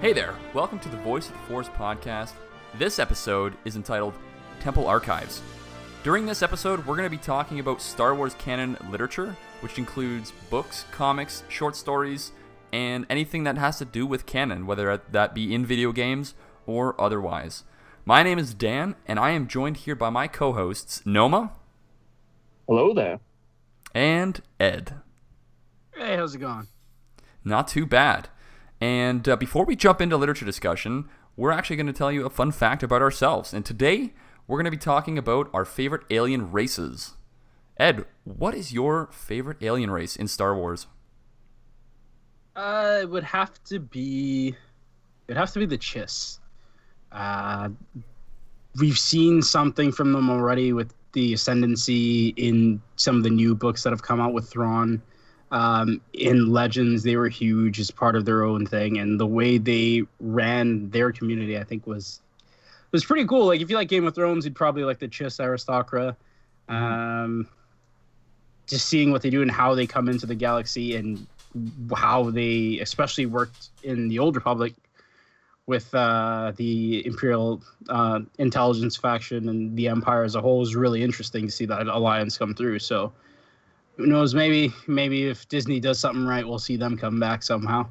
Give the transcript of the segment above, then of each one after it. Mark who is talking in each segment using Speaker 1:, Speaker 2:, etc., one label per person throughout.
Speaker 1: Hey there, welcome to the Voice of the Force podcast. This episode is entitled Temple Archives. During this episode, we're going to be talking about Star Wars canon literature, which includes books, comics, short stories, and anything that has to do with canon, whether that be in video games or otherwise. My name is Dan, and I am joined here by my co hosts, Noma
Speaker 2: Hello there.
Speaker 1: and Ed.
Speaker 3: Hey, how's it going?
Speaker 1: Not too bad. And uh, before we jump into literature discussion, we're actually going to tell you a fun fact about ourselves. And today, we're going to be talking about our favorite alien races. Ed, what is your favorite alien race in Star Wars?
Speaker 3: Uh, it would have to be, it'd have to be the Chiss. Uh, we've seen something from them already with the ascendancy in some of the new books that have come out with Thrawn. Um, in Legends, they were huge as part of their own thing, and the way they ran their community, I think, was was pretty cool. Like if you like Game of Thrones, you'd probably like the Chiss Aristocra. Um, just seeing what they do and how they come into the galaxy and how they especially worked in the old republic with uh, the imperial uh, intelligence faction and the empire as a whole is really interesting to see that alliance come through so who knows maybe maybe if disney does something right we'll see them come back somehow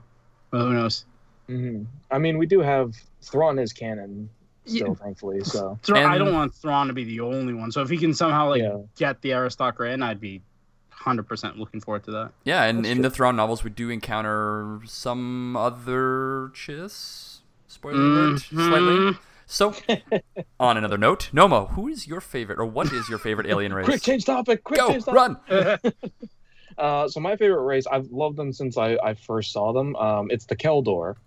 Speaker 3: But who knows
Speaker 2: hmm I mean, we do have Thrawn is canon still,
Speaker 3: Yeah.
Speaker 2: thankfully. So
Speaker 3: Thra- i don't want Thrawn to be the only one so if he can somehow like
Speaker 2: Yeah.
Speaker 3: get the aristocrat in i'd be 100% looking forward to that
Speaker 1: Yeah, and
Speaker 2: That's
Speaker 1: in
Speaker 2: true.
Speaker 1: the Thrawn novels, we do encounter some other Chiss. Spoiler alert,
Speaker 3: Mhm.
Speaker 1: slightly. So, on another note, Noma, who is your favorite, or what is your favorite alien race?
Speaker 2: quick change topic. Quick
Speaker 1: Go,
Speaker 2: change topic.
Speaker 1: run!
Speaker 2: Uh, so my favorite race, I've loved them since I, I first saw them. Um, it's the Kel Dor,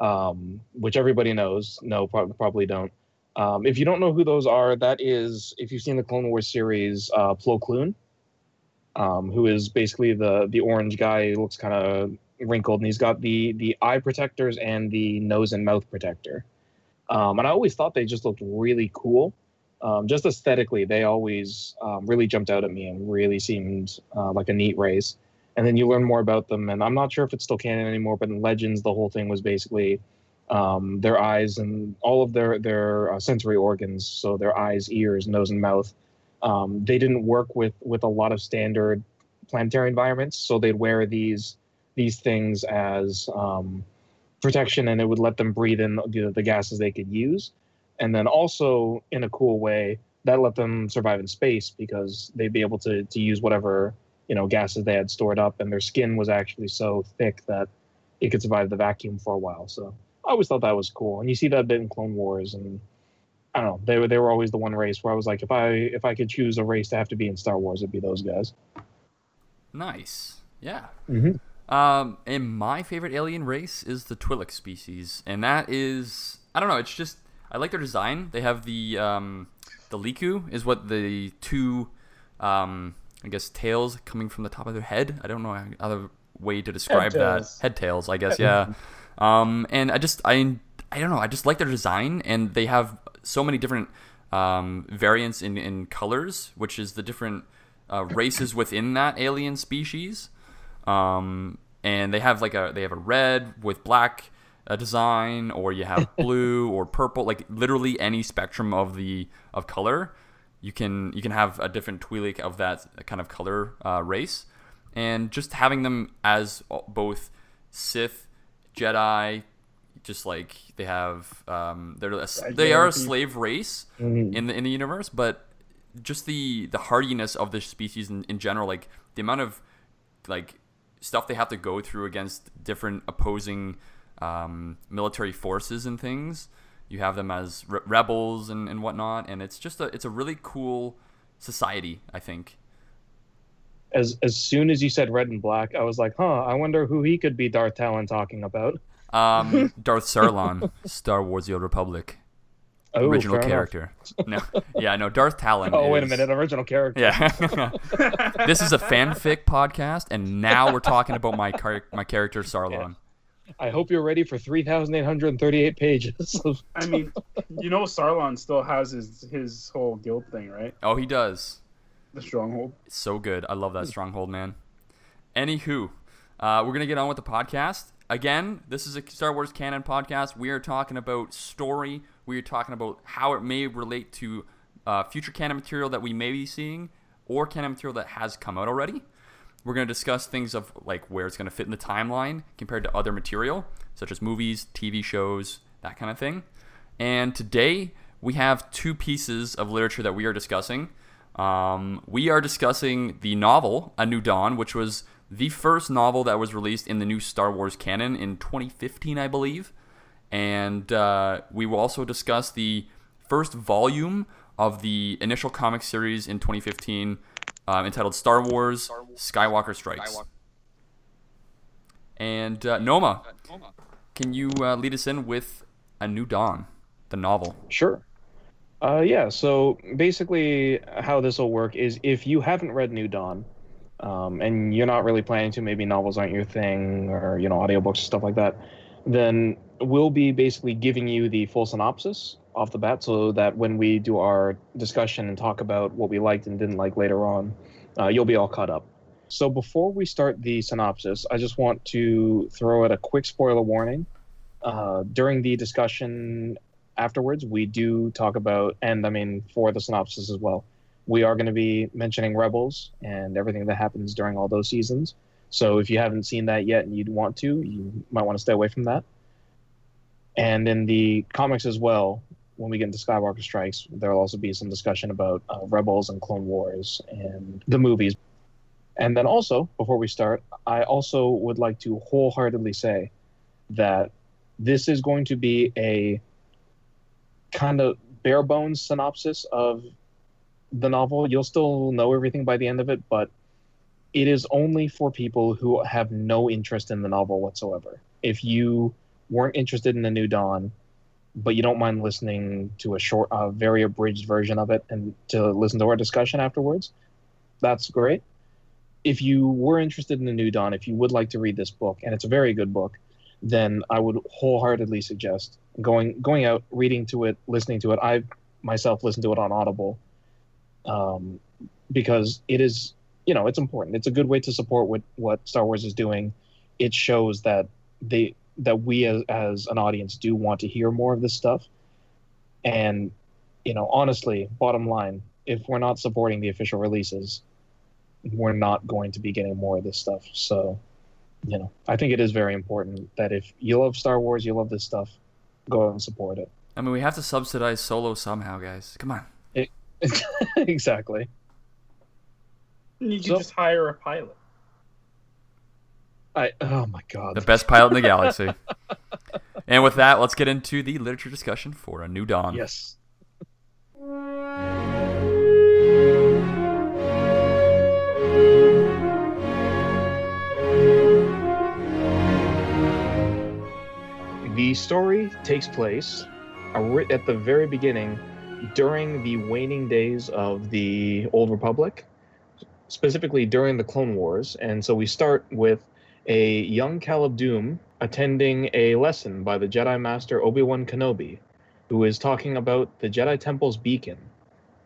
Speaker 2: um, which everybody knows. No, prob- probably don't. Um, if you don't know who those are, that is if you've seen the Clone Wars series, uh, Plo Koon, um, who is basically the the orange guy. He looks kind of wrinkled, and he's got the the eye protectors and the nose and mouth protector. Um, and I always thought they just looked really cool. Um, just aesthetically, they always um, really jumped out at me and really seemed uh, like a neat race. And then you learn more about them, and I'm not sure if it's still canon anymore, but in Legends, the whole thing was basically um, their eyes and all of their their uh, sensory organs, so their eyes, ears, nose, and mouth. Um, they didn't work with with a lot of standard planetary environments, so they'd wear these these things as um, protection, and it would let them breathe in the, the gases they could use and then also in a cool way that let them survive in space because they'd be able to to use whatever you know gases they had stored up and their skin was actually so thick that it could survive the vacuum for a while so i always thought that was cool and you see that a bit in clone wars and i don't know they were they were always the one race where i was like if i if i could choose a race to have to be in star wars it'd be those guys
Speaker 1: Nice. Yeah.
Speaker 2: mm-hmm.
Speaker 1: Um, and my favorite alien race is the Twi'lek species, and that is I don't know. It's just I like their design. They have the um, the lekku is what the two um, I guess tails coming from the top of their head. I don't know how other way to describe that. Head tails, I guess. Yeah. um, and I just I I don't know. I just like their design, and they have so many different um, variants in in colors, which is the different uh, races within that alien species um, and they have like a they have a red with black uh, design, or you have blue or purple, like literally any spectrum of the of color. You can you can have a different Twi'lek of that kind of color uh, race, and just having them as both Sith, Jedi, just like they have um, they're a, they are a slave race
Speaker 2: Mhm.
Speaker 1: in the in the universe, but just the the hardiness of this species in, in general, like the amount of like stuff they have to go through against different opposing um, military forces and things. You have them as re- rebels and, and whatnot, and it's just a it's a really cool society. I think.
Speaker 2: as as soon as you said red and black i was like huh i wonder who he could be darth talon talking about
Speaker 1: Um, Darth Sarlon, Star Wars: The Old Republic,
Speaker 2: oh,
Speaker 1: original
Speaker 2: fair enough.
Speaker 1: character. No, yeah, no, Darth Talon.
Speaker 2: oh wait a minute original character
Speaker 1: Yeah. this is a fanfic podcast, and now we're talking about my car- my character Sarlon.
Speaker 2: I hope you're ready for 3,838 pages. of-
Speaker 3: i mean you know sarlon still has his his whole guild thing right
Speaker 1: Oh, he does.
Speaker 3: the stronghold
Speaker 1: It's so good. I love that stronghold, man. Anywho, uh, we're gonna get on with the podcast. again, this is a Star Wars canon podcast. We are talking about story. We are talking about how it may relate to uh, future canon material that we may be seeing, or canon material that has come out already. We're going to discuss things of like where it's going to fit in the timeline compared to other material, such as movies, TV shows, that kind of thing. And today we have two pieces of literature that we are discussing. Um, we are discussing the novel A New Dawn, which was the first novel that was released in the new Star Wars canon in 2015, I believe. And uh, we will also discuss the first volume of the initial comic series in 2015 um, entitled Star Wars Skywalker Strikes. And uh, Noma, can you uh, lead us in with A New Dawn, the novel?
Speaker 2: Sure. Uh, yeah, so basically, how this will work is if you haven't read New Dawn, um, and you're not really planning to, maybe novels aren't your thing, or you know, audiobooks and stuff like that, then we'll be basically giving you the full synopsis off the bat, so that when we do our discussion and talk about what we liked and didn't like later on, uh, you'll be all caught up. So before we start the synopsis, I just want to throw out a quick spoiler warning. Uh, during the discussion afterwards, we do talk about, and I mean for the synopsis as well, we are going to be mentioning Rebels and everything that happens during all those seasons. So if you haven't seen that yet and you'd want to, you might want to stay away from that. And in the comics as well, when we get into Skywalker Strikes, there'll also be some discussion about uh, Rebels and Clone Wars and the movies. And then also, before we start, I also would like to wholeheartedly say that this is going to be a kind of bare bones synopsis of the novel. You'll still know everything by the end of it, but it is only for people who have no interest in the novel whatsoever. If you weren't interested in the New Dawn, but you don't mind listening to a short, uh, very abridged version of it and to listen to our discussion afterwards, that's great. If you were interested in the New Dawn, if you would like to read this book, and it's a very good book, then I would wholeheartedly suggest going going out, reading to it, listening to it. I myself listened to it on Audible um, because it is, you know, it's important. It's a good way to support what what Star Wars is doing. It shows that they that we as, as an audience do want to hear more of this stuff. And, you know, honestly, bottom line, if we're not supporting the official releases, we're not going to be getting more of this stuff. So, you know, I think it is very important that if you love Star Wars, you love this stuff, go out and support it.
Speaker 1: I mean, we have to subsidize Solo somehow, guys. Come on.
Speaker 2: It, exactly.
Speaker 4: You can
Speaker 2: So-
Speaker 4: just hire a pilot.
Speaker 2: I oh my god.
Speaker 1: The best pilot in the galaxy. and with that, let's get into the literature discussion for A New Dawn.
Speaker 2: Yes. The story takes place uh, at the very beginning during the waning days of the Old Republic, specifically during the Clone Wars. And so we start with a young Caleb Dume attending a lesson by the Jedi Master Obi Wan Kenobi, who is talking about the Jedi Temple's beacon.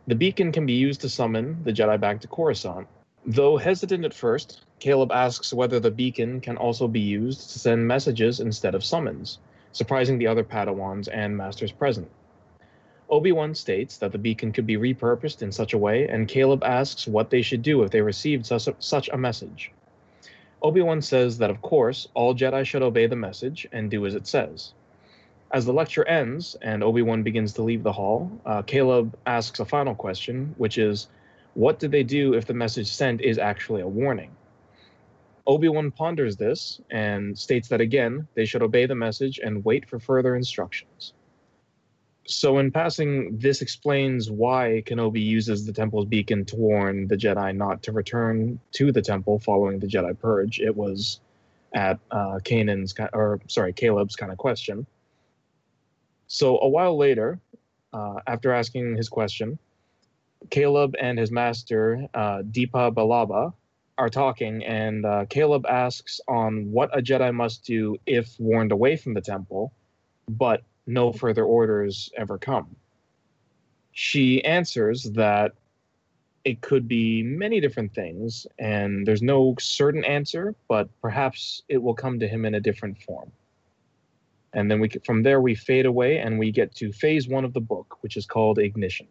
Speaker 2: The beacon can be used to summon the Jedi back to Coruscant. Though hesitant at first, Caleb asks whether the beacon can also be used to send messages instead of summons, surprising the other Padawans and Masters present. Obi Wan states that the beacon could be repurposed in such a way, and Caleb asks what they should do if they received such a, such a message. Obi Wan says that, of course, all Jedi should obey the message and do as it says. As the lecture ends and Obi Wan begins to leave the hall, uh, Caleb asks a final question, which is what do they do if the message sent is actually a warning? Obi Wan ponders this and states that again, they should obey the message and wait for further instructions. So, in passing, this explains why Kenobi uses the temple's beacon to warn the Jedi not to return to the temple following the Jedi purge. It was at uh, Kanan's, or sorry, Caleb's kind of question. So, a while later, uh, after asking his question, Caleb and his master, uh, Depa Billaba, are talking, and uh, Caleb asks on what a Jedi must do if warned away from the temple, but no further orders ever come. She answers that it could be many different things, and there's no certain answer, but perhaps it will come to him in a different form. And then we from there we fade away and we get to phase one of the book, which is called Ignition.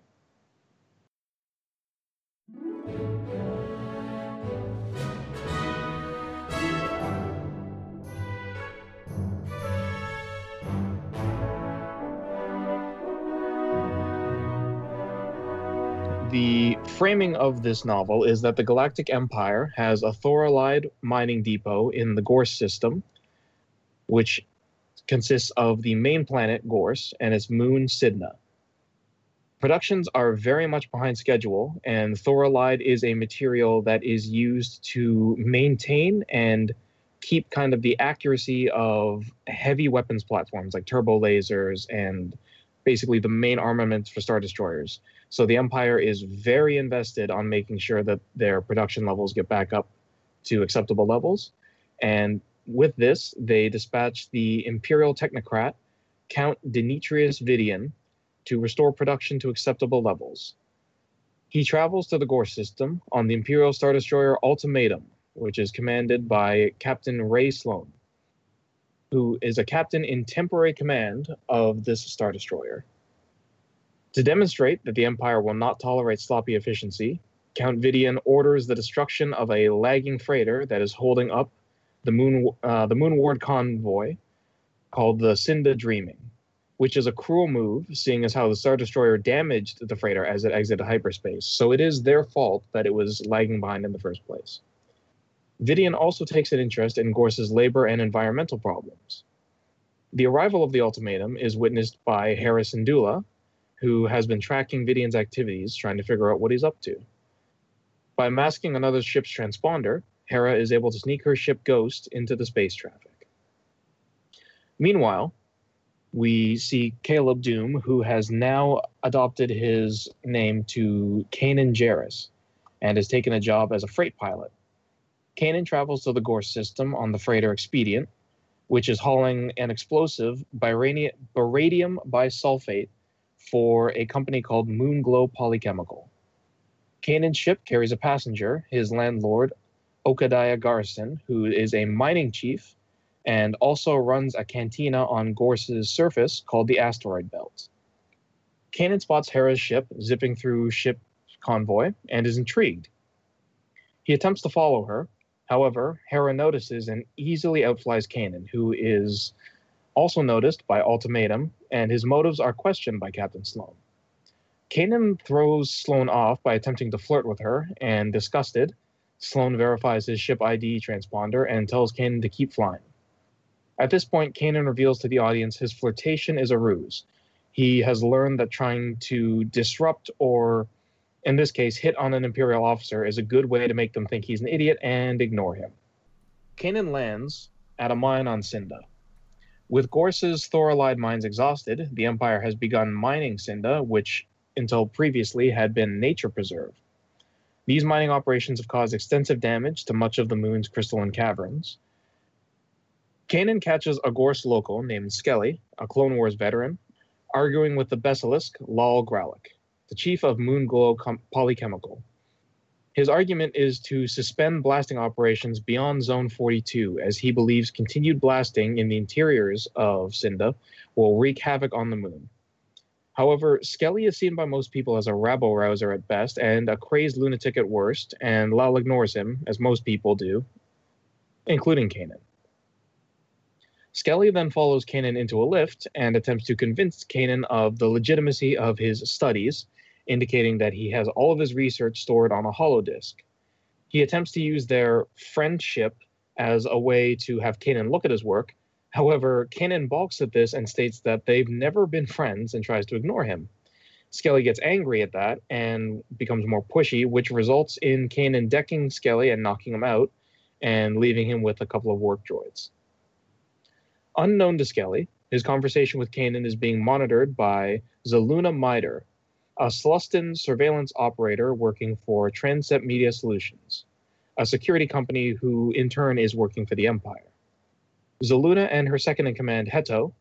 Speaker 2: The framing of this novel is that the Galactic Empire has a Thorilide mining depot in the Gorse system, which consists of the main planet Gorse and its moon Cynda. Productions are very much behind schedule, and Thorilide is a material that is used to maintain and keep kind of the accuracy of heavy weapons platforms like turbo lasers and basically the main armaments for Star Destroyers. So the Empire is very invested on making sure that their production levels get back up to acceptable levels. And with this, they dispatch the Imperial technocrat, Count Denetrius Vidian, to restore production to acceptable levels. He travels to the Gorse system on the Imperial Star Destroyer Ultimatum, which is commanded by Captain Rae Sloane, who is a captain in temporary command of this Star Destroyer. To demonstrate that the Empire will not tolerate sloppy efficiency, Count Vidian orders the destruction of a lagging freighter that is holding up the Moon uh, the Moon Ward convoy called the Cinda Dreaming, which is a cruel move, seeing as how the Star Destroyer damaged the freighter as it exited hyperspace. So it is their fault that it was lagging behind in the first place. Vidian also takes an interest in Gorse's labor and environmental problems. The arrival of the ultimatum is witnessed by Hera Syndulla, who has been tracking Vidian's activities, trying to figure out what he's up to. By masking another ship's transponder, Hera is able to sneak her ship Ghost into the space traffic. Meanwhile, we see Caleb Dume, who has now adopted his name to Kanan Jarrus and has taken a job as a freight pilot. Kanan travels to the Gorse system on the freighter Expedient, which is hauling an explosive baradium bisulfate for a company called Moonglow Polychemical. Kanan's ship carries a passenger, his landlord, Okadiah Garson, who is a mining chief and also runs a cantina on Gorse's surface called the Asteroid Belt. Kanan spots Hera's ship zipping through ship convoy and is intrigued. He attempts to follow her. However, Hera notices and easily outflies Kanan, who is also noticed by Ultimatum, and his motives are questioned by Captain Sloane. Kanan throws Sloane off by attempting to flirt with her, and disgusted, Sloane verifies his ship ID transponder and tells Kanan to keep flying. At this point, Kanan reveals to the audience his flirtation is a ruse. He has learned that trying to disrupt or, in this case, hit on an Imperial officer is a good way to make them think he's an idiot and ignore him. Kanan lands at a mine on Cynda. With Gorse's Thorilide mines exhausted, the Empire has begun mining Cynda, which until previously had been nature preserve. These mining operations have caused extensive damage to much of the moon's crystalline caverns. Kanan catches a Gorse local named Skelly, a Clone Wars veteran, arguing with the Besalisk Lal Gralik, the chief of Moonglow Com- Polychemical. His argument is to suspend blasting operations beyond Zone 42, as he believes continued blasting in the interiors of Cynda will wreak havoc on the moon. However, Skelly is seen by most people as a rabble rouser at best and a crazed lunatic at worst, and Lal ignores him, as most people do, including Kanan. Skelly then follows Kanan into a lift and attempts to convince Kanan of the legitimacy of his studies, indicating that he has all of his research stored on a holodisk. He attempts to use their friendship as a way to have Kanan look at his work. However, Kanan balks at this and states that they've never been friends and tries to ignore him. Skelly gets angry at that and becomes more pushy, which results in Kanan decking Skelly and knocking him out and leaving him with a couple of work droids. Unknown to Skelly, his conversation with Kanan is being monitored by Zaluna Myder, a Sullustan surveillance operator working for Transept Media Solutions, a security company who in turn is working for the Empire. Zaluna and her second in command, Heto,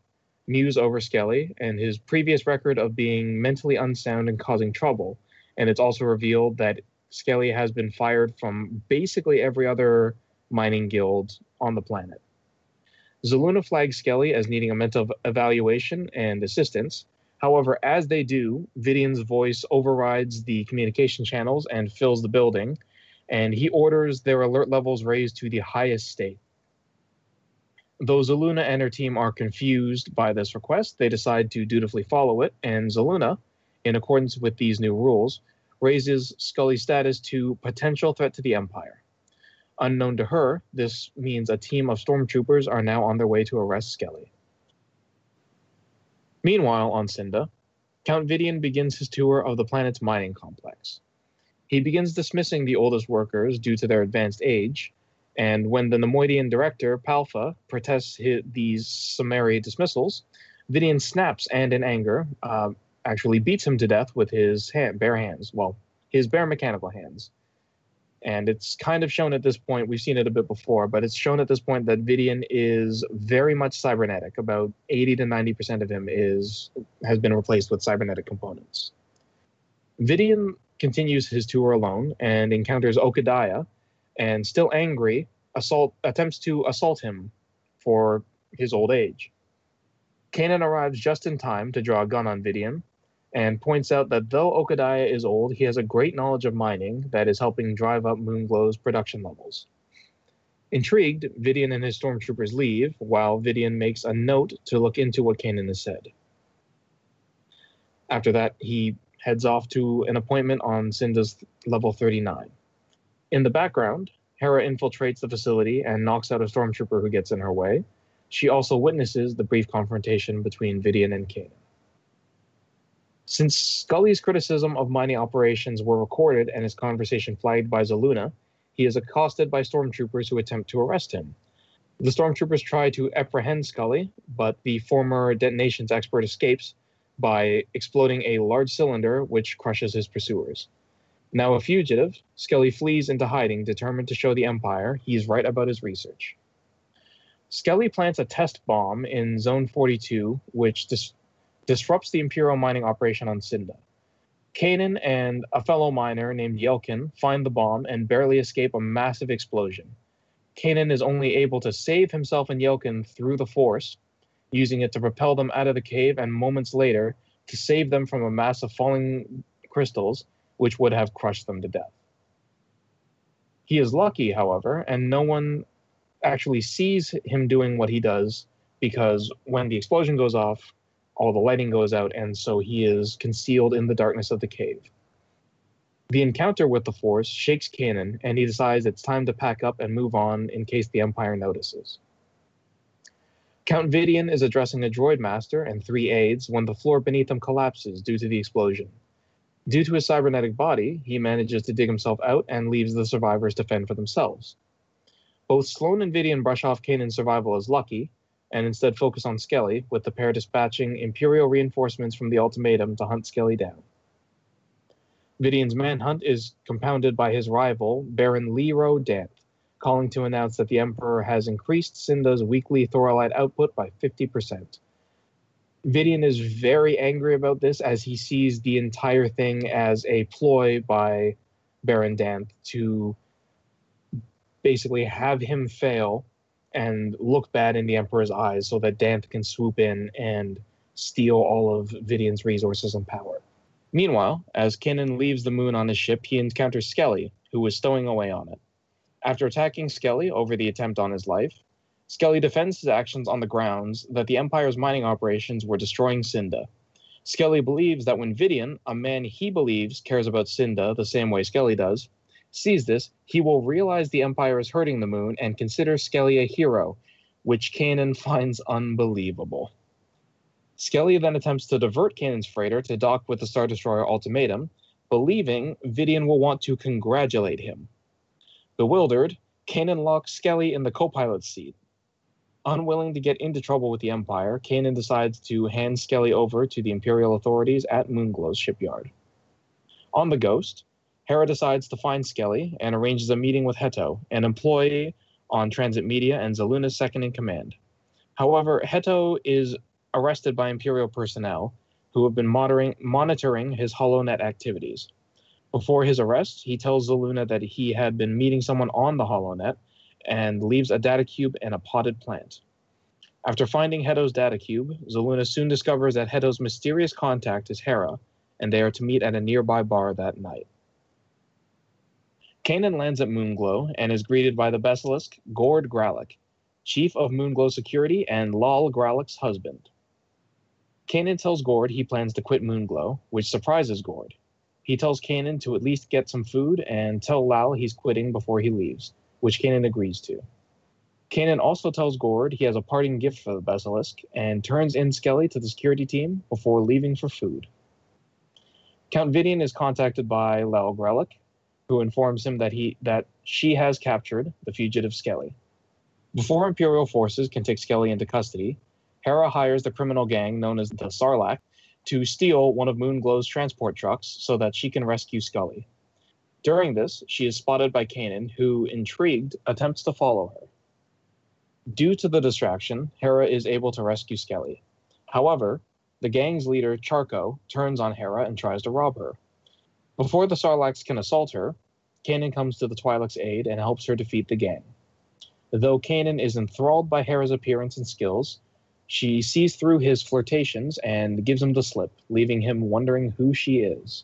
Speaker 2: muse over Skelly and his previous record of being mentally unsound and causing trouble, and it's also revealed that Skelly has been fired from basically every other mining guild on the planet. Zaluna flags Skelly as needing a mental evaluation and assistance. However, as they do, Vidian's voice overrides the communication channels and fills the building, and he orders their alert levels raised to the highest state. Though Zaluna and her team are confused by this request, they decide to dutifully follow it, and Zaluna, in accordance with these new rules, raises Skelly's status to potential threat to the Empire. Unknown to her, this means a team of stormtroopers are now on their way to arrest Skelly. Meanwhile, on Cynda, Count Vidian begins his tour of the planet's mining complex. He begins dismissing the oldest workers due to their advanced age, and when the Neimoidian director, Palfa, protests his, these summary dismissals, Vidian snaps and, in anger, uh, actually beats him to death with his hand, bare hands. Well, his bare mechanical hands. And it's kind of shown at this point, we've seen it a bit before, but it's shown at this point that Vidian is very much cybernetic. About 80 to 90% of him is has been replaced with cybernetic components. Vidian continues his tour alone and encounters Okadiah, and still angry, assault attempts to assault him for his old age. Kanan arrives just in time to draw a gun on Vidian and points out that though Okadiah is old, he has a great knowledge of mining that is helping drive up Moonglow's production levels. Intrigued, Vidian and his stormtroopers leave, while Vidian makes a note to look into what Kanan has said. After that, he heads off to an appointment on Cynda's level 39. In the background, Hera infiltrates the facility and knocks out a stormtrooper who gets in her way. She also witnesses the brief confrontation between Vidian and Kanan. Since Skelly's criticism of mining operations were recorded and his conversation flagged by Zaluna, he is accosted by stormtroopers who attempt to arrest him. The stormtroopers try to apprehend Skelly, but the former detonations expert escapes by exploding a large cylinder which crushes his pursuers. Now a fugitive, Skelly flees into hiding, determined to show the Empire he is right about his research. Skelly plants a test bomb in Zone 42, which dis- disrupts the Imperial mining operation on Cynda. Kanan and a fellow miner named Yelkin find the bomb and barely escape a massive explosion. Kanan is only able to save himself and Yelkin through the Force, using it to propel them out of the cave and moments later to save them from a mass of falling crystals, which would have crushed them to death. He is lucky, however, and no one actually sees him doing what he does because when the explosion goes off, all the lighting goes out, and so he is concealed in the darkness of the cave. The encounter with the Force shakes Kanan, and he decides it's time to pack up and move on in case the Empire notices. Count Vidian is addressing a droid master and three aides when the floor beneath him collapses due to the explosion. Due to his cybernetic body, he manages to dig himself out and leaves the survivors to fend for themselves. Both Sloane and Vidian brush off Kanan's survival as lucky, and instead focus on Skelly, with the pair dispatching Imperial reinforcements from the ultimatum to hunt Skelly down. Vidian's manhunt is compounded by his rival, Baron Lero Danthe, calling to announce that the Emperor has increased Cynda's weekly Thorilide output by 50%. Vidian is very angry about this as he sees the entire thing as a ploy by Baron Danthe to basically have him fail and look bad in the Emperor's eyes so that Danthe can swoop in and steal all of Vidian's resources and power. Meanwhile, as Kanan leaves the moon on his ship, he encounters Skelly, who is stowing away on it. After attacking Skelly over the attempt on his life, Skelly defends his actions on the grounds that the Empire's mining operations were destroying Cynda. Skelly believes that when Vidian, a man he believes cares about Cynda the same way Skelly does, sees this, he will realize the Empire is hurting the moon and consider Skelly a hero, which Kanan finds unbelievable. Skelly then attempts to divert Kanan's freighter to dock with the Star Destroyer ultimatum, believing Vidian will want to congratulate him. Bewildered, Kanan locks Skelly in the co pilot's seat. Unwilling to get into trouble with the Empire, Kanan decides to hand Skelly over to the Imperial authorities at Moonglow's shipyard. On the Ghost, Hera decides to find Skelly and arranges a meeting with Heto, an employee on Transept Media and Zaluna's second in command. However, Heto is arrested by Imperial personnel who have been monitoring, his HoloNet activities. Before his arrest, he tells Zaluna that he had been meeting someone on the HoloNet and leaves a data cube and a potted plant. After finding Heto's data cube, Zaluna soon discovers that Heto's mysterious contact is Hera, and they are to meet at a nearby bar that night. Kanan lands at Moonglow and is greeted by the Besalisk Gord Gralick, chief of Moonglow Security and Lal Gralick's husband. Kanan tells Gord he plans to quit Moonglow, which surprises Gord. He tells Kanan to at least get some food and tell Lal he's quitting before he leaves, which Kanan agrees to. Kanan also tells Gord he has a parting gift for the Besalisk and turns in Skelly to the security team before leaving for food. Count Vidian is contacted by Lal Grelick, who informs him that he that she has captured the fugitive Skelly. Before Imperial forces can take Skelly into custody, Hera hires the criminal gang known as the Sarlacc to steal one of Moonglow's transport trucks so that she can rescue Skelly. During this, she is spotted by Kanan, who, intrigued, attempts to follow her. Due to the distraction, Hera is able to rescue Skelly. However, the gang's leader, Charco, turns on Hera and tries to rob her. Before the Sarlaccs can assault her, Kanan comes to the Twi'lek's aid and helps her defeat the gang. Though Kanan is enthralled by Hera's appearance and skills, she sees through his flirtations and gives him the slip, leaving him wondering who she is.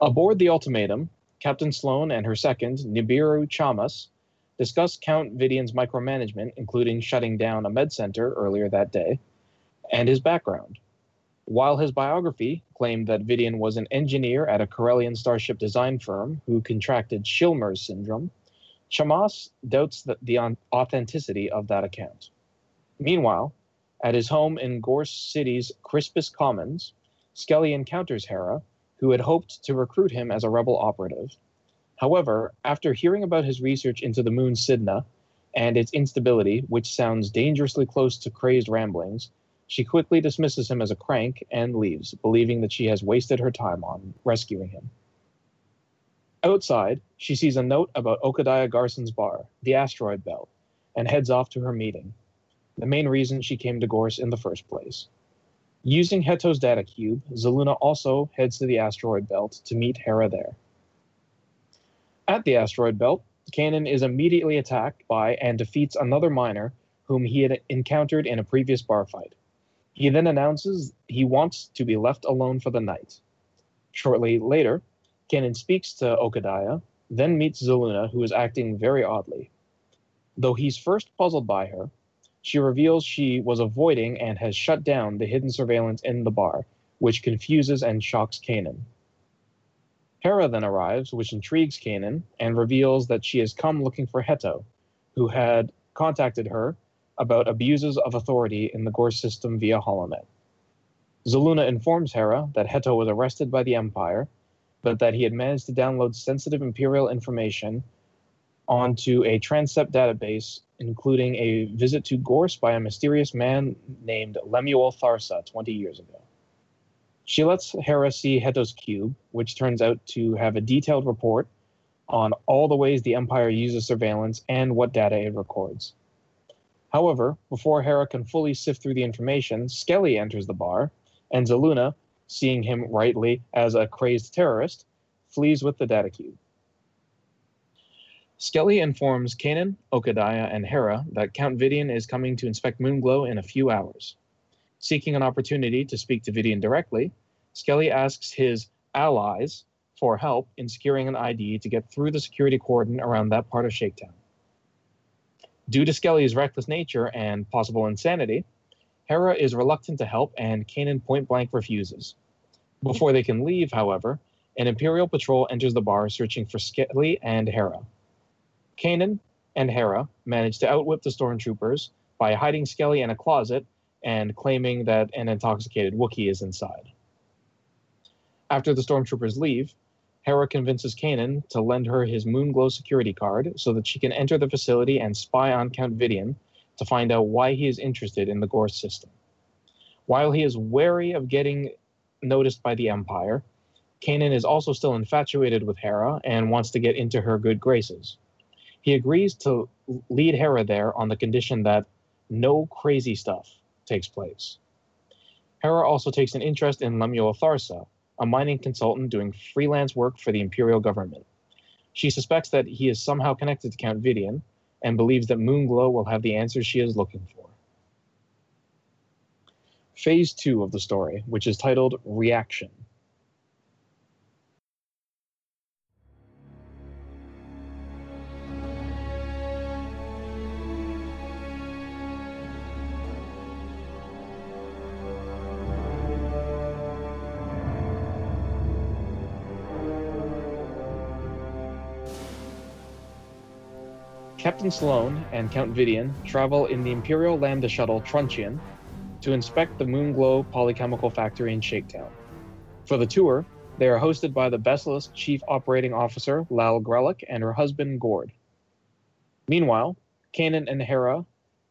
Speaker 2: Aboard the Ultimatum, Captain Sloan and her second, Nibiru Chamas, discuss Count Vidian's micromanagement, including shutting down a med center earlier that day, and his background. While his biography claimed that Vidian was an engineer at a Corellian starship design firm who contracted Schilmer's syndrome, Chamas doubts the, the authenticity of that account. Meanwhile, at his home in Gorse City's Crispus Commons, Skelly encounters Hera, who had hoped to recruit him as a rebel operative. However, after hearing about his research into the moon Cynda and its instability, which sounds dangerously close to crazed ramblings, she quickly dismisses him as a crank and leaves, believing that she has wasted her time on rescuing him. Outside, she sees a note about Okadiah Garson's bar, the asteroid belt, and heads off to her meeting, the main reason she came to Gorse in the first place. Using Heto's data cube, Zaluna also heads to the asteroid belt to meet Hera there. At the asteroid belt, Kanan is immediately attacked by and defeats another miner whom he had encountered in a previous bar fight. He then announces he wants to be left alone for the night. Shortly later, Kanan speaks to Okadiah, then meets Zaluna, who is acting very oddly. Though he's first puzzled by her, she reveals she was avoiding and has shut down the hidden surveillance in the bar, which confuses and shocks Kanan. Hera then arrives, which intrigues Kanan, and reveals that she has come looking for Heto, who had contacted her about abuses of authority in the Gorse system via HoloNet. Zaluna informs Hera that Heto was arrested by the Empire, but that he had managed to download sensitive Imperial information onto a Transept database, including a visit to Gorse by a mysterious man named Lemuel Tharsa 20 years ago. She lets Hera see Heto's cube, which turns out to have a detailed report on all the ways the Empire uses surveillance and what data it records. However, before Hera can fully sift through the information, Skelly enters the bar, and Zaluna, seeing him rightly as a crazed terrorist, flees with the data cube. Skelly informs Kanan, Okadiah, and Hera that Count Vidian is coming to inspect Moonglow in a few hours. Seeking an opportunity to speak to Vidian directly, Skelly asks his allies for help in securing an ID to get through the security cordon around that part of Shaketown. Due to Skelly's reckless nature and possible insanity, Hera is reluctant to help and Kanan point blank refuses. Before they can leave, however, an Imperial patrol enters the bar searching for Skelly and Hera. Kanan and Hera manage to outwit the stormtroopers by hiding Skelly in a closet and claiming that an intoxicated Wookiee is inside. After the stormtroopers leave, Hera convinces Kanan to lend her his Moonglow security card so that she can enter the facility and spy on Count Vidian to find out why he is interested in the Gorse system. While he is wary of getting noticed by the Empire, Kanan is also still infatuated with Hera and wants to get into her good graces. He agrees to lead Hera there on the condition that no crazy stuff takes place. Hera also takes an interest in Lemuel Tharsa, a mining consultant doing freelance work for the Imperial government. She suspects that he is somehow connected to Count Vidian and believes that Moonglow will have the answers she is looking for. Phase 2 of the story, which is titled Reaction. Captain Sloane and Count Vidian travel in the Imperial Lambda shuttle Truncheon to inspect the Moonglow Polychemical Factory in Shaketown. For the tour, they are hosted by the Besalisk Chief Operating Officer Lal Grelick and her husband Gord. Meanwhile, Kanan and Hera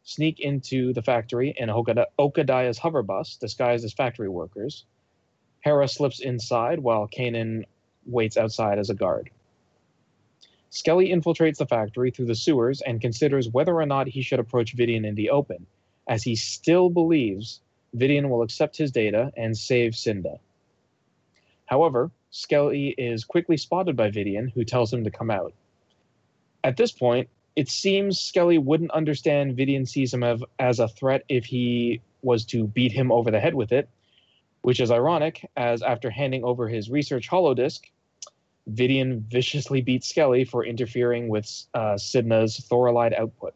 Speaker 2: sneak into the factory in Okada- Okadiah's hover bus disguised as factory workers. Hera slips inside while Kanan waits outside as a guard. Skelly infiltrates the factory through the sewers and considers whether or not he should approach Vidian in the open, as he still believes Vidian will accept his data and save Cynda. However, Skelly is quickly spotted by Vidian, who tells him to come out. At this point, it seems Skelly wouldn't understand Vidian sees him as a threat if he was to beat him over the head with it, which is ironic, as after handing over his research holodisk, Vidian viciously beats Skelly for interfering with uh, Cynda's Thorilide output.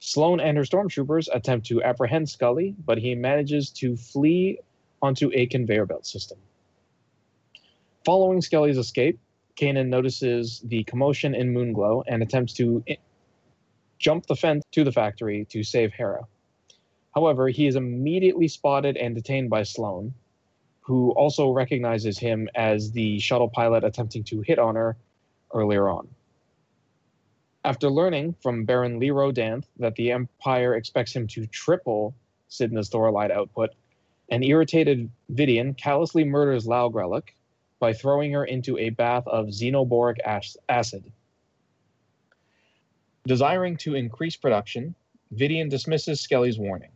Speaker 2: Sloane and her stormtroopers attempt to apprehend Skelly, but he manages to flee onto a conveyor belt system. Following Skelly's escape, Kanan notices the commotion in Moonglow and attempts to i- jump the fence to the factory to save Hera. However, he is immediately spotted and detained by Sloane, who also recognizes him as the shuttle pilot attempting to hit on her earlier on. After learning from Baron Leroy Danthe that the Empire expects him to triple Cynda's Thorilide output, an irritated Vidian callously murders Lau Grelick by throwing her into a bath of xenoboric acid. Desiring to increase production, Vidian dismisses Skelly's warning.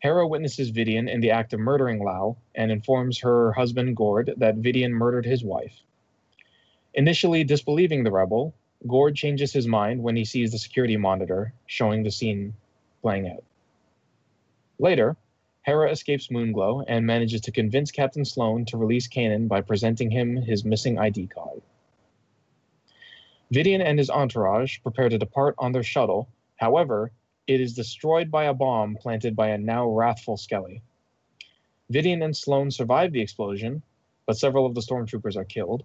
Speaker 2: Hera witnesses Vidian in the act of murdering Lao and informs her husband Gord that Vidian murdered his wife. Initially disbelieving the rebel, Gord changes his mind when he sees the security monitor showing the scene playing out. Later, Hera escapes Moonglow and manages to convince Captain Sloane to release Kanan by presenting him his missing ID card. Vidian and his entourage prepare to depart on their shuttle. However, it is destroyed by a bomb planted by a now wrathful Skelly. Vidian and Sloane survive the explosion, but several of the stormtroopers are killed.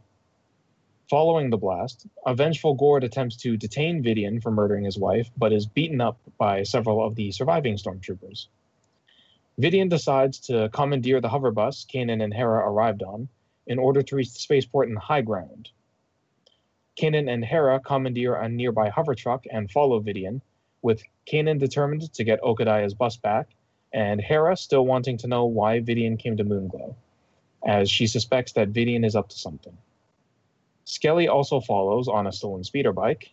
Speaker 2: Following the blast, a vengeful Gord attempts to detain Vidian for murdering his wife, but is beaten up by several of the surviving stormtroopers. Vidian decides to commandeer the hover bus Kanan and Hera arrived on in order to reach the spaceport in high ground. Kanan and Hera commandeer a nearby hover truck and follow Vidian, with Kanan determined to get Okadiah's bus back, and Hera still wanting to know why Vidian came to Moonglow, as she suspects that Vidian is up to something. Skelly also follows on a stolen speeder bike.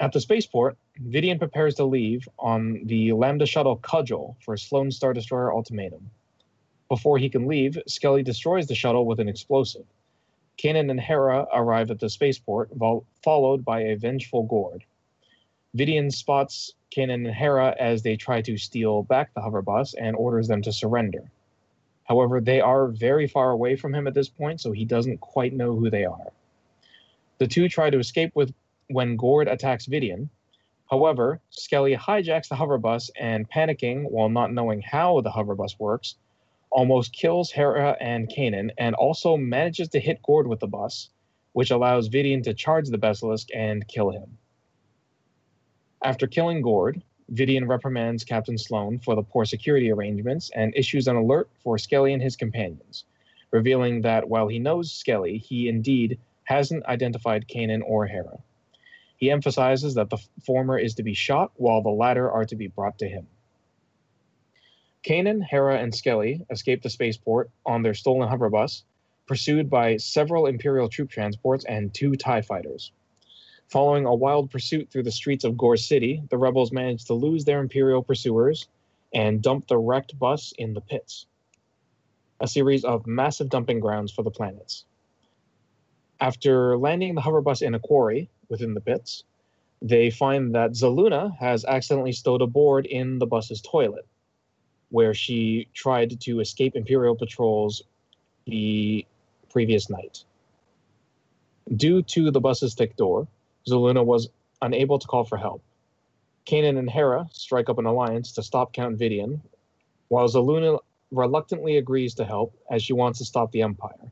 Speaker 2: At the spaceport, Vidian prepares to leave on the Lambda shuttle Cudgel for Sloane's Star Destroyer ultimatum. Before he can leave, Skelly destroys the shuttle with an explosive. Kanan and Hera arrive at the spaceport, vol- followed by a vengeful Gord. Vidian spots Kanan and Hera as they try to steal back the hover bus and orders them to surrender. However, they are very far away from him at this point, so he doesn't quite know who they are. The two try to escape with when Gord attacks Vidian. However, Skelly hijacks the hover bus and, panicking while not knowing how the hover bus works, almost kills Hera and Kanan and also manages to hit Gord with the bus, which allows Vidian to charge the Besalisk and kill him. After killing Gord, Vidian reprimands Captain Sloane for the poor security arrangements and issues an alert for Skelly and his companions, revealing that while he knows Skelly, he indeed hasn't identified Kanan or Hera. He emphasizes that the former is to be shot while the latter are to be brought to him. Kanan, Hera, and Skelly escape the spaceport on their stolen hover bus, pursued by several Imperial troop transports and two TIE fighters. Following a wild pursuit through the streets of Gorse City, the rebels manage to lose their Imperial pursuers and dump the wrecked bus in the pits. a series of massive dumping grounds for the planets. After landing the hover bus in a quarry within the pits, they find that Zaluna has accidentally stowed a board in the bus's toilet, where she tried to escape Imperial patrols the previous night. Due to the bus's thick door, Zaluna was unable to call for help. Kanan and Hera strike up an alliance to stop Count Vidian, while Zaluna reluctantly agrees to help as she wants to stop the Empire.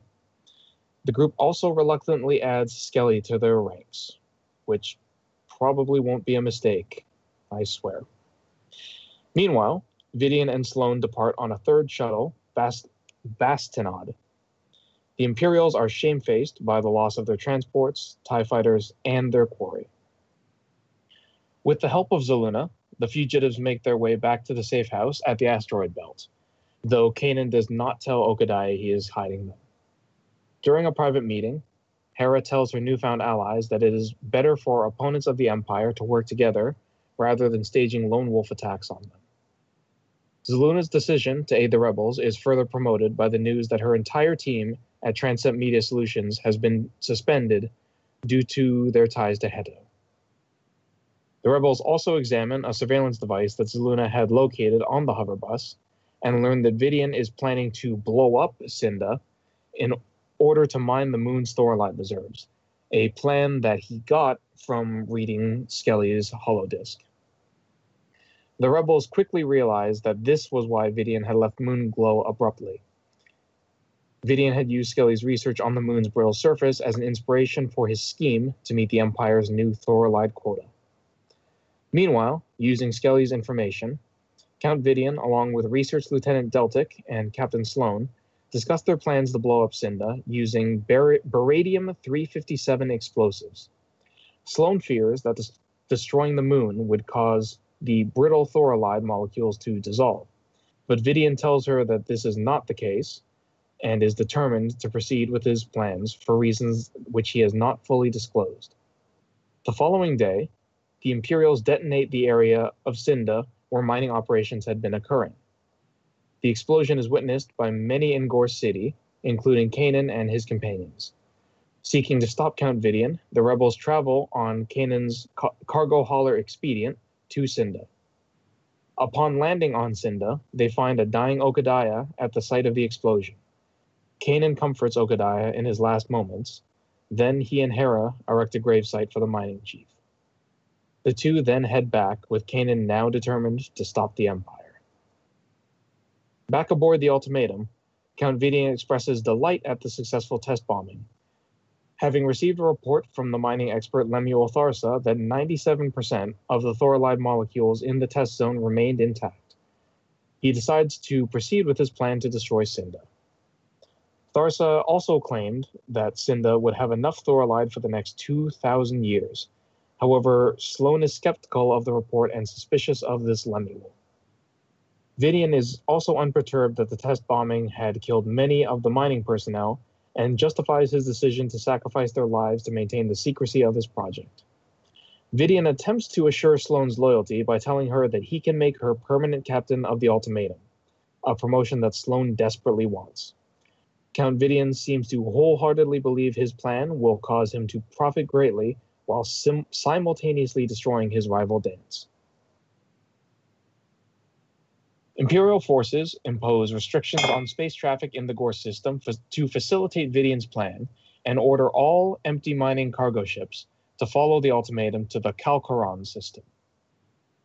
Speaker 2: The group also reluctantly adds Skelly to their ranks, which probably won't be a mistake, I swear. Meanwhile, Vidian and Sloane depart on a third shuttle, Bast- Bastinod. The Imperials are shamefaced by the loss of their transports, TIE fighters, and their quarry. With the help of Zaluna, the fugitives make their way back to the safe house at the asteroid belt, though Kanan does not tell Okadiah he is hiding them. During a private meeting, Hera tells her newfound allies that it is better for opponents of the Empire to work together rather than staging lone wolf attacks on them. Zaluna's decision to aid the rebels is further promoted by the news that her entire team at Transept Media Solutions has been suspended due to their ties to Hetto. The rebels also examine a surveillance device that Zaluna had located on the hover bus and learn that Vidian is planning to blow up Cynda in order to mine the moon's Thorilide reserves, a plan that he got from reading Skelly's holodisc. The rebels quickly realized that this was why Vidian had left Moonglow abruptly. Vidian had used Skelly's research on the moon's brittle surface as an inspiration for his scheme to meet the Empire's new Thorilide quota. Meanwhile, using Skelly's information, Count Vidian, along with Research Lieutenant Deltic and Captain Sloane, discussed their plans to blow up Cynda using bar- Baradium 357 explosives. Sloane fears that des- destroying the moon would cause the brittle Thorilide molecules to dissolve, but Vidian tells her that this is not the case and is determined to proceed with his plans for reasons which he has not fully disclosed. The following day, the Imperials detonate the area of Cynda where mining operations had been occurring. The explosion is witnessed by many in Gorse City, including Kanan and his companions. Seeking to stop Count Vidian, the rebels travel on Kanan's ca- cargo hauler expedient to Cynda. Upon landing on Cynda, they find a dying Okadiah at the site of the explosion. Kanan comforts Okadiah in his last moments. Then he and Hera erect a gravesite for the mining chief. The two then head back, with Kanan now determined to stop the Empire. Back aboard the ultimatum, Count Vidian expresses delight at the successful test bombing. Having received a report from the mining expert Lemuel Tharsa that 97% of the Thorilide molecules in the test zone remained intact, he decides to proceed with his plan to destroy Cynda. Tharsa also claimed that Cynda would have enough Thorilide for the next 2,000 years. However, Sloane is skeptical of the report and suspicious of this Lemuel. Vidian is also unperturbed that the test bombing had killed many of the mining personnel and justifies his decision to sacrifice their lives to maintain the secrecy of his project. Vidian attempts to assure Sloane's loyalty by telling her that he can make her permanent captain of the ultimatum, a promotion that Sloane desperately wants. Count Vidian seems to wholeheartedly believe his plan will cause him to profit greatly while sim- simultaneously destroying his rival Danthe. Imperial forces impose restrictions on space traffic in the Gorse system f- to facilitate Vidian's plan and order all empty mining cargo ships to follow the ultimatum to the Calcoraan system.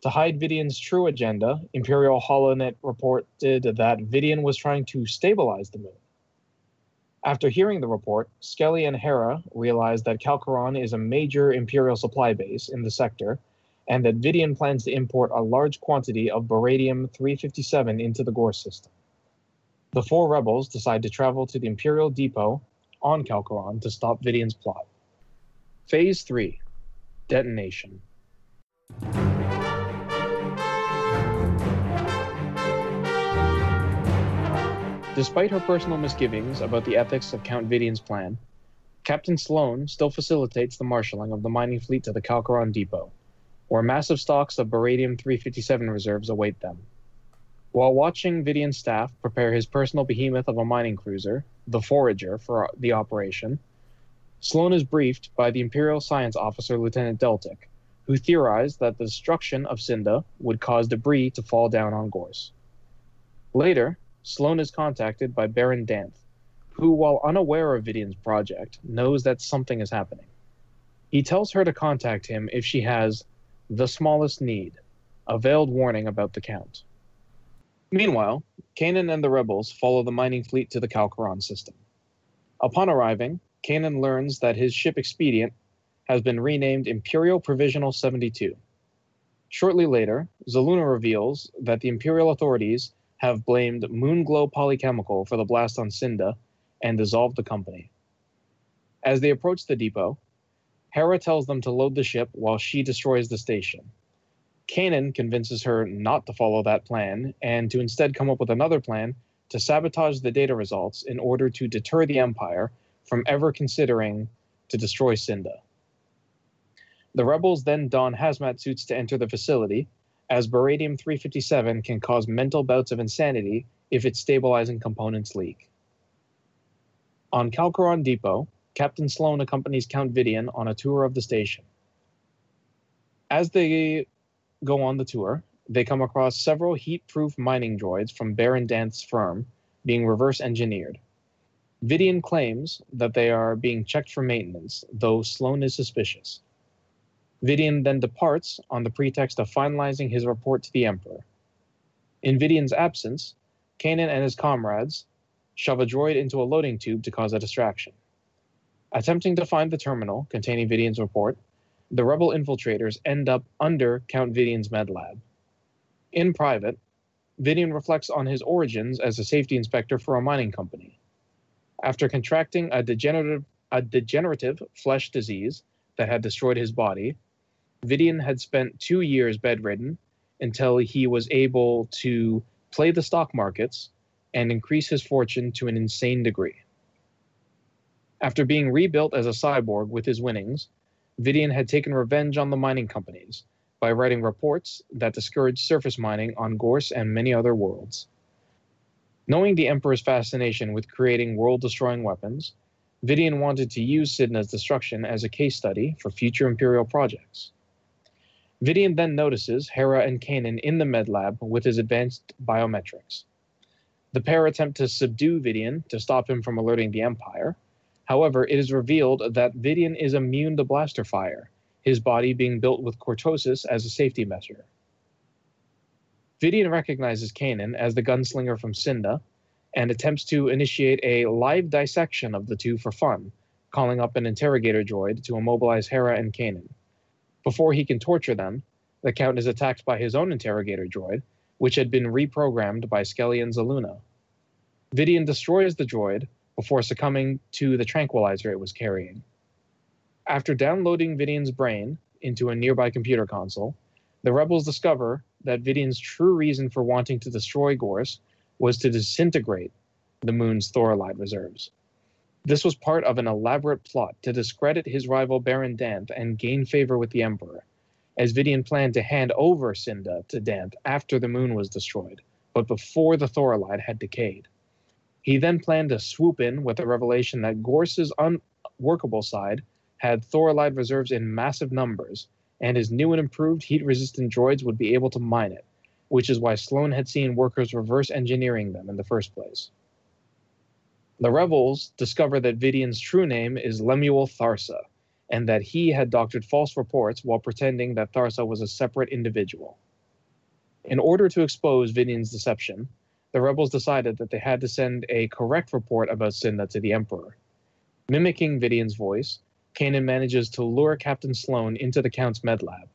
Speaker 2: To hide Vidian's true agenda, Imperial HoloNet reported that Vidian was trying to stabilize the moon. After hearing the report, Skelly and Hera realize that Calcoraan is a major Imperial supply base in the sector and that Vidian plans to import a large quantity of Baradium 357 into the Gorse system. The four rebels decide to travel to the Imperial depot on Calcoraan to stop Vidian's plot. Phase 3 Detonation. Despite her personal misgivings about the ethics of Count Vidian's plan, Captain Sloane still facilitates the marshaling of the mining fleet to the Calcoraan depot where massive stocks of Baradium 357 reserves await them. While watching Vidian's staff prepare his personal behemoth of a mining cruiser, the Forager, for the operation, Sloane is briefed by the Imperial Science Officer Lieutenant Deltic, who theorized that the destruction of Cynda would cause debris to fall down on Gorse. Later, Sloane is contacted by Baron Danthe, who, while unaware of Vidian's project, knows that something is happening. He tells her to contact him if she has the smallest need, a veiled warning about the Count. Meanwhile, Kanan and the rebels follow the mining fleet to the Calcoraan system. Upon arriving, Kanan learns that his ship Expedient has been renamed Imperial Provisional 72. Shortly later, Zaluna reveals that the Imperial authorities have blamed Moonglow Polychemical for the blast on Cynda and dissolved the company. As they approach the depot, Hera tells them to load the ship while she destroys the station. Kanan convinces her not to follow that plan and to instead come up with another plan to sabotage the data results in order to deter the Empire from ever considering to destroy Cynda. The rebels then don hazmat suits to enter the facility, as Baradium 357 can cause mental bouts of insanity if its stabilizing components leak. On Calcoraan Depot, Captain Sloane accompanies Count Vidian on a tour of the station. As they go on the tour, they come across several heat proof mining droids from Baron Danthe's firm being reverse engineered. Vidian claims that they are being checked for maintenance, though Sloane is suspicious. Vidian then departs on the pretext of finalizing his report to the Emperor. In Vidian's absence, Kanan and his comrades shove a droid into a loading tube to cause a distraction. Attempting to find the terminal containing Vidian's report, the rebel infiltrators end up under Count Vidian's med lab. In private, Vidian reflects on his origins as a safety inspector for a mining company. After contracting a degenerative, a degenerative flesh disease that had destroyed his body, Vidian had spent two years bedridden until he was able to play the stock markets and increase his fortune to an insane degree. After being rebuilt as a cyborg with his winnings, Vidian had taken revenge on the mining companies by writing reports that discouraged surface mining on Gorse and many other worlds. Knowing the Emperor's fascination with creating world destroying weapons, Vidian wanted to use Cynda's destruction as a case study for future Imperial projects. Vidian then notices Hera and Kanan in the med lab with his advanced biometrics. The pair attempt to subdue Vidian to stop him from alerting the Empire. However, it is revealed that Vidian is immune to blaster fire, his body being built with cortosis as a safety measure. Vidian recognizes Kanan as the gunslinger from Cynda and attempts to initiate a live dissection of the two for fun, calling up an interrogator droid to immobilize Hera and Kanan. Before he can torture them, the Count is attacked by his own interrogator droid, which had been reprogrammed by Skelly and Zaluna. Vidian destroys the droid before succumbing to the tranquilizer it was carrying. After downloading Vidian's brain into a nearby computer console, the rebels discover that Vidian's true reason for wanting to destroy Gorse was to disintegrate the moon's Thorilide reserves. This was part of an elaborate plot to discredit his rival Baron Danthe and gain favor with the Emperor, as Vidian planned to hand over Cynda to Danthe after the moon was destroyed, but before the Thorilide had decayed. He then planned to swoop in with the revelation that Gorse's unworkable side had Thorilide reserves in massive numbers, and his new and improved heat resistant droids would be able to mine it, which is why Sloane had seen workers reverse engineering them in the first place. The rebels discover that Vidian's true name is Lemuel Tharsa, and that he had doctored false reports while pretending that Tharsa was a separate individual. In order to expose Vidian's deception, the rebels decided that they had to send a correct report about Cynda to the Emperor. Mimicking Vidian's voice, Kanan manages to lure Captain Sloane into the Count's med lab.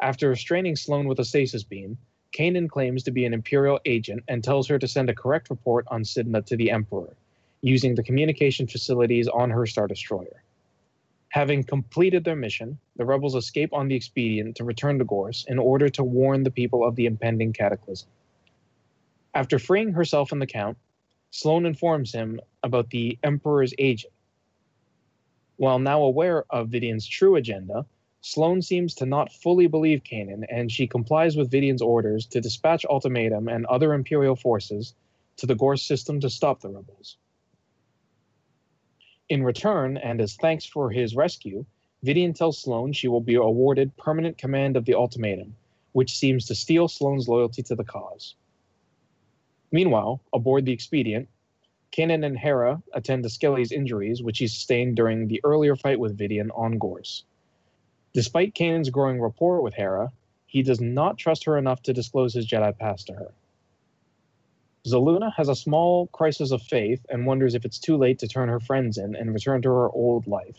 Speaker 2: After restraining Sloane with a stasis beam, Kanan claims to be an Imperial agent and tells her to send a correct report on Cynda to the Emperor, using the communication facilities on her Star Destroyer. Having completed their mission, the rebels escape on the expedient to return to Gorse in order to warn the people of the impending cataclysm. After freeing herself and the Count, Sloane informs him about the Emperor's agent. While now aware of Vidian's true agenda, Sloane seems to not fully believe Kanan, and she complies with Vidian's orders to dispatch Ultimatum and other Imperial forces to the Gorse system to stop the rebels. In return, and as thanks for his rescue, Vidian tells Sloane she will be awarded permanent command of the Ultimatum, which seems to steal Sloane's loyalty to the cause. Meanwhile, aboard the Expedient, Kanan and Hera attend to Skelly's injuries, which he sustained during the earlier fight with Vidian on Gorse. Despite Kanan's growing rapport with Hera, he does not trust her enough to disclose his Jedi past to her. Zaluna has a small crisis of faith and wonders if it's too late to turn her friends in and return to her old life.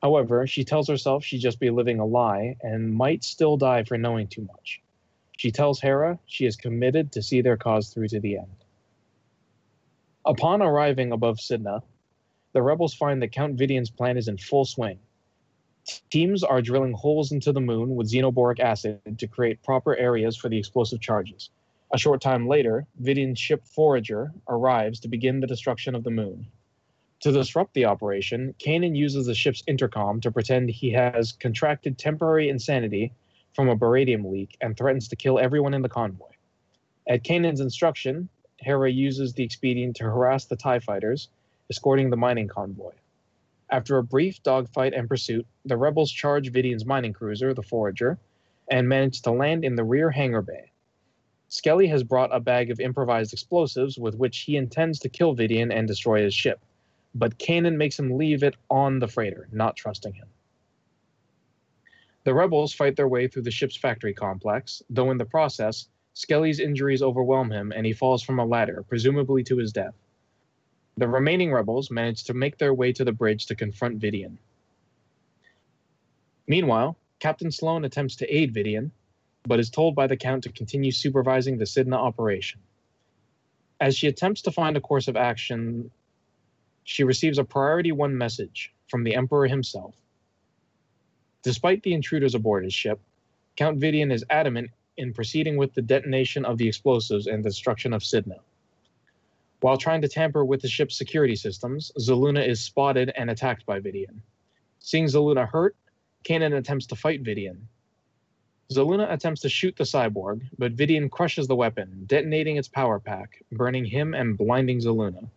Speaker 2: However, she tells herself she'd just be living a lie and might still die for knowing too much. She tells Hera she is committed to see their cause through to the end. Upon arriving above Cynda, the rebels find that Count Vidian's plan is in full swing. Teams are drilling holes into the moon with xenoboric acid to create proper areas for the explosive charges. A short time later, Vidian's ship Forager arrives to begin the destruction of the moon. To disrupt the operation, Kanan uses the ship's intercom to pretend he has contracted temporary insanity from a baradium leak and threatens to kill everyone in the convoy. At Kanan's instruction, Hera uses the expedient to harass the TIE fighters, escorting the mining convoy. After a brief dogfight and pursuit, the rebels charge Vidian's mining cruiser, the Forager, and manage to land in the rear hangar bay. Skelly has brought a bag of improvised explosives with which he intends to kill Vidian and destroy his ship, but Kanan makes him leave it on the freighter, not trusting him. The rebels fight their way through the ship's factory complex, though in the process, Skelly's injuries overwhelm him and he falls from a ladder, presumably to his death. The remaining rebels manage to make their way to the bridge to confront Vidian. Meanwhile, Captain Sloane attempts to aid Vidian, but is told by the Count to continue supervising the Cynda operation. As she attempts to find a course of action, she receives a Priority 1 message from the Emperor himself. Despite the intruders aboard his ship, Count Vidian is adamant in proceeding with the detonation of the explosives and destruction of Cynda. While trying to tamper with the ship's security systems, Zaluna is spotted and attacked by Vidian. Seeing Zaluna hurt, Kanan attempts to fight Vidian. Zaluna attempts to shoot the cyborg, but Vidian crushes the weapon, detonating its power pack, burning him and blinding Zaluna.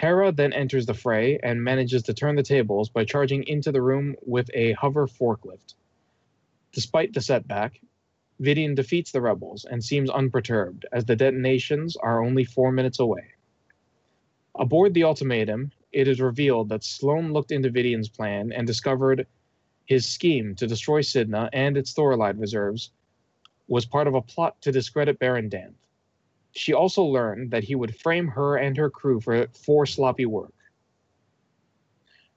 Speaker 2: Hera then enters the fray and manages to turn the tables by charging into the room with a hover forklift. Despite the setback, Vidian defeats the rebels and seems unperturbed, as the detonations are only four minutes away. Aboard the ultimatum, it is revealed that Sloane looked into Vidian's plan and discovered his scheme to destroy Cynda and its Thorilide reserves was part of a plot to discredit Baron Danthe. She also learned that he would frame her and her crew for, for sloppy work.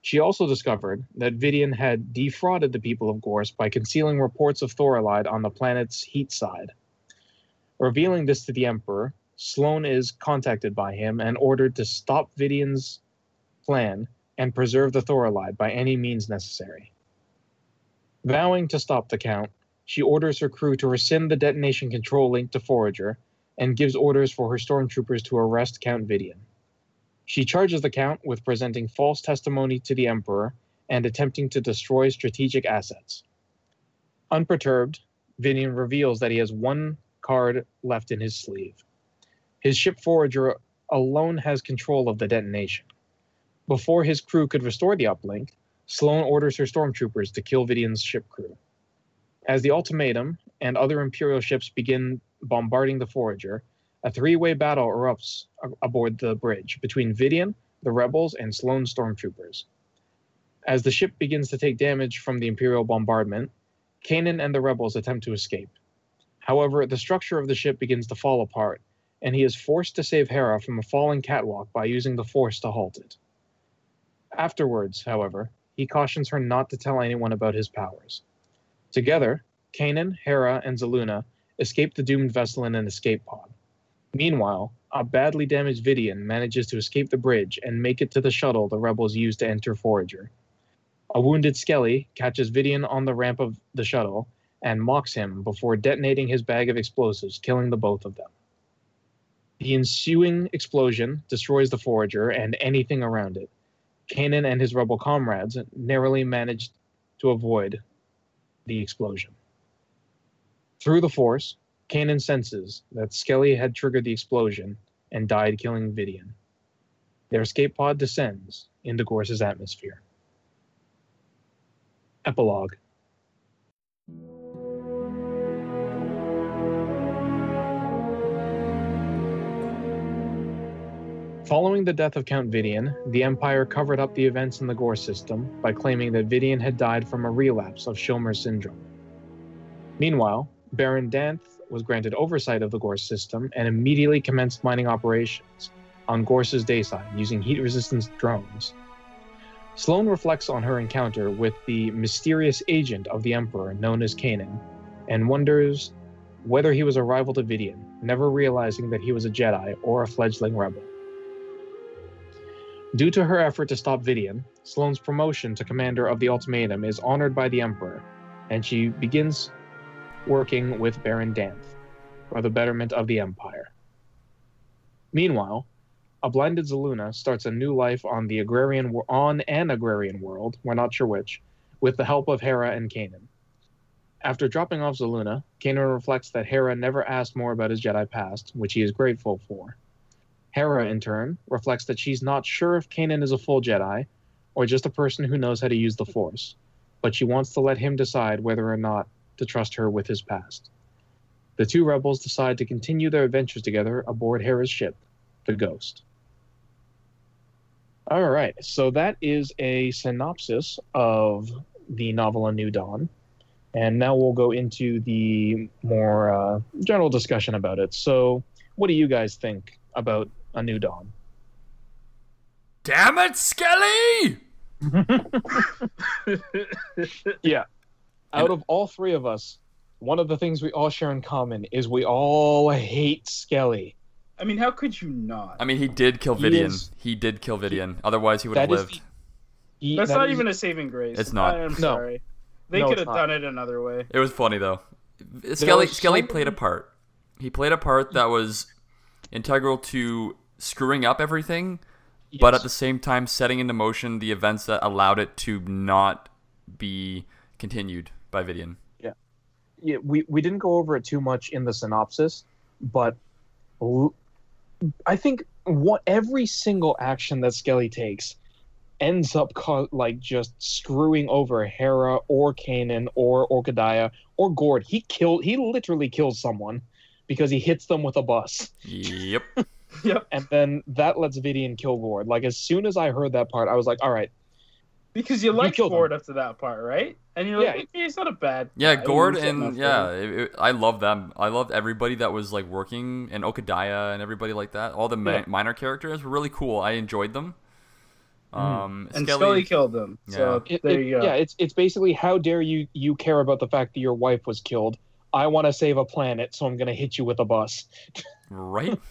Speaker 2: She also discovered that Vidian had defrauded the people of Gorse by concealing reports of Thorilide on the planet's heat side. Revealing this to the Emperor, Sloane is contacted by him and ordered to stop Vidian's plan and preserve the Thorilide by any means necessary. Vowing to stop the Count, she orders her crew to rescind the detonation control link to Forager and gives orders for her stormtroopers to arrest Count Vidian. She charges the Count with presenting false testimony to the Emperor and attempting to destroy strategic assets. Unperturbed, Vidian reveals that he has one card left in his sleeve. His ship Forager alone has control of the detonation. Before his crew could restore the uplink, Sloane orders her stormtroopers to kill Vidian's ship crew. As the ultimatum and other Imperial ships begin bombarding the Forager, a three way battle erupts aboard the bridge between Vidian, the rebels, and Sloane's stormtroopers. As the ship begins to take damage from the Imperial bombardment, Kanan and the rebels attempt to escape. However, the structure of the ship begins to fall apart, and he is forced to save Hera from a falling catwalk by using the Force to halt it. Afterwards, however, he cautions her not to tell anyone about his powers. Together, Kanan, Hera, and Zaluna escape the doomed vessel in an escape pod. Meanwhile, a badly damaged Vidian manages to escape the bridge and make it to the shuttle the rebels use to enter Forager. A wounded Skelly catches Vidian on the ramp of the shuttle and mocks him before detonating his bag of explosives, killing the both of them. The ensuing explosion destroys the Forager and anything around it. Kanan and his rebel comrades narrowly managed to avoid the explosion. Through the Force, Kanan senses that Skelly had triggered the explosion and died, killing Vidian. Their escape pod descends into Gorse's atmosphere. Epilogue. Following the death of Count Vidian, the Empire covered up the events in the Gorse system by claiming that Vidian had died from a relapse of Schilmer's syndrome. Meanwhile, Baron Danthe was granted oversight of the Gorse system and immediately commenced mining operations on Gorse's dayside using heat resistant drones. Sloane reflects on her encounter with the mysterious agent of the Emperor known as Kanan and wonders whether he was a rival to Vidian, never realizing that he was a Jedi or a fledgling rebel. Due to her effort to stop Vidian, Sloane's promotion to commander of the Ultimatum is honored by the Emperor, and she begins working with Baron Danthe for the betterment of the Empire. Meanwhile, a blinded Zaluna starts a new life on the agrarian on an agrarian world, we're not sure which, with the help of Hera and Kanan. After dropping off Zaluna, Kanan reflects that Hera never asked more about his Jedi past, which he is grateful for. Hera, in turn, reflects that she's not sure if Kanan is a full Jedi or just a person who knows how to use the Force, but she wants to let him decide whether or not to trust her with his past. The two rebels decide to continue their adventures together aboard Hera's ship, the Ghost. All right, so that is a synopsis of the novel A New Dawn. And now we'll go into the more uh, general discussion about it. So, what do you guys think about A New Dawn?
Speaker 1: Damn it, Skelly!
Speaker 2: Yeah. Out of all three of us, one of the things we all share in common is we all hate Skelly.
Speaker 3: I mean, how could you not?
Speaker 1: I mean, he did kill
Speaker 2: He
Speaker 1: Vidian.
Speaker 2: is-
Speaker 1: He did kill Vidian. Otherwise, he would have
Speaker 2: That is
Speaker 1: lived.
Speaker 2: the- He-
Speaker 3: That's
Speaker 2: that
Speaker 3: not
Speaker 2: is-
Speaker 3: even a saving grace.
Speaker 1: It's not.
Speaker 3: I'm
Speaker 2: No.
Speaker 3: sorry. They
Speaker 2: No,
Speaker 3: could
Speaker 2: it's
Speaker 3: have
Speaker 2: not.
Speaker 3: done it another way.
Speaker 1: It was funny though. Skelly
Speaker 2: are
Speaker 1: Skelly
Speaker 2: many-
Speaker 1: played a part. He played a part that was integral to screwing up everything, but at the same time setting into motion the events that allowed it to not be continued by Vidian.
Speaker 2: yeah, yeah. we, we didn't go over it too much in the synopsis, but I think what every single action that Skelly takes ends up co- like just screwing over Hera or Kanan or Okadiah or Gord. He killed he literally kills someone because he hits them with a bus.
Speaker 1: Yep.
Speaker 3: Yep.
Speaker 2: And then that lets Vidian kill Gord. Like as soon as I heard that part, I was like, all right,
Speaker 3: Because you liked
Speaker 2: killed him.
Speaker 3: Ford up to that part, right? And you're like,
Speaker 2: Yeah.
Speaker 3: okay, he's not a bad.
Speaker 1: Yeah,
Speaker 3: guy.
Speaker 1: Gord
Speaker 3: He's setting up
Speaker 1: and yeah, it, it- I love them. I loved everybody that was like working and Okadiah and everybody like that. All the mi-
Speaker 2: Yeah.
Speaker 1: minor characters were really cool. I enjoyed them. Um,
Speaker 3: And Skelly, killed him. So
Speaker 2: It-
Speaker 3: there you go.
Speaker 2: Yeah, it's it's basically how dare you you care about the fact that your wife was killed. I want to save a planet, so I'm gonna hit you with a bus.
Speaker 1: right.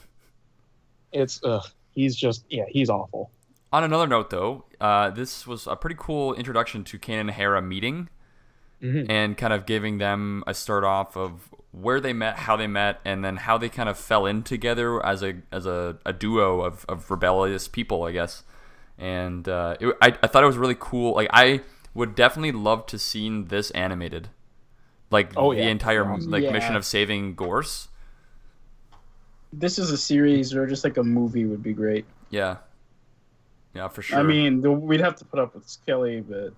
Speaker 2: It's ugh, he's just yeah, he's awful.
Speaker 1: On another note, though, uh, this was a pretty cool introduction to Kanan and Hera meeting
Speaker 2: Mhm.
Speaker 1: and kind of giving them a start off of where they met, how they met, and then how they kind of fell in together as a as a, a duo of, of rebellious people, I guess. And uh, it, I, I thought it was really cool. Like I would definitely love to seen this animated, like
Speaker 2: Oh,
Speaker 1: the
Speaker 2: yeah.
Speaker 1: entire like
Speaker 3: Yeah.
Speaker 1: mission of saving Gorse.
Speaker 3: This is a series or just like a movie would be great.
Speaker 1: Yeah, yeah, for sure.
Speaker 3: I mean, we'd have to put up with Skelly, but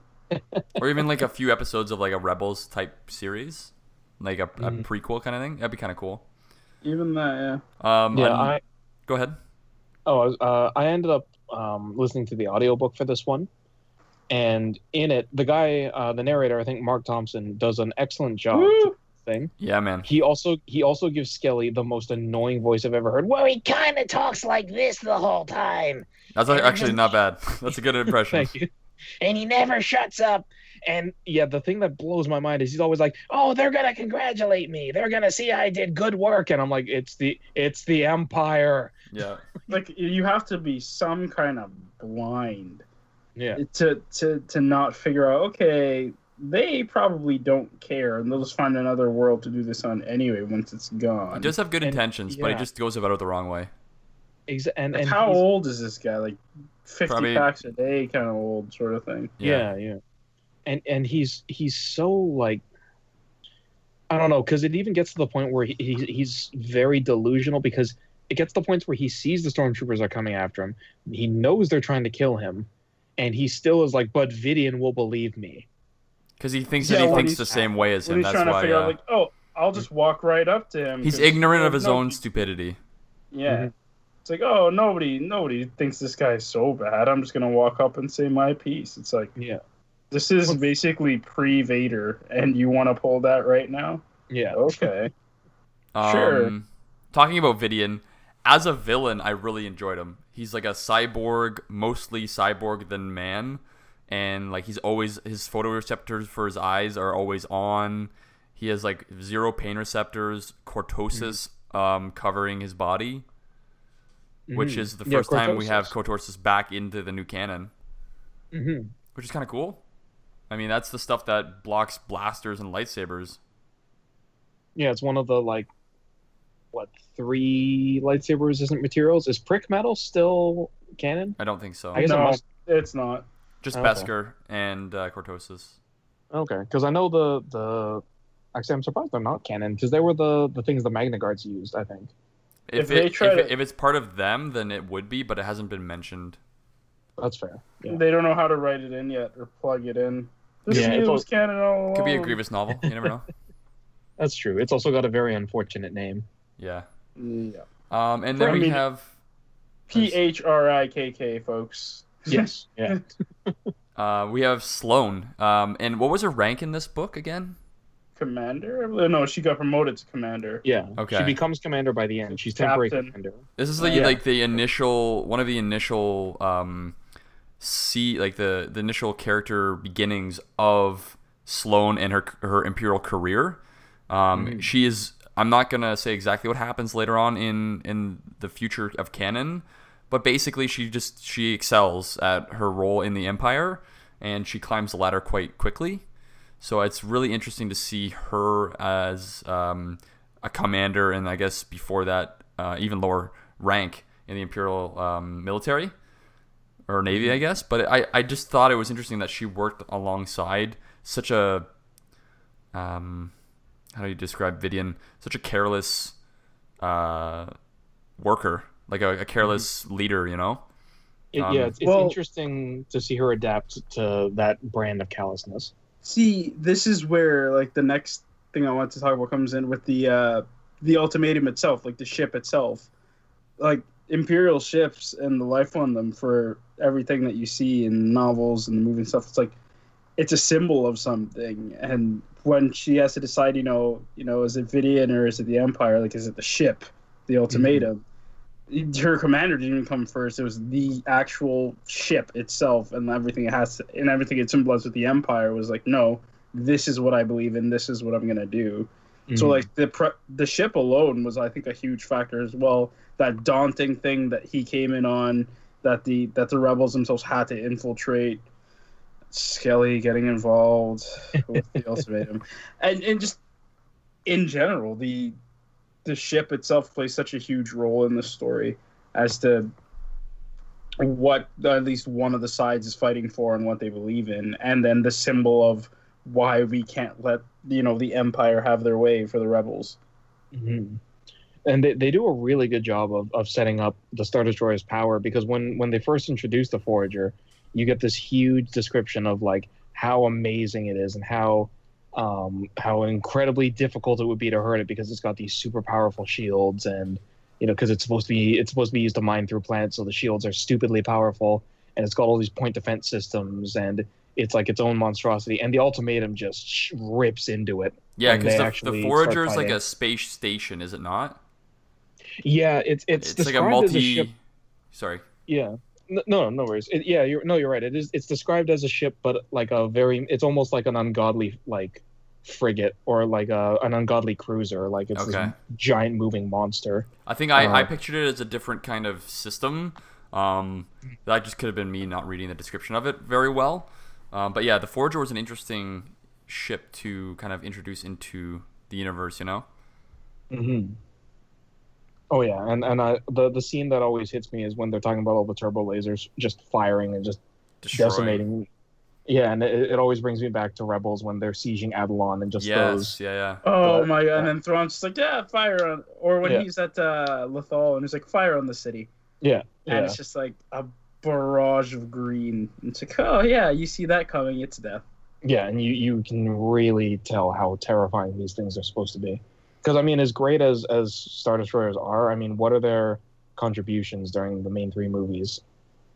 Speaker 1: or even like a few episodes of like a Rebels type series, like a, a
Speaker 2: Mhm.
Speaker 1: prequel kind of thing. That'd be kind of cool.
Speaker 3: even that, yeah.
Speaker 1: Um,
Speaker 2: Yeah,
Speaker 1: I'm-
Speaker 2: I
Speaker 1: go ahead.
Speaker 2: oh I uh, I ended up um, listening to the audiobook for this one, and in it, the guy, uh, the narrator, I think Marc Thompson, does an excellent job.
Speaker 3: Woo!
Speaker 2: To the Thing.
Speaker 1: Yeah, man.
Speaker 2: He also he also gives Skelly the most annoying voice I've ever heard.
Speaker 5: Well, he kind of talks like this the whole time,
Speaker 1: That's
Speaker 5: Yeah,
Speaker 1: actually
Speaker 5: just-
Speaker 1: not bad. That's a good impression.
Speaker 2: Thank you.
Speaker 5: and he never shuts up.
Speaker 2: And yeah, the thing that blows my mind is he's always like, "Oh, they're gonna congratulate me. They're gonna see I did good work." And I'm like, "It's the it's the Empire."
Speaker 1: Yeah.
Speaker 3: Like you have to be some kind of blind
Speaker 2: Yeah,
Speaker 3: to to to not figure out. Okay, they probably don't care, and they'll just find another world to do this on anyway once it's gone.
Speaker 1: He does have good
Speaker 2: And-
Speaker 1: intentions, but he just goes about it the wrong way.
Speaker 2: Exa- and and
Speaker 3: how old is this guy? Like fifty
Speaker 1: Probably-
Speaker 3: packs a day, kind of old, sort of thing.
Speaker 2: Yeah. yeah, And and he's he's so like I don't know because it even gets to the point where he, he he's very delusional because it gets to the points where he sees the stormtroopers are coming after him. He knows they're trying to kill him, and he still is like, "But Vidian will believe me."
Speaker 1: Because he thinks
Speaker 4: Yeah,
Speaker 1: that he thinks the same way as him.
Speaker 4: he's
Speaker 1: That's
Speaker 4: trying to
Speaker 1: why
Speaker 4: figure
Speaker 1: uh,
Speaker 4: out, like, oh, I'll just walk right up to him.
Speaker 1: He's ignorant of his
Speaker 4: no-
Speaker 1: own stupidity.
Speaker 4: Yeah.
Speaker 2: Mhm.
Speaker 4: It's like, oh, nobody, nobody thinks this guy's so bad. I'm just gonna walk up and say my piece. It's like
Speaker 2: Yeah,
Speaker 4: this is basically pre-Vader, and you want to pull that right now?
Speaker 2: yeah.
Speaker 4: Okay.
Speaker 1: Um,
Speaker 4: Sure.
Speaker 1: Talking about Vidian, as a villain, I really enjoyed him. He's like a cyborg, mostly cyborg than man, and like he's always his photoreceptors for his eyes are always on. He has like zero pain receptors, cortosis um, covering his body, which
Speaker 2: Mhm.
Speaker 1: is the
Speaker 2: Yeah,
Speaker 1: first time we have
Speaker 2: cortosis.
Speaker 1: cortosis back into the new canon,
Speaker 2: Mhm.
Speaker 1: which is kind of cool. I mean, that's the stuff that blocks blasters and lightsabers.
Speaker 2: Yeah, it's one of the like what three lightsaber resistant materials. Is phrik metal still canon?
Speaker 1: I don't think so.
Speaker 2: I guess it
Speaker 4: no,
Speaker 2: must-
Speaker 4: it's not.
Speaker 1: Just
Speaker 2: Okay.
Speaker 1: Beskar and uh, cortosis.
Speaker 2: Okay, because I know the the. Actually, I'm surprised they're not canon because they were the the things the Magna Guards used. I think.
Speaker 1: If,
Speaker 4: If they
Speaker 1: it,
Speaker 4: try
Speaker 1: if, it,
Speaker 4: to-
Speaker 1: if it's part of them, then it would be, but it hasn't been mentioned.
Speaker 2: That's fair. Yeah.
Speaker 4: They don't know how to write it in yet or plug it in. This
Speaker 2: Yeah, it's
Speaker 4: was canon all
Speaker 1: Could be a. Grievous novel. You never know.
Speaker 2: That's true. It's also got a very unfortunate name.
Speaker 1: Yeah.
Speaker 4: Yeah.
Speaker 1: Um, and then
Speaker 4: I
Speaker 1: we
Speaker 4: mean-
Speaker 1: have
Speaker 4: P H R I K K, folks.
Speaker 2: Yes. Yeah.
Speaker 1: uh, we have Sloane. Um, and what was her rank in this book again?
Speaker 4: Commander? No, she got promoted to commander.
Speaker 2: Yeah.
Speaker 1: Okay.
Speaker 2: She becomes commander by the end. She's temporary
Speaker 4: Captain.
Speaker 2: commander.
Speaker 1: This is the
Speaker 2: Yeah.
Speaker 1: like the initial one of the initial um, see like the the initial character beginnings of Sloane and her her imperial career. Um,
Speaker 2: Mhm.
Speaker 1: She is. I'm not gonna say exactly what happens later on in in the future of canon, but basically she just she excels at her role in the empire, and she climbs the ladder quite quickly. So it's really interesting to see her as um, a commander, and I guess before that, uh, even lower rank in the imperial um, military or navy, I guess. But I, I just thought it was interesting that she worked alongside such a um, how do you describe Vidian? Such a careless uh, worker, like a, a careless leader, you know.
Speaker 2: It,
Speaker 1: Um,
Speaker 2: yeah, it's, it's
Speaker 4: well-
Speaker 2: interesting to see her adapt to that brand of callousness.
Speaker 3: See, this is where like the next thing I want to talk about comes in with the uh the ultimatum itself, like the ship itself. Like Imperial ships and the life on them for everything that you see in novels and the movie and stuff, it's like it's a symbol of something. And when she has to decide, you know, you know, is it Vidian or is it the Empire? Like is it the ship, the ultimatum? Her commander didn't even come first. It was the actual ship itself and everything it has to, and everything it symbolized with the Empire was like, no, this is what I believe in. This is what I'm gonna do. So
Speaker 2: Mhm.
Speaker 3: like the pre- the ship alone was I think a huge factor as well. That daunting thing that he came in on, that the that the rebels themselves had to infiltrate. Skelly getting involved with the ultimatum, and and just in general the the ship itself plays such a huge role in the story as to what at least one of the sides is fighting for and what they believe in, and then the symbol of why we can't let you know the empire have their way for the rebels.
Speaker 2: Mhm. And they, they do a really good job of, of setting up the Star Destroyer's power because when, when they first introduce the Forager, you get this huge description of like how amazing it is and how um, how incredibly difficult it would be to hurt it because it's got these super powerful shields and you know because it's supposed to be it's supposed to be used to mine through planets so the shields are stupidly powerful and it's got all these point defense systems and it's like its own monstrosity and the ultimatum just sh- rips into it
Speaker 1: Yeah, because the, the Forager is like a space station, is it not?
Speaker 2: yeah it's it's,
Speaker 1: It's, like a multi.
Speaker 2: a
Speaker 1: Sorry.
Speaker 2: Yeah. No, no, worries. It, yeah, you're no, you're right. It is. It's described as a ship, but like a very. It's almost like an ungodly like frigate or like a an ungodly cruiser. Like it's
Speaker 1: Okay.
Speaker 2: this giant moving monster.
Speaker 1: I think I, I
Speaker 2: Uh,
Speaker 1: pictured it as a different kind of system. Um, that just could have been me not reading the description of it very well. Um, but yeah, the Forager was an interesting ship to kind of introduce into the universe. You know.
Speaker 2: Mm-hmm. Oh yeah, and and I, the the scene that always hits me is when they're talking about all the turbo lasers just firing and just
Speaker 1: Destroying.
Speaker 2: decimating. Yeah, and it, it always brings me back to Rebels when they're sieging Atollon and just
Speaker 1: yes,
Speaker 2: those.
Speaker 1: yeah, yeah.
Speaker 3: Oh
Speaker 2: But-
Speaker 3: my god! And then Thrawn's just like, yeah, fire on, or when
Speaker 2: Yeah.
Speaker 3: he's at uh, Lothal and he's like, fire on the city,
Speaker 2: Yeah,
Speaker 3: and
Speaker 2: yeah,
Speaker 3: it's just like a barrage of green. It's like, oh yeah, you see that coming, it's death.
Speaker 2: yeah, and you you can really tell how terrifying these things are supposed to be. Because I mean, as great as as Star Destroyers are, I mean, what are their contributions during the main three movies?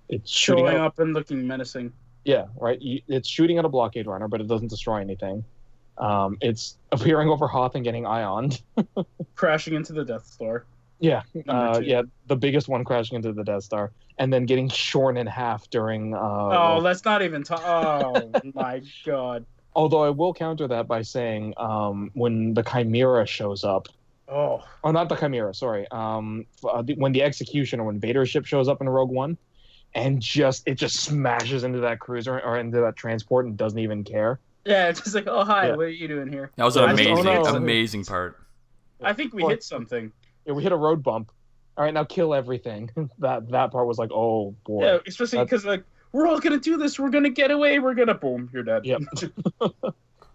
Speaker 2: It's shooting
Speaker 3: Showing
Speaker 2: at,
Speaker 3: up and looking menacing.
Speaker 2: yeah, right. You, it's shooting at a blockade runner, but it doesn't destroy anything. Um, it's appearing over Hoth and getting ioned.
Speaker 3: crashing into the Death Star.
Speaker 2: Yeah, uh, yeah, the biggest one crashing into the Death Star, and then getting shorn in half during. Uh,
Speaker 3: oh, let's not even talk. Oh my god.
Speaker 2: Although I will counter that by saying, um, when the Chimera shows up,
Speaker 3: Oh,
Speaker 2: oh, not the Chimera, sorry, um, f- uh, the, when the Executioner, when Vader's ship shows up in Rogue One, and just it just smashes into that cruiser or into that transport and doesn't even care.
Speaker 3: yeah. It's just like, oh hi,
Speaker 2: Yeah.
Speaker 3: what are you doing here?
Speaker 1: That was an
Speaker 2: I just-
Speaker 1: amazing,
Speaker 2: oh, no.
Speaker 1: amazing part.
Speaker 3: I think we
Speaker 2: Or-
Speaker 3: hit something.
Speaker 2: Yeah, we hit a road bump. All right, now kill everything. that that part was like, oh boy.
Speaker 3: Yeah, especially because like we're all gonna do this. We're gonna get away. We're gonna boom. You're dead.
Speaker 2: Yep.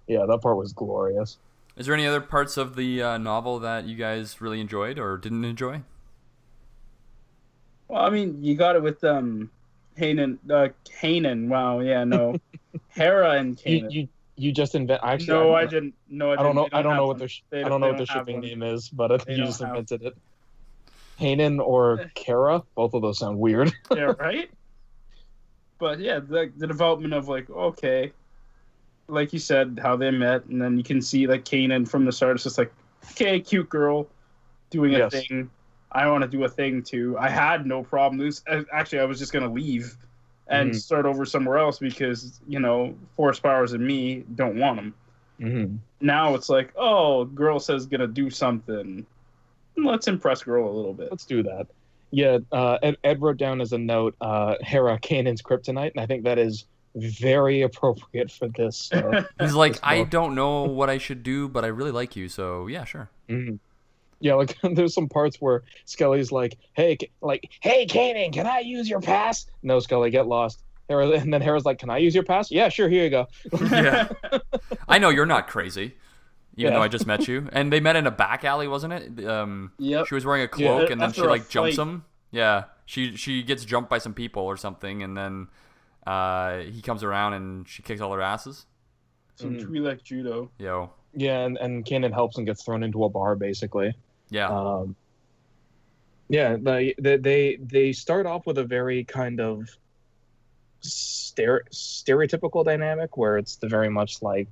Speaker 2: yeah, that part was glorious.
Speaker 1: Is there any other parts of the uh, novel that you guys really enjoyed or didn't enjoy?
Speaker 3: Well, I mean, you got it with um, Hanan. Uh, Hanan. Wow. Yeah. No. Hera and
Speaker 2: You
Speaker 3: Kanan.
Speaker 2: you you just invent. Actually,
Speaker 3: no,
Speaker 2: I,
Speaker 3: I didn't. No, I,
Speaker 2: I don't
Speaker 3: didn't.
Speaker 2: know. I don't know what their sh- I
Speaker 3: don't-
Speaker 2: don't know what
Speaker 3: their
Speaker 2: shipping
Speaker 3: one.
Speaker 2: name is, but I think you just
Speaker 3: have-
Speaker 2: invented it. Hanan or Kara, both of those sound weird.
Speaker 3: yeah, right. But yeah, the the development of like okay, like you said, how they met, and then you can see like Kanan from the start. It's just like, okay, cute girl, doing a
Speaker 2: Yes.
Speaker 3: thing. I want to do a thing too. I had no problem. This actually, I was just gonna leave and
Speaker 2: Mhm.
Speaker 3: start over somewhere else because you know, force powers and me don't want them.
Speaker 2: mm-hmm.
Speaker 3: Now it's like, oh, girl says gonna do something. Let's impress girl a little bit.
Speaker 2: Let's do that. Yeah, uh, Ed, Ed wrote down as a note uh, Hera Kanan's kryptonite, and I think that is very appropriate for this. Uh,
Speaker 1: He's like,
Speaker 2: This
Speaker 1: I don't know what I should do, but I really like you, so yeah, sure.
Speaker 2: mhm. Yeah, like there's some parts where Skelly's like, "Hey, like, hey, Kanan, can I use your pass?" No, Skelly, get lost. Hera, and then Hera's like, "Can I use your pass?" Yeah, sure. Here you go.
Speaker 1: Yeah. I know you're not crazy, even
Speaker 2: Yeah.
Speaker 1: though I just met you. And they met in a back alley, wasn't it? Um,
Speaker 3: Yep.
Speaker 1: she was wearing a
Speaker 2: Yeah,
Speaker 1: cloak, and then she
Speaker 3: a
Speaker 1: like jumps
Speaker 3: fight.
Speaker 1: him. Yeah, she she gets jumped by some people or something, and then uh, he comes around and she kicks all their asses.
Speaker 3: Some
Speaker 2: Mhm.
Speaker 3: Twi'lek judo.
Speaker 1: Yo,
Speaker 2: Yeah, and, and Kanan helps and gets thrown into a bar, basically.
Speaker 1: yeah,
Speaker 2: Um, yeah, they, they they they start off with a very kind of stere- stereotypical dynamic where it's the very much like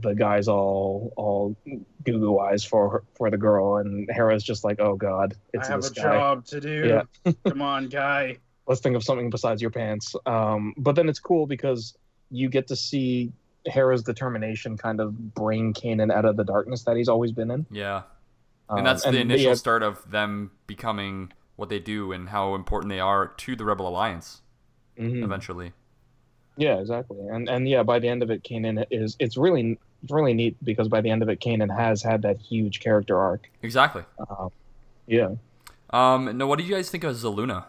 Speaker 2: the guy's all all goo goo eyes for her, for the girl, and Hera's just like, oh god, it's
Speaker 3: I have
Speaker 2: this
Speaker 3: a
Speaker 2: guy.
Speaker 3: job to do.
Speaker 2: Yeah.
Speaker 3: Come on, guy.
Speaker 2: Let's think of something besides your pants. Um, but then it's cool because you get to see Hera's determination kind of bring Kanan out of the darkness that he's always been in.
Speaker 1: yeah.
Speaker 2: Um,
Speaker 1: And that's the initial
Speaker 2: have-
Speaker 1: start of them becoming what they do and how important they are to the Rebel Alliance
Speaker 2: Mhm.
Speaker 1: eventually.
Speaker 2: Yeah, exactly. And and yeah, by the end of it, Kanan is it's really it's really neat because by the end of it, Kanan has had that huge character arc.
Speaker 1: Exactly.
Speaker 2: Uh, yeah.
Speaker 1: Um, now, what do you guys think of Zaluna,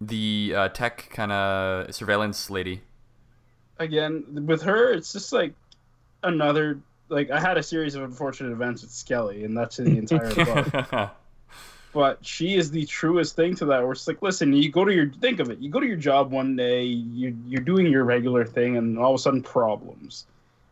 Speaker 1: the uh, tech kind of surveillance lady?
Speaker 3: Again, with her, it's just like another. Like I had a series of unfortunate events with Skelly, and that's the entire book. But she is the truest thing to that. Where it's like, listen, you go to your think of it. You go to your job one day, you you're doing your regular thing, and all of a sudden problems.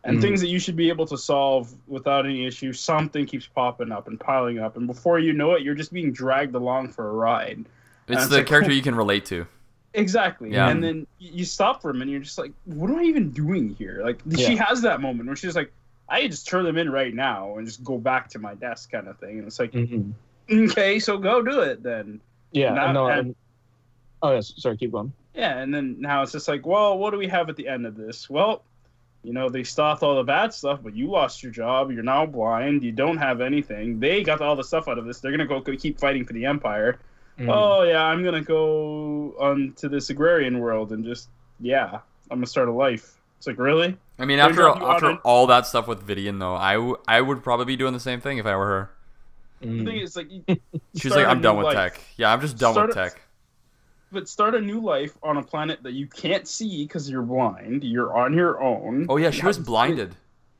Speaker 3: And
Speaker 2: Mhm.
Speaker 3: things that you should be able to solve without any issue, something keeps popping up and piling up, and before you know it, you're just being dragged along for a ride.
Speaker 1: it's
Speaker 3: it's
Speaker 1: the
Speaker 3: like-
Speaker 1: character you can relate to.
Speaker 3: Exactly.
Speaker 1: Yeah.
Speaker 3: And then you stop for a minute, and you're just like, what am I even doing here? Like, she has that moment where she's like, I just turn them in right now and just go back to my desk, kind of thing. And it's like,
Speaker 2: Mhm.
Speaker 3: okay, so go do it then.
Speaker 2: Yeah.
Speaker 3: Not-
Speaker 2: no.
Speaker 3: and-
Speaker 2: and- oh yes. Sorry. Keep going.
Speaker 3: Yeah. And then now it's just like, well, what do we have at the end of this? Well, you know, they stopped all the bad stuff, but you lost your job. You're now blind. You don't have anything. They got all the stuff out of this. They're gonna go go keep fighting for the empire.
Speaker 2: Mhm.
Speaker 3: oh yeah, I'm gonna go on to this agrarian world and just yeah, I'm gonna start a life. It's like really?
Speaker 1: I mean,
Speaker 3: They
Speaker 1: after after all that stuff with Vidian, though, I, w- I would probably be doing the same thing if I were her.
Speaker 3: The
Speaker 2: Mhm.
Speaker 3: thing is like
Speaker 1: She's like, I'm done with
Speaker 3: life.
Speaker 1: tech. Yeah, I'm just done
Speaker 3: Start
Speaker 1: with
Speaker 3: a-
Speaker 1: tech.
Speaker 3: But start a new life on a planet that you can't see because you're blind. You're on your own.
Speaker 1: Oh yeah, she was
Speaker 3: Have-
Speaker 1: blinded.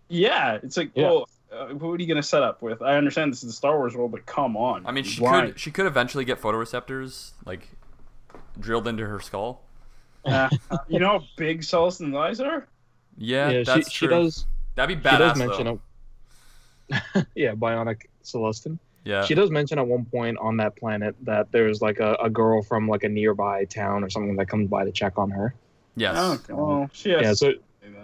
Speaker 3: Yeah, it's like,
Speaker 2: Yeah.
Speaker 3: well, uh, what are you gonna set up with? I understand this is the Star Wars world, but come on.
Speaker 1: I mean, she
Speaker 3: blind.
Speaker 1: could she could eventually get photoreceptors like drilled into her skull.
Speaker 3: Uh, you know how big Celestine's eyes are?
Speaker 1: Yeah,
Speaker 2: yeah, she,
Speaker 1: that's
Speaker 2: she
Speaker 1: true.
Speaker 2: does.
Speaker 1: That'd be
Speaker 2: She does
Speaker 1: badass
Speaker 2: mention
Speaker 1: though.
Speaker 2: a, yeah, bionic Celestine.
Speaker 1: Yeah.
Speaker 2: She does mention at one point on that planet that there's like a, a girl from like a nearby town or something that comes by to check on her.
Speaker 1: yes.
Speaker 3: Oh, well, she has
Speaker 2: Yeah, so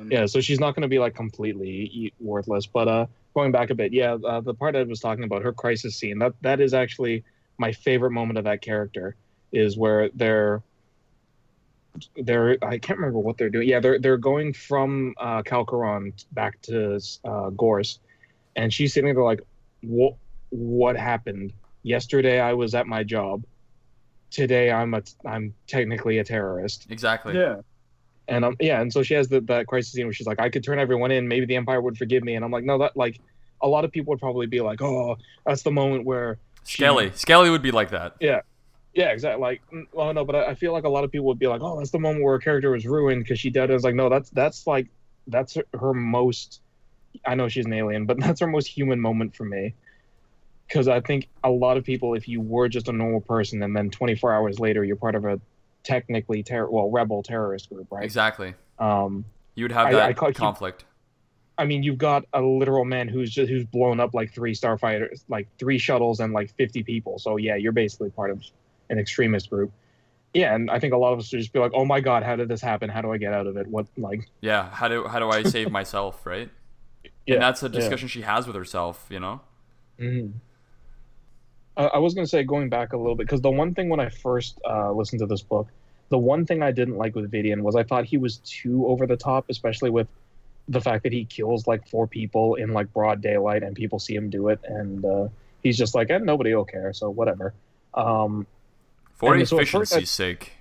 Speaker 2: yeah, so she's not going to be like completely e- worthless. But uh, going back a bit, yeah, uh, the part I was talking about her crisis scene that that is actually my favorite moment of that character is where they're they're I can't remember what they're doing. Yeah, they're they're going from uh, Calcoraan back to uh, Gorse, and she's sitting there like, what what happened yesterday? I was at my job. Today I'm a I'm technically a terrorist.
Speaker 1: Exactly.
Speaker 3: Yeah.
Speaker 2: And um, yeah, and so she has the, that crisis scene where she's like, I could turn everyone in. Maybe the Empire would forgive me. And I'm like, no, that like, a lot of people would probably be like, oh, that's the moment where,
Speaker 1: Skelly. Skelly would be like that.
Speaker 2: yeah, Yeah, exactly. Like, mm, well, no, but I, I feel like a lot of people would be like, oh, that's the moment where a character was ruined because she died. And it's like, no, that's that's like, that's her, her most. I know she's an alien, but that's her most human moment for me. Because I think a lot of people, if you were just a normal person and then 24 hours later you're part of a technically terror, well, rebel terrorist group, right?
Speaker 1: Exactly.
Speaker 2: Um,
Speaker 1: You would have that
Speaker 2: I keep-
Speaker 1: conflict.
Speaker 2: I mean, you've got a literal man who's just who's blown up like three starfighters, like three shuttles and like fifty people. So yeah, you're basically part of an extremist group. Yeah, and I think a lot of us would just be like, "Oh my god, how did this happen? How do I get out of it? What like?"
Speaker 1: Yeah. How do how do I save myself, right?
Speaker 2: Yeah,
Speaker 1: and that's a
Speaker 2: yeah.
Speaker 1: discussion she has with herself, you know?
Speaker 2: Mhm. I, I was gonna say going back a little bit because the one thing when I first uh, listened to this book, the one thing I didn't like with Vidian was I thought he was too over the top, especially with the fact that he kills like four people in like broad daylight and people see him do it, and uh, he's just like, eh, nobody will care, so whatever. Um,
Speaker 1: For
Speaker 2: And so at I-
Speaker 1: efficiency's sake.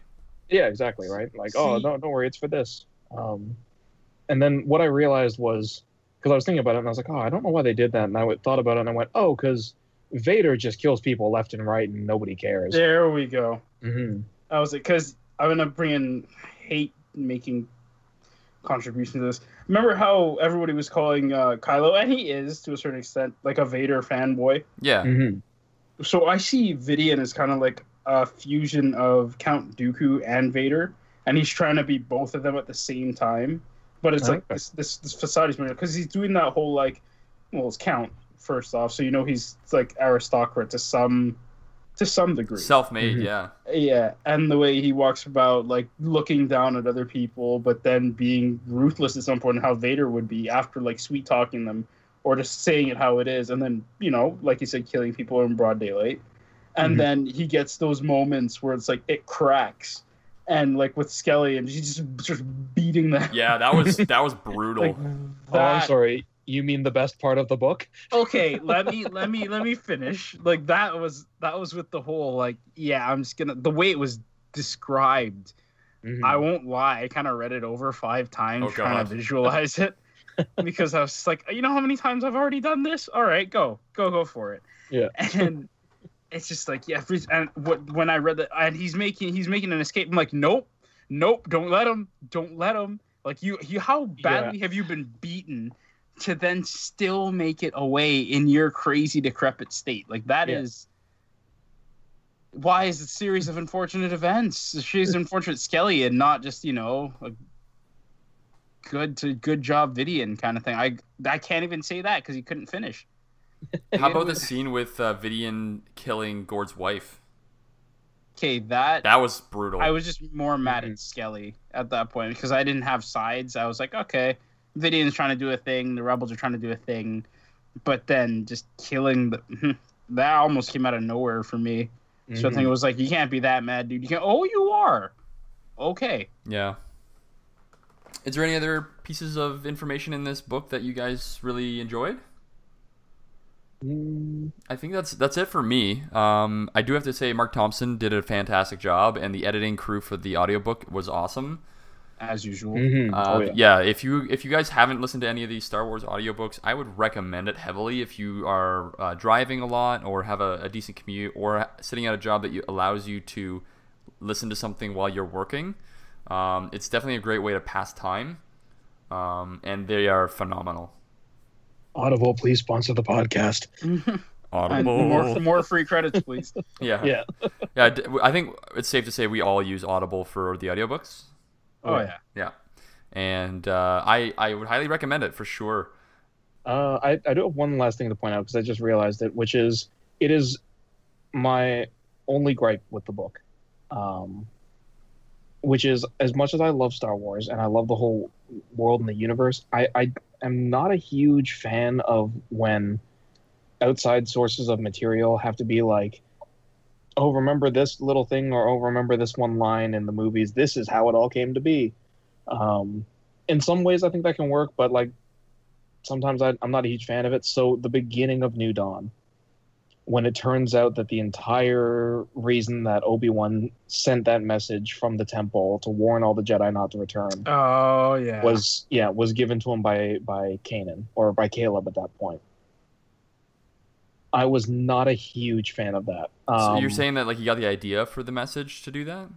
Speaker 2: yeah, exactly, right? Like, oh,
Speaker 3: See-
Speaker 2: no, don't worry, it's for this. Um, and then what I realized was because I was thinking about it and I was like, oh, I don't know why they did that. And I thought about it and I went, oh, because Vader just kills people left and right and nobody cares.
Speaker 3: There we go.
Speaker 2: hmm
Speaker 3: I was like, because I'm gonna bring in hate making contribution to this. Remember how everybody was calling uh, Kylo, and he is to a certain extent like a Vader fanboy.
Speaker 1: Yeah.
Speaker 2: hmm
Speaker 3: So I see Vidian as kind of like a fusion of Count Dooku and Vader, and he's trying to be both of them at the same time. But it's like this this, this facade is more because he's doing that whole like, well, it's Count first off, so you know he's like aristocrat to some to some degree.
Speaker 1: Self-made,
Speaker 2: Mhm.
Speaker 1: yeah.
Speaker 3: Yeah, and the way he walks about, like looking down at other people, but then being ruthless at some point, point, how Vader would be after like sweet talking them or just saying it how it is, and then you know, like you said, killing people in broad daylight, and
Speaker 2: Mhm.
Speaker 3: then he gets those moments where it's like it cracks, and like with Skelly, and he's just just beating them.
Speaker 1: Yeah, that was that was brutal.
Speaker 3: like
Speaker 2: Oh, I'm sorry. You mean the best part of the book?
Speaker 3: okay let me let me let me finish like that was that was with the whole like yeah i'm just gonna the way it was described
Speaker 2: Mhm.
Speaker 3: I won't lie. I kind of read it over five times
Speaker 1: Oh,
Speaker 3: trying
Speaker 1: God.
Speaker 3: to visualize it because I was just like, you know how many times I've already done this? All right, go, go, go for it.
Speaker 2: Yeah.
Speaker 3: And it's just like, yeah. And what when I read that, and he's making he's making an escape. I'm like, nope, nope, don't let him, don't let him. Like you, you, how badly have you been beaten to then still make it away in your crazy decrepit state? Like that is.
Speaker 2: Yeah.
Speaker 3: Why is it a series of unfortunate events? She's unfortunate Skelly and not just, you know, a good to good job Vidian kind of thing. I I can't even say that because he couldn't finish.
Speaker 1: How about the scene with uh, Vidian killing Gord's wife?
Speaker 3: Okay, that
Speaker 1: That was brutal.
Speaker 3: I was just more mad at Skelly at that point because I didn't have sides. I was like, okay, Vidian's trying to do a thing, the rebels are trying to do a thing, but then just killing the that almost came out of nowhere for me. So I think it was like, you can't be that mad, dude. You can't. Oh, you are. Okay.
Speaker 1: Yeah. Is there any other pieces of information in this book that you guys really enjoyed?
Speaker 2: Mm,
Speaker 1: I think that's that's it for me. Um, I do have to say Marc Thompson did a fantastic job, and the editing crew for the audiobook was awesome.
Speaker 3: As usual.
Speaker 2: mhm.
Speaker 1: Uh,
Speaker 2: oh
Speaker 1: yeah.
Speaker 2: yeah.
Speaker 1: if you if you guys haven't listened to any of these Star Wars audiobooks, I would recommend it heavily if you are uh, driving a lot or have a, a decent commute or sitting at a job that you, allows you to listen to something while you're working. Um, it's definitely a great way to pass time, um, and they are phenomenal.
Speaker 2: Audible, please sponsor the podcast.
Speaker 4: And
Speaker 1: Audible.
Speaker 4: more more free credits, please.
Speaker 1: yeah.
Speaker 2: Yeah.
Speaker 1: Yeah, d- I think it's safe to say we all use Audible for the audiobooks.
Speaker 4: Oh yeah.
Speaker 1: Yeah, and uh, I I would highly recommend it for sure.
Speaker 2: Uh, I, I do have one last thing to point out because I just realized it, which is it is my only gripe with the book, um, which is as much as I love Star Wars and I love the whole world and the universe, I, I am not a huge fan of when outside sources of material have to be like, oh, remember this little thing or oh, remember this one line in the movies. This is how it all came to be. Um, in some ways, I think that can work, but like sometimes I, I'm not a huge fan of it. So the beginning of New Dawn, when it turns out that the entire reason that Obi Wan sent that message from the temple to warn all the Jedi not to return
Speaker 4: Oh yeah.
Speaker 2: was yeah was given to him by by Kanan or by Caleb at that point. I was not a huge fan of that.
Speaker 1: So you're
Speaker 2: Um,
Speaker 1: saying that like you got the idea for the message to do that?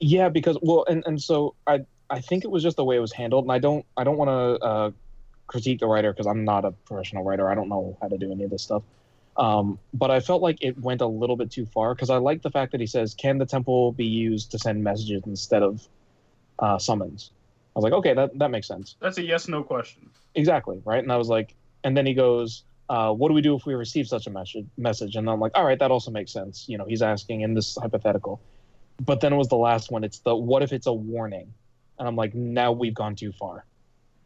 Speaker 2: yeah, because well, and and so I I think it was just the way it was handled, and I don't I don't want to uh, critique the writer because I'm not a professional writer. I don't know how to do any of this stuff. Um, but I felt like it went a little bit too far because I like the fact that he says, "Can the temple be used to send messages instead of uh, summons?" I was like, "Okay, that that makes sense."
Speaker 4: That's a yes no question.
Speaker 2: Exactly, right? And I was like, and then he goes, uh, "What do we do if we receive such a message?" Message, and I'm like, "All right, that also makes sense." You know, he's asking in this hypothetical. But then it was the last one. It's the what if it's a warning? And I'm like, now we've gone too far.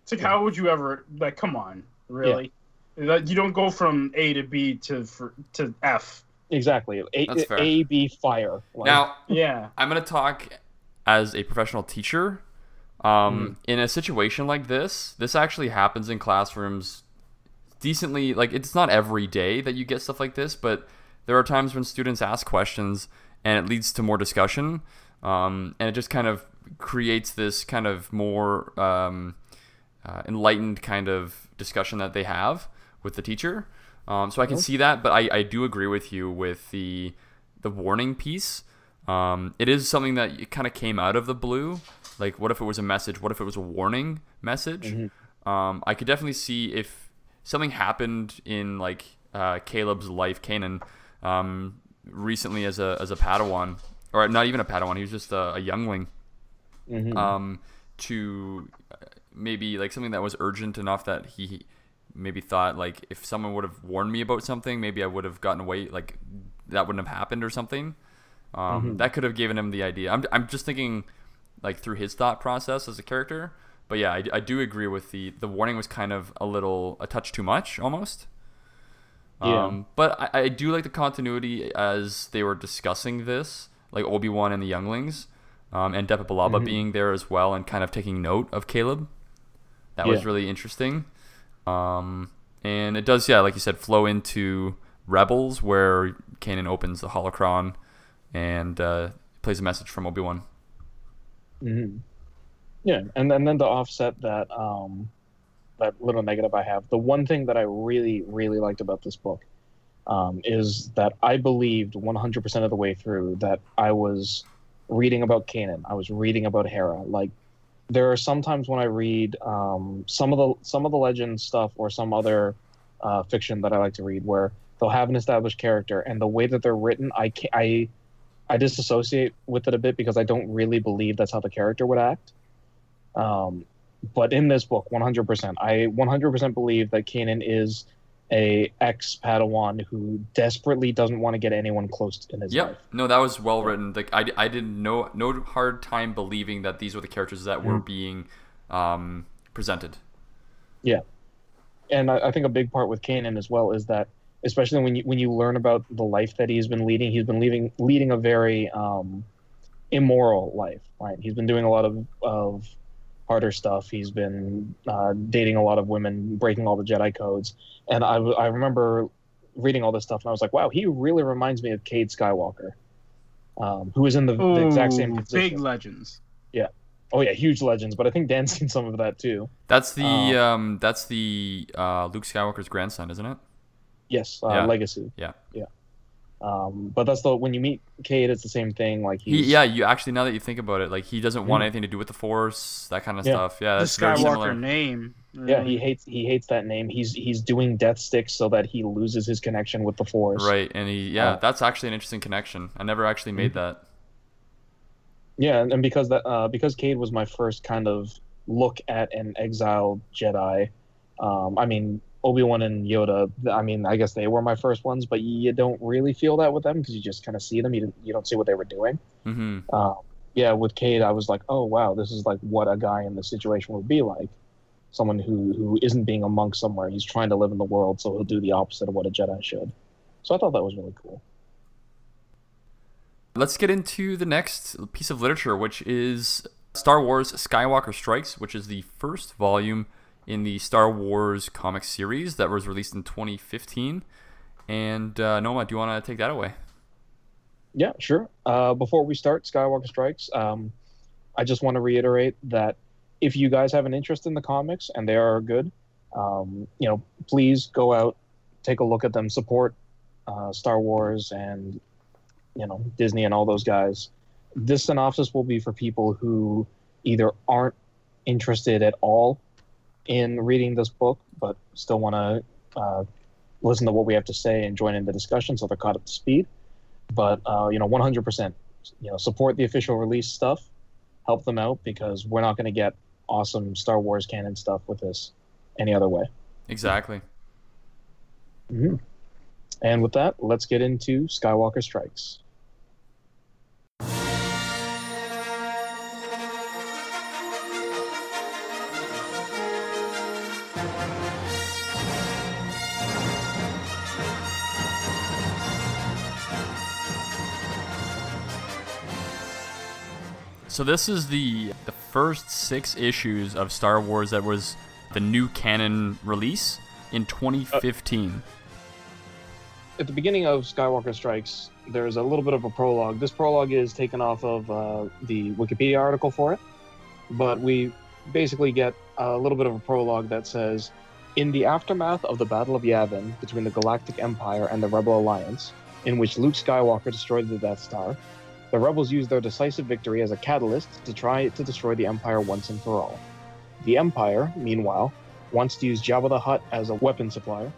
Speaker 4: It's like how would you ever like? Come on, really? That- You don't go from A to B to for, to F.
Speaker 2: Exactly. A,
Speaker 1: That's fair.
Speaker 2: A B fire. Like,
Speaker 1: Now
Speaker 4: Yeah.
Speaker 1: I'm gonna talk as a professional teacher. Um, In a situation like this, this actually happens in classrooms decently. Like it's not every day that you get stuff like this, but there are times when students ask questions and it leads to more discussion, um, and it just kind of creates this kind of more um, uh, enlightened kind of discussion that they have with the teacher. Um, so I can see that, but I, I do agree with you with the the warning piece. Um, it is something that kind of came out of the blue. Like, what if it was a message? What if it was a warning message? Um, I could definitely see if something happened in like uh, Caleb's life, Kanan, um, recently as a as a Padawan, or not even a Padawan. He was just a, a youngling.
Speaker 2: mhm.
Speaker 1: Um, to uh, maybe like something that was urgent enough that he maybe thought like if someone would have warned me about something, maybe I would have gotten away. Like that wouldn't have happened or something. Um, That could have given him the idea. I'm, I'm just thinking like through his thought process as a character. But yeah, I, I do agree with the the warning was kind of a little a touch too much almost.
Speaker 2: Yeah.
Speaker 1: Um, but I, I do like the continuity as they were discussing this, like Obi Wan and the younglings, um, and Depa Billaba being there as well and kind of taking note of Caleb. That was really interesting. Um, and it does, yeah, like you said, flow into Rebels, where Kanan opens the holocron and uh, plays a message from Obi Wan.
Speaker 2: hmm Yeah, and then then to offset that um, that little negative I have, the one thing that I really really liked about this book um, is that I believed 100% of the way through that I was reading about Kanan, I was reading about Hera. Like there are sometimes when I read um, some of the some of the legend stuff or some other uh, fiction that I like to read where they'll have an established character and the way that they're written, I I I disassociate with it a bit because I don't really believe that's how the character would act. Um, but in this book, 100%, I 100% believe that Kanan is a ex Padawan who desperately doesn't want to get anyone close in his
Speaker 1: Yep.
Speaker 2: life.
Speaker 1: No, that was well written. Like I, I did no no hard time believing that these were the characters that were being um, presented.
Speaker 2: Yeah, and I, I think a big part with Kanan as well is that, especially when you when you learn about the life that he's been leading, he's been leading leading a very um, immoral life. Right? He's been doing a lot of of harder stuff. He's been uh, dating a lot of women, breaking all the Jedi codes. And I, I remember reading all this stuff, and I was like, wow, he really reminds me of Cade Skywalker, um, who is in the, the exact same position.
Speaker 3: big legends. Yeah.
Speaker 2: Oh yeah, huge legends. But I think Dan's seen some of that too.
Speaker 1: That's the
Speaker 2: Oh.
Speaker 1: um, that's the uh, Luke Skywalker's grandson, isn't it?
Speaker 2: Yes, uh,
Speaker 1: Yeah.
Speaker 2: Legacy.
Speaker 1: Yeah.
Speaker 2: Yeah. Um, but that's the when you meet Cade, it's the same thing. Like
Speaker 1: He, yeah, you actually now that you think about it, like he doesn't want anything to do with the Force, that kind of
Speaker 2: Yeah.
Speaker 1: stuff. Yeah,
Speaker 3: the
Speaker 1: that's very
Speaker 3: Skywalker
Speaker 1: similar.
Speaker 3: name.
Speaker 2: yeah he hates he hates that name. He's he's doing death sticks so that he loses his connection with the Force.
Speaker 1: Right, and he yeah,
Speaker 2: Uh,
Speaker 1: that's actually an interesting connection. I never actually made that.
Speaker 2: Yeah, and, and because that uh, because Cade was my first kind of look at an exiled Jedi. Um, I mean Obi Wan and Yoda. I mean I guess they were my first ones, but you don't really feel that with them because you just kind of see them. You don't, you don't see what they were doing.
Speaker 1: hmm
Speaker 2: Um, yeah, with Cade, I was like, oh wow, this is like what a guy in this situation would be like. Someone who who isn't being a monk somewhere. He's trying to live in the world, so he'll do the opposite of what a Jedi should. So I thought that was really cool.
Speaker 1: Let's get into the next piece of literature, which is Star Wars Skywalker Strikes, which is the first volume in the Star Wars comic series that was released in 2015. And uh, Noma, do you want to take that away?
Speaker 2: Yeah, sure. Uh, before we start Skywalker Strikes, um, I just want to reiterate that if you guys have an interest in the comics and they are good, um, you know, please go out, take a look at them, support uh, Star Wars and you know Disney and all those guys. This synopsis will be for people who either aren't interested at all in reading this book, but still want to uh, listen to what we have to say and join in the discussion, so they're caught up to speed. But uh, you know 100% you know support the official release stuff. Help them out because we're not going to get awesome star wars canon stuff with this any other way.
Speaker 1: Exactly.
Speaker 2: hmm and with that let's get into skywalker strikes
Speaker 1: So this is the the first six issues of Star Wars that was the new canon release in 2015.
Speaker 2: at the beginning of skywalker strikes there's a little bit of a prologue this prologue is taken off of uh, the wikipedia article for it but we basically get a little bit of a prologue that says in the aftermath of the battle of yavin between the galactic empire and the rebel alliance in which luke skywalker destroyed the death star the rebels used their decisive victory as a catalyst to try to destroy the empire once and for all the empire meanwhile wants to use jabba the hutt as a weapon supplier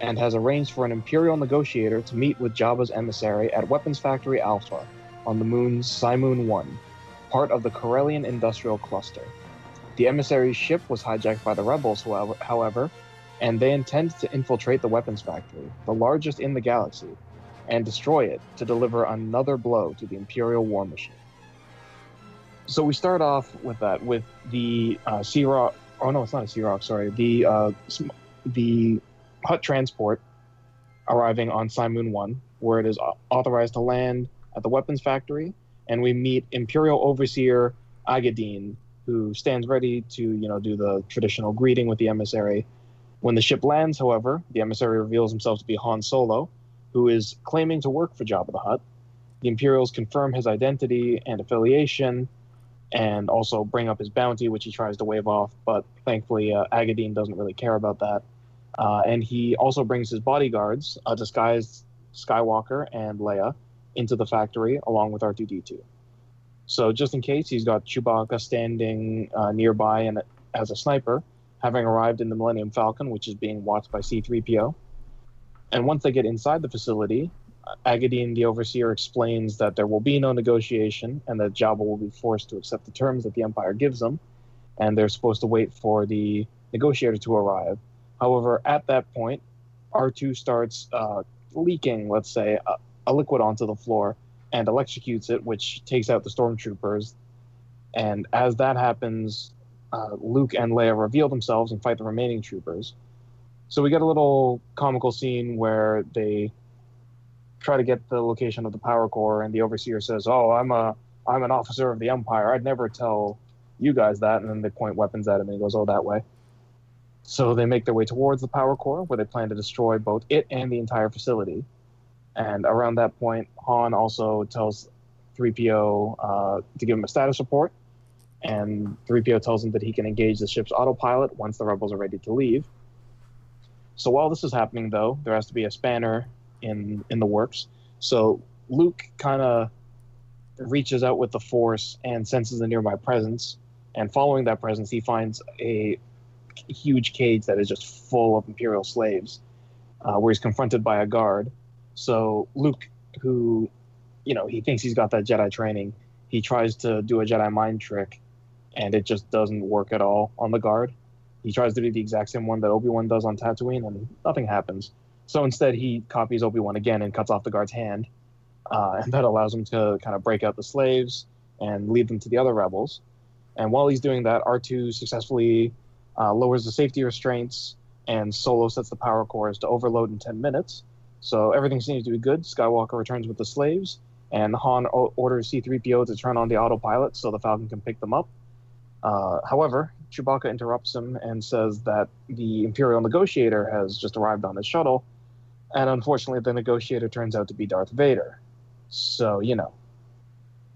Speaker 2: and has arranged for an Imperial negotiator to meet with Jabba's emissary at Weapons Factory Alpha on the moon's Cymoon 1, part of the Corellian Industrial Cluster. The emissary's ship was hijacked by the rebels, however, and they intend to infiltrate the weapons factory, the largest in the galaxy, and destroy it to deliver another blow to the Imperial war machine. So we start off with that, with the uh, Sea Rock. Oh no, it's not a Sea Rock. Sorry, the uh, the Hutt transport arriving on Cymoon 1, where it is authorized to land at the weapons factory, and we meet Imperial Overseer Aggadeen, who stands ready to, you know, do the traditional greeting with the emissary. When the ship lands, however, the emissary reveals himself to be Han Solo, who is claiming to work for Jabba the Hutt. The Imperials confirm his identity and affiliation, and also bring up his bounty, which he tries to wave off, but thankfully uh, Aggadeen doesn't really care about that. Uh, and he also brings his bodyguards, a disguised Skywalker and Leia, into the factory along with R2D2. So just in case, he's got Chewbacca standing uh, nearby and as a sniper, having arrived in the Millennium Falcon, which is being watched by C-3PO. And once they get inside the facility, Aggadeen, the Overseer, explains that there will be no negotiation and that Jabba will be forced to accept the terms that the Empire gives them, and they're supposed to wait for the negotiator to arrive. However, at that point, R2 starts uh, leaking, let's say, a, a liquid onto the floor and electrocutes it, which takes out the stormtroopers. And as that happens, uh, Luke and Leia reveal themselves and fight the remaining troopers. So we get a little comical scene where they try to get the location of the power core, and the overseer says, "Oh, I'm a I'm an officer of the Empire. I'd never tell you guys that." And then they point weapons at him, and he goes, "Oh, that way." So they make their way towards the power core, where they plan to destroy both it and the entire facility. And around that point, Han also tells 3PO uh, to give him a status report, and 3PO tells him that he can engage the ship's autopilot once the rebels are ready to leave. So while this is happening, though, there has to be a spanner in in the works. So Luke kind of reaches out with the Force and senses a nearby presence. And following that presence, he finds a huge cage that is just full of Imperial slaves, uh, where he's confronted by a guard. So Luke, who, you know, he thinks he's got that Jedi training, he tries to do a Jedi mind trick, and it just doesn't work at all on the guard. He tries to do the exact same one that Obi Wan does on Tatooine, and nothing happens. So instead, he copies Obi Wan again and cuts off the guard's hand, uh, and that allows him to kind of break out the slaves and lead them to the other rebels. And while he's doing that, R2 successfully uh, lowers the safety restraints, and Solo sets the power cores to overload in 10 minutes. So everything seems to be good. Skywalker returns with the slaves, and Han o- orders C3PO to turn on the autopilot so the Falcon can pick them up. Uh, however, Chewbacca interrupts him and says that the Imperial negotiator has just arrived on his shuttle, and unfortunately, the negotiator turns out to be Darth Vader. So, you know,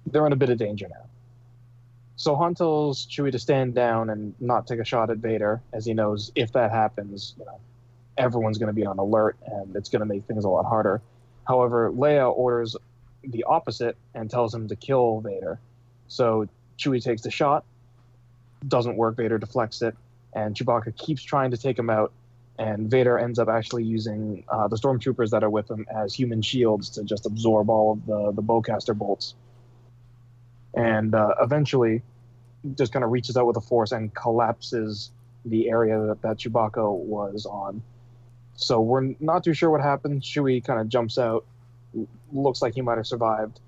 Speaker 2: they're in a bit of danger now. So Han tells Chewie to stand down and not take a shot at Vader, as he knows if that happens, you know, everyone's going to be on alert and it's going to make things a lot harder. However, Leia orders the opposite and tells him to kill Vader. So Chewie takes the shot, doesn't work. Vader deflects it, and Chewbacca keeps trying to take him out. And Vader ends up actually using uh, the stormtroopers that are with him as human shields to just absorb all of the the bowcaster bolts. And uh, eventually, just kind of reaches out with a force and collapses the area that, that Chewbacca was on. So we're not too sure what happened. Chewie kind of jumps out, looks like he might have survived.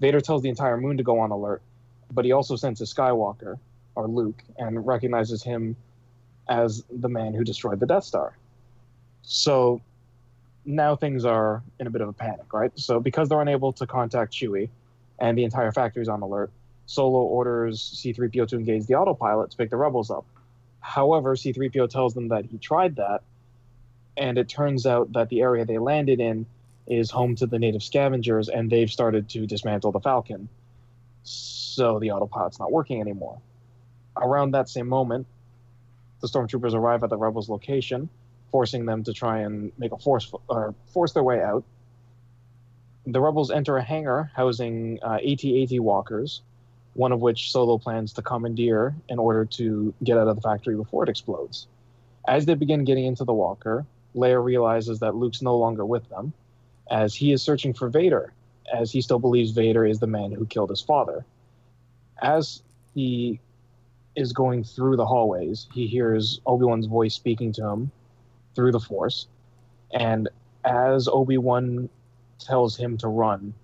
Speaker 2: Vader tells the entire moon to go on alert, but he also sends a Skywalker, or Luke, and recognizes him as the man who destroyed the Death Star. So now things are in a bit of a panic, right? So because they're unable to contact Chewie, and the entire factory is on alert, Solo orders C3PO to engage the autopilot to pick the rebels up. However, C3PO tells them that he tried that, and it turns out that the area they landed in is home to the native scavengers, and they've started to dismantle the Falcon. So the autopilot's not working anymore. Around that same moment, the stormtroopers arrive at the rebels' location, forcing them to try and make a force or force their way out. The rebels enter a hangar housing uh, AT-AT walkers, one of which Solo plans to commandeer in order to get out of the factory before it explodes. As they begin getting into the walker, Leia realizes that Luke's no longer with them, as he is searching for Vader, as he still believes Vader is the man who killed his father. As he is going through the hallways, he hears Obi Wan's voice speaking to him through the Force, and as Obi Wan tells him to run,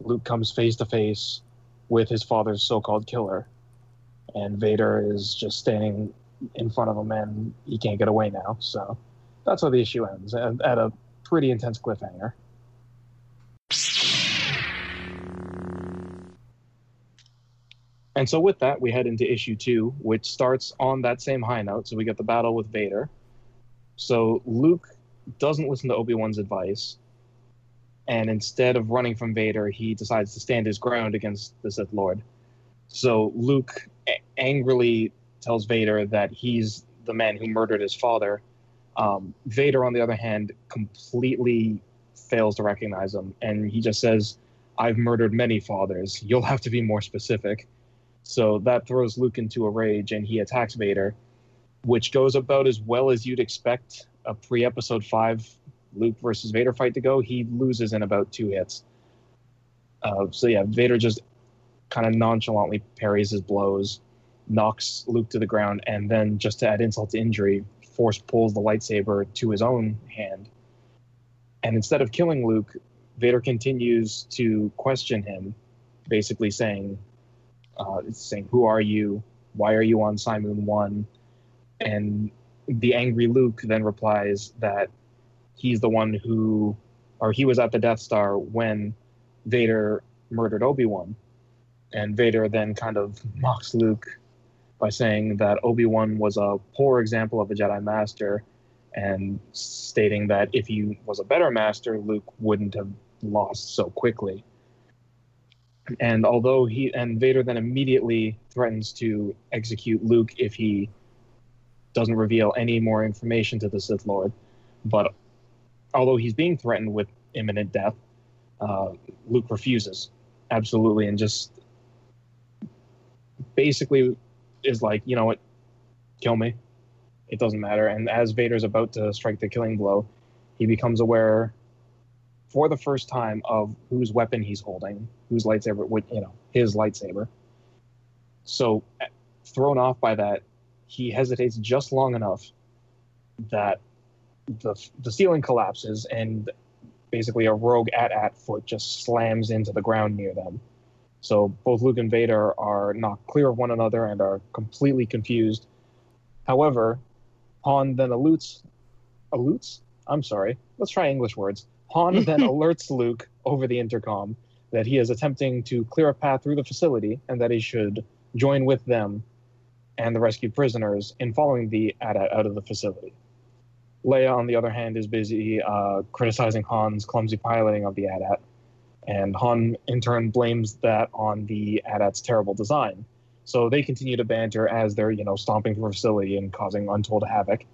Speaker 2: Luke comes face to face with his father's so-called killer, and Vader is just standing in front of him, and he can't get away now. So that's how the issue ends at, at a pretty intense cliffhanger. And so with that, we head into issue two, which starts on that same high note. So we get the battle with Vader. So Luke doesn't listen to Obi Wan's advice, and instead of running from Vader, he decides to stand his ground against the Sith Lord. So Luke angrily tells Vader that he's the man who murdered his father. Um, Vader, on the other hand, completely fails to recognize him, and he just says, "I've murdered many fathers. You'll have to be more specific." So that throws Luke into a rage, and he attacks Vader, which goes about as well as you'd expect a pre-episode five Luke versus Vader fight to go. He loses in about two hits. Uh, so yeah, Vader just kind of nonchalantly parries his blows, knocks Luke to the ground, and then just to add insult to injury, Force pulls the lightsaber to his own hand. And instead of killing Luke, Vader continues to question him, basically saying, uh, it's saying, "Who are you? Why are you on Cymoon One?" And the angry Luke then replies that he's the one who, or he was at the Death Star when Vader murdered Obi Wan, and Vader then kind of mocks Luke by saying that Obi Wan was a poor example of a Jedi Master, and stating that if he was a better Master, Luke wouldn't have lost so quickly. And although he and Vader then immediately threatens to execute Luke if he doesn't reveal any more information to the Sith Lord, but although he's being threatened with imminent death, Uh, Luke refuses, absolutely, and just basically is like, you know what, kill me. It doesn't matter. And as Vader's about to strike the killing blow, he becomes aware for the first time of whose weapon he's holding, whose lightsaber, you know, his lightsaber. So, thrown off by that, he hesitates just long enough that the the ceiling collapses and basically a rogue at-at foot just slams into the ground near them. So both Luke and Vader are knocked clear of one another and are completely confused. However, Han then alutes, alutes? I'm sorry. Let's try English words. Han then alerts Luke over the intercom that he is attempting to clear a path through the facility and that he should join with them and the rescued prisoners in following the AT-AT out of the facility. Leia, on the other hand, is busy uh, criticizing Han's clumsy piloting of the AT-AT, and Han in turn blames that on the AT-AT's terrible design. So they continue to banter as they're, you know, stomping through the facility and causing untold havoc.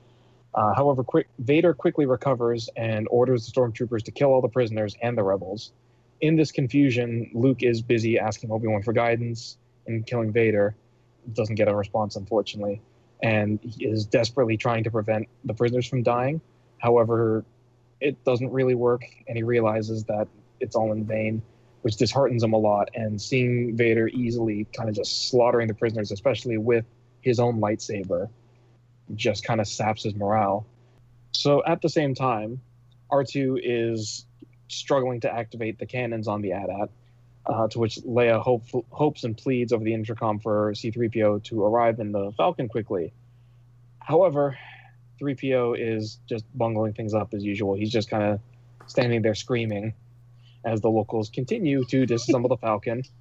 Speaker 2: Uh, however, quick, Vader quickly recovers and orders the stormtroopers to kill all the prisoners and the rebels. In this confusion, Luke is busy asking Obi Wan for guidance and killing Vader. Doesn't get a response, unfortunately, and he is desperately trying to prevent the prisoners from dying. However, it doesn't really work, and he realizes that it's all in vain, which disheartens him a lot. And seeing Vader easily kind of just slaughtering the prisoners, especially with his own lightsaber, just kind of saps his morale. So at the same time, R2 is struggling to activate the cannons on the AT-AT, uh, to which Leia hope, hopes and pleads over the intercom for C-3PO to arrive in the Falcon quickly. However, 3PO is just bungling things up as usual. He's just kind of standing there screaming as the locals continue to disassemble the Falcon.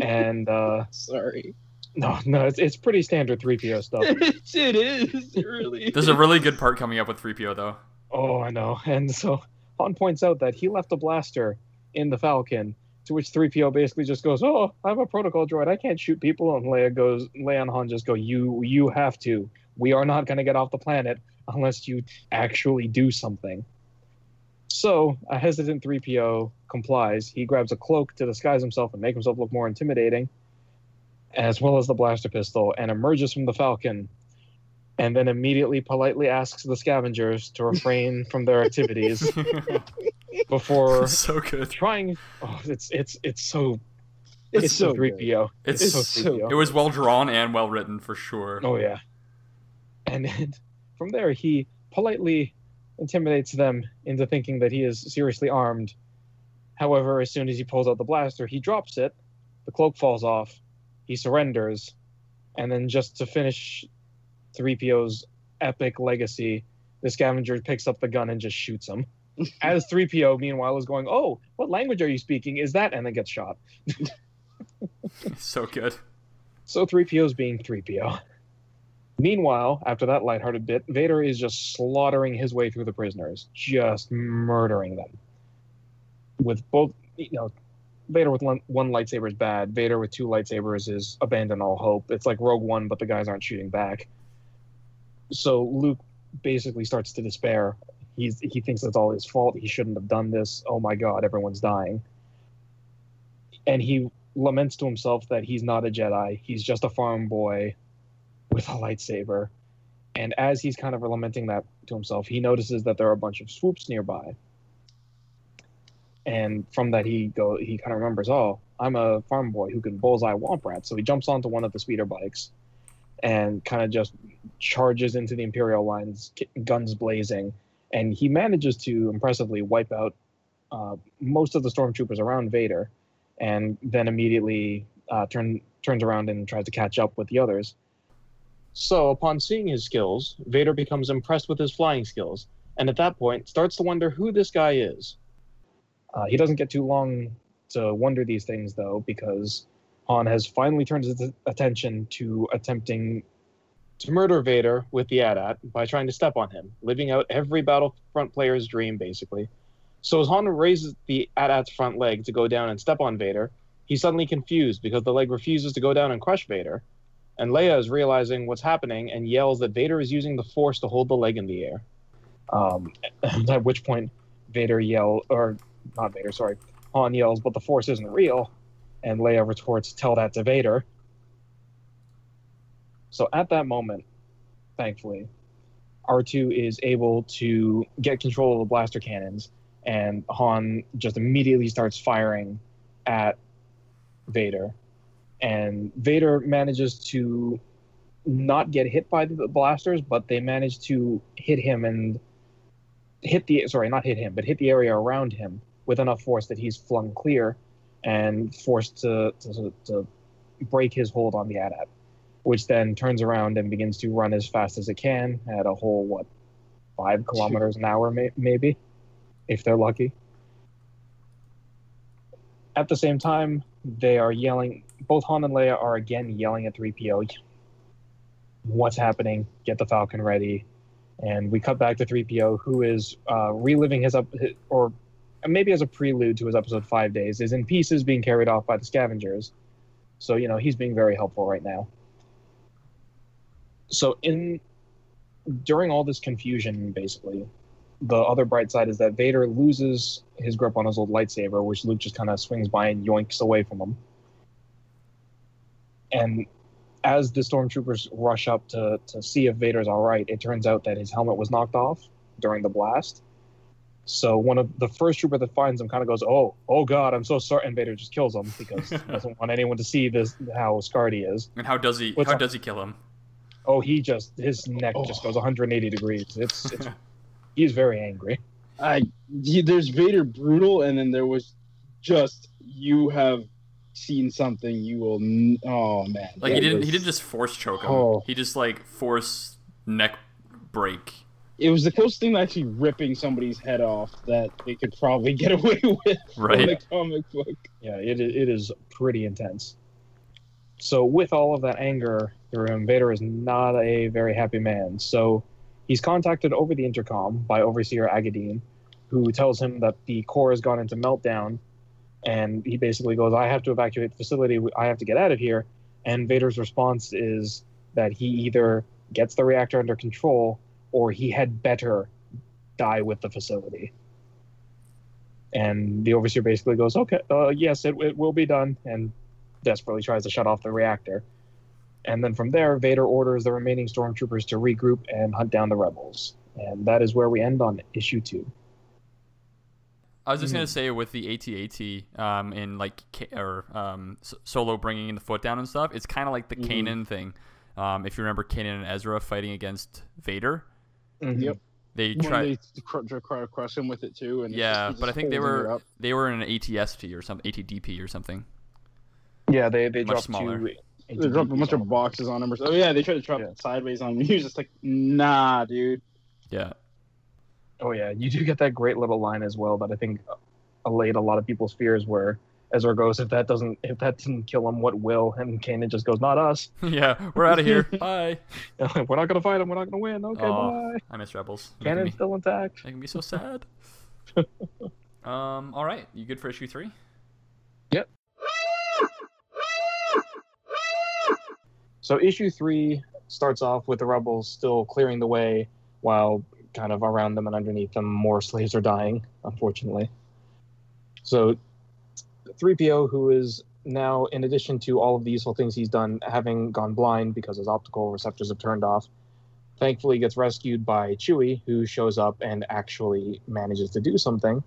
Speaker 2: And uh,
Speaker 3: Sorry.
Speaker 2: No, no, it's, it's pretty standard 3PO stuff.
Speaker 3: it is. Really
Speaker 1: There's a really good part coming up with 3PO though.
Speaker 2: Oh, I know. And so Han points out that he left a blaster in the Falcon, to which 3PO basically just goes, "Oh, I'm a protocol droid. I can't shoot people." And Leia goes, Leia and Han just go, "You, you have to. We are not going to get off the planet unless you actually do something." So a hesitant 3PO complies. He grabs a cloak to disguise himself and make himself look more intimidating, as well as the blaster pistol, and emerges from the Falcon. And then immediately politely asks the scavengers to refrain from their activities before
Speaker 1: so good.
Speaker 2: trying. Oh, it's it's it's so
Speaker 3: It's,
Speaker 2: it's,
Speaker 3: so
Speaker 2: so three
Speaker 3: good.
Speaker 2: PO.
Speaker 1: It's,
Speaker 2: It's so
Speaker 3: so-
Speaker 2: 3PO.
Speaker 1: it was well drawn and well written for sure.
Speaker 2: Oh yeah. And then from there, he politely intimidates them into thinking that he is seriously armed. However, as soon as he pulls out the blaster, he drops it. The cloak falls off. He surrenders, and then just to finish 3PO's epic legacy, the scavenger picks up the gun and just shoots him. As 3PO, meanwhile, is going, "Oh, what language are you speaking? Is that?" and then gets shot.
Speaker 1: So good.
Speaker 2: So 3PO's being 3PO. Meanwhile, after that lighthearted bit, Vader is just slaughtering his way through the prisoners, just murdering them. With both, you know, Vader with one, one lightsaber is bad. Vader with two lightsabers is abandon all hope. It's like Rogue One, but the guys aren't shooting back. So Luke basically starts to despair. He's he thinks it's all his fault. He shouldn't have done this. Oh my God, everyone's dying. And he laments to himself that he's not a Jedi. He's just a farm boy with a lightsaber. And as he's kind of lamenting that to himself, he notices that there are a bunch of swoops nearby. And from that, he go he kind of remembers, oh, I'm a farm boy who can bullseye womp rat. So he jumps onto one of the speeder bikes and kind of just charges into the Imperial lines, guns blazing. And he manages to impressively wipe out uh, most of the stormtroopers around Vader and then immediately uh, turn, turns around and tries to catch up with the others. So, upon seeing his skills, Vader becomes impressed with his flying skills, and at that point starts to wonder who this guy is. Uh, he doesn't get too long to wonder these things, though, because Han has finally turned his attention to attempting to murder Vader with the AT-AT by trying to step on him, living out every Battlefront player's dream, basically. So as Han raises the AT-AT's front leg to go down and step on Vader, he's suddenly confused because the leg refuses to go down and crush Vader. And Leia is realizing what's happening and yells that Vader is using the Force to hold the leg in the air. Um, at which point, Vader yell or not Vader, sorry, Han yells, "But the Force isn't real," and Leia retorts, "Tell that to Vader." So at that moment, thankfully, R2 is able to get control of the blaster cannons, and Han just immediately starts firing at Vader. And Vader manages to not get hit by the blasters, but they manage to hit him and hit the sorry, not hit him, but hit the area around him with enough force that he's flung clear and forced to to, to break his hold on the AT-AT, which then turns around and begins to run as fast as it can at a whole what five kilometers an hour may, maybe, if they're lucky. At the same time, they are yelling. Both Han and Leia are again yelling at 3PO. What's happening? Get the Falcon ready. And we cut back to 3PO, who is uh, reliving his up, or maybe as a prelude to his episode five days, is in pieces being carried off by the scavengers. So you know he's being very helpful right now. So in during all this confusion, basically, the other bright side is that Vader loses his grip on his old lightsaber, which Luke just kind of swings by and yoinks away from him. And as the stormtroopers rush up to, to see if Vader's all right, it turns out that his helmet was knocked off during the blast. So one of the first trooper that finds him kind of goes, "Oh, oh God, I'm so sorry," and Vader just kills him because he doesn't want anyone to see this how scarred he is.
Speaker 1: And how does he?
Speaker 2: What's
Speaker 1: how
Speaker 2: up?
Speaker 1: does he kill him?
Speaker 2: Oh, he just his neck
Speaker 4: Oh.
Speaker 2: just goes 180 degrees. It's, it's he's very angry.
Speaker 4: I he- there's Vader brutal, and then there was just you have seen something you will. N- oh man,
Speaker 1: Like he didn't.
Speaker 4: was-
Speaker 1: He didn't just force choke him.
Speaker 4: Oh.
Speaker 1: He just like force neck break.
Speaker 4: It was the closest thing to actually ripping somebody's head off that they could probably get away with
Speaker 1: Right.
Speaker 4: in the comic book.
Speaker 2: Yeah, it it is pretty intense. So with all of that anger through him, Vader is not a very happy man. So he's contacted over the intercom by Overseer Aggadeen, who tells him that the core has gone into meltdown, and he basically goes, "I have to evacuate the facility. I have to get out of here." And Vader's response is that he either gets the reactor under control or he had better die with the facility. And the overseer basically goes, "Okay, uh, yes, it, it will be done," and desperately tries to shut off the reactor. And then from there, Vader orders the remaining stormtroopers to regroup and hunt down the rebels. And that is where we end on issue two.
Speaker 1: I was just
Speaker 2: Hmm.
Speaker 1: gonna say with the AT-AT um, and like K- or um, S- Solo bringing in the foot down and stuff, it's kind of like the
Speaker 2: Mhm.
Speaker 1: Kanan thing. Um, if you remember Kanan and Ezra fighting against Vader,
Speaker 4: Yep. Mm-hmm.
Speaker 1: they
Speaker 4: When
Speaker 1: tried.
Speaker 4: they cr- cr- cr- him with it too, and
Speaker 1: Yeah,
Speaker 4: just-
Speaker 1: but I think they were they were in an ATST or some ATDP or something.
Speaker 2: Yeah, they they
Speaker 1: Much
Speaker 2: dropped
Speaker 1: smaller.
Speaker 2: two.
Speaker 4: They dropped a bunch of boxes on him. Or so. Oh yeah, they tried to drop
Speaker 2: Yeah.
Speaker 4: it sideways on him. He was just like, "Nah, dude."
Speaker 1: Yeah,
Speaker 2: Oh yeah, you do get that great little line as well that I think uh, allayed a lot of people's fears. Where Ezra goes, "If that doesn't, if that didn't kill him, what will?" And Kanan just goes, "Not us.
Speaker 1: yeah. We're out of here. Bye.
Speaker 2: we're not gonna fight him. We're not gonna win. Okay,
Speaker 1: Aw.
Speaker 2: bye."
Speaker 1: I miss Rebels. Making
Speaker 2: Kanan's
Speaker 1: me,
Speaker 2: still intact.
Speaker 1: making me so sad. um. All right. You good for issue three? Yep.
Speaker 2: So issue three starts off with the rebels still clearing the way, while kind of around them and underneath them, more slaves are dying. Unfortunately. So, 3PO, who is now, in addition to all of the useful things he's done, having gone blind because his optical receptors have turned off, thankfully gets rescued by Chewie, who shows up and actually manages to do something.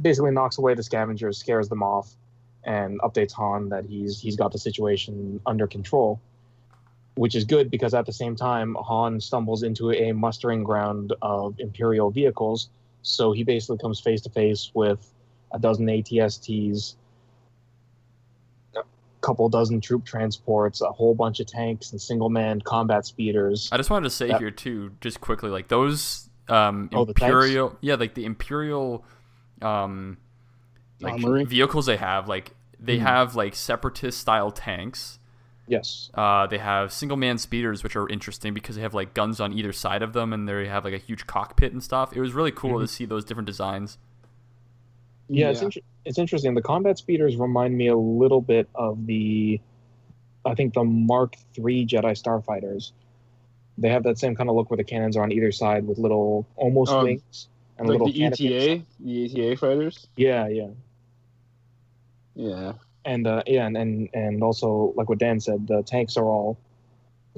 Speaker 2: Basically, knocks away the scavengers, scares them off, and updates Han that he's he's got the situation under control, which is good because at the same time Han stumbles into a mustering ground of Imperial vehicles, so he basically comes face to face with a dozen ATSTs, a couple dozen troop transports, a whole bunch of tanks and single man combat speeders.
Speaker 1: I just wanted to say
Speaker 2: Yep.
Speaker 1: here too, just quickly, like those um
Speaker 2: Oh, the tanks?
Speaker 1: imperial, yeah, like the imperial, um, like
Speaker 4: Armory?
Speaker 1: vehicles they have, like they
Speaker 2: Mhm.
Speaker 1: have like separatist style tanks.
Speaker 2: Yes.
Speaker 1: Uh, they have single man speeders, which are interesting because they have like guns on either side of them, and they have like a huge cockpit and stuff. It was really cool
Speaker 2: Mhm.
Speaker 1: to see those different designs.
Speaker 2: Yeah, It's, inter- it's interesting. The combat speeders remind me a little bit of the, I think the Mark III Jedi starfighters. They have that same kind of look where the cannons are on either side with little almost
Speaker 4: Um,
Speaker 2: wings, and
Speaker 4: Like
Speaker 2: little
Speaker 4: the. ETA, the ETA fighters.
Speaker 2: Yeah, yeah.
Speaker 4: Yeah.
Speaker 2: and uh, yeah, and, and and also like what Dan said, the tanks are all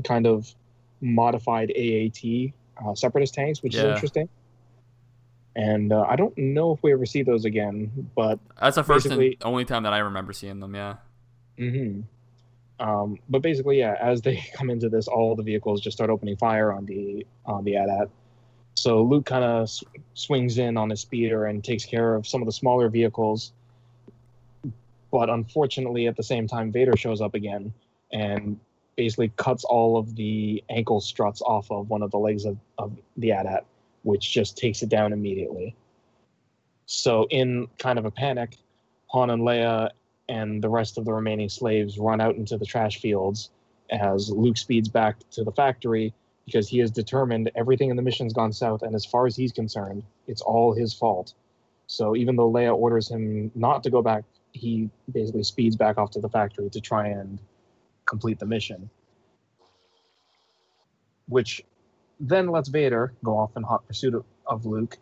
Speaker 2: kind of modified AAT uh, separatist tanks, which is interesting. And uh, I don't know if we ever see those again, but
Speaker 1: That's the first and only time that I remember seeing them. Yeah.
Speaker 2: hmm um, but basically, yeah, as they come into this, all the vehicles just start opening fire on the on the AT-AT. So Luke kind of s- swings in on his speeder and takes care of some of the smaller vehicles. But unfortunately, at the same time, Vader shows up again and basically cuts all of the ankle struts off of one of the legs of, of the AT-AT, which just takes it down immediately. So, in kind of a panic, Han and Leia and the rest of the remaining slaves run out into the trash fields as Luke speeds back to the factory because he is determined everything in the mission's gone south, and as far as he's concerned, it's all his fault. So even though Leia orders him not to go back, he basically speeds back off to the factory to try and complete the mission. Which then lets Vader go off in hot pursuit of, of Luke.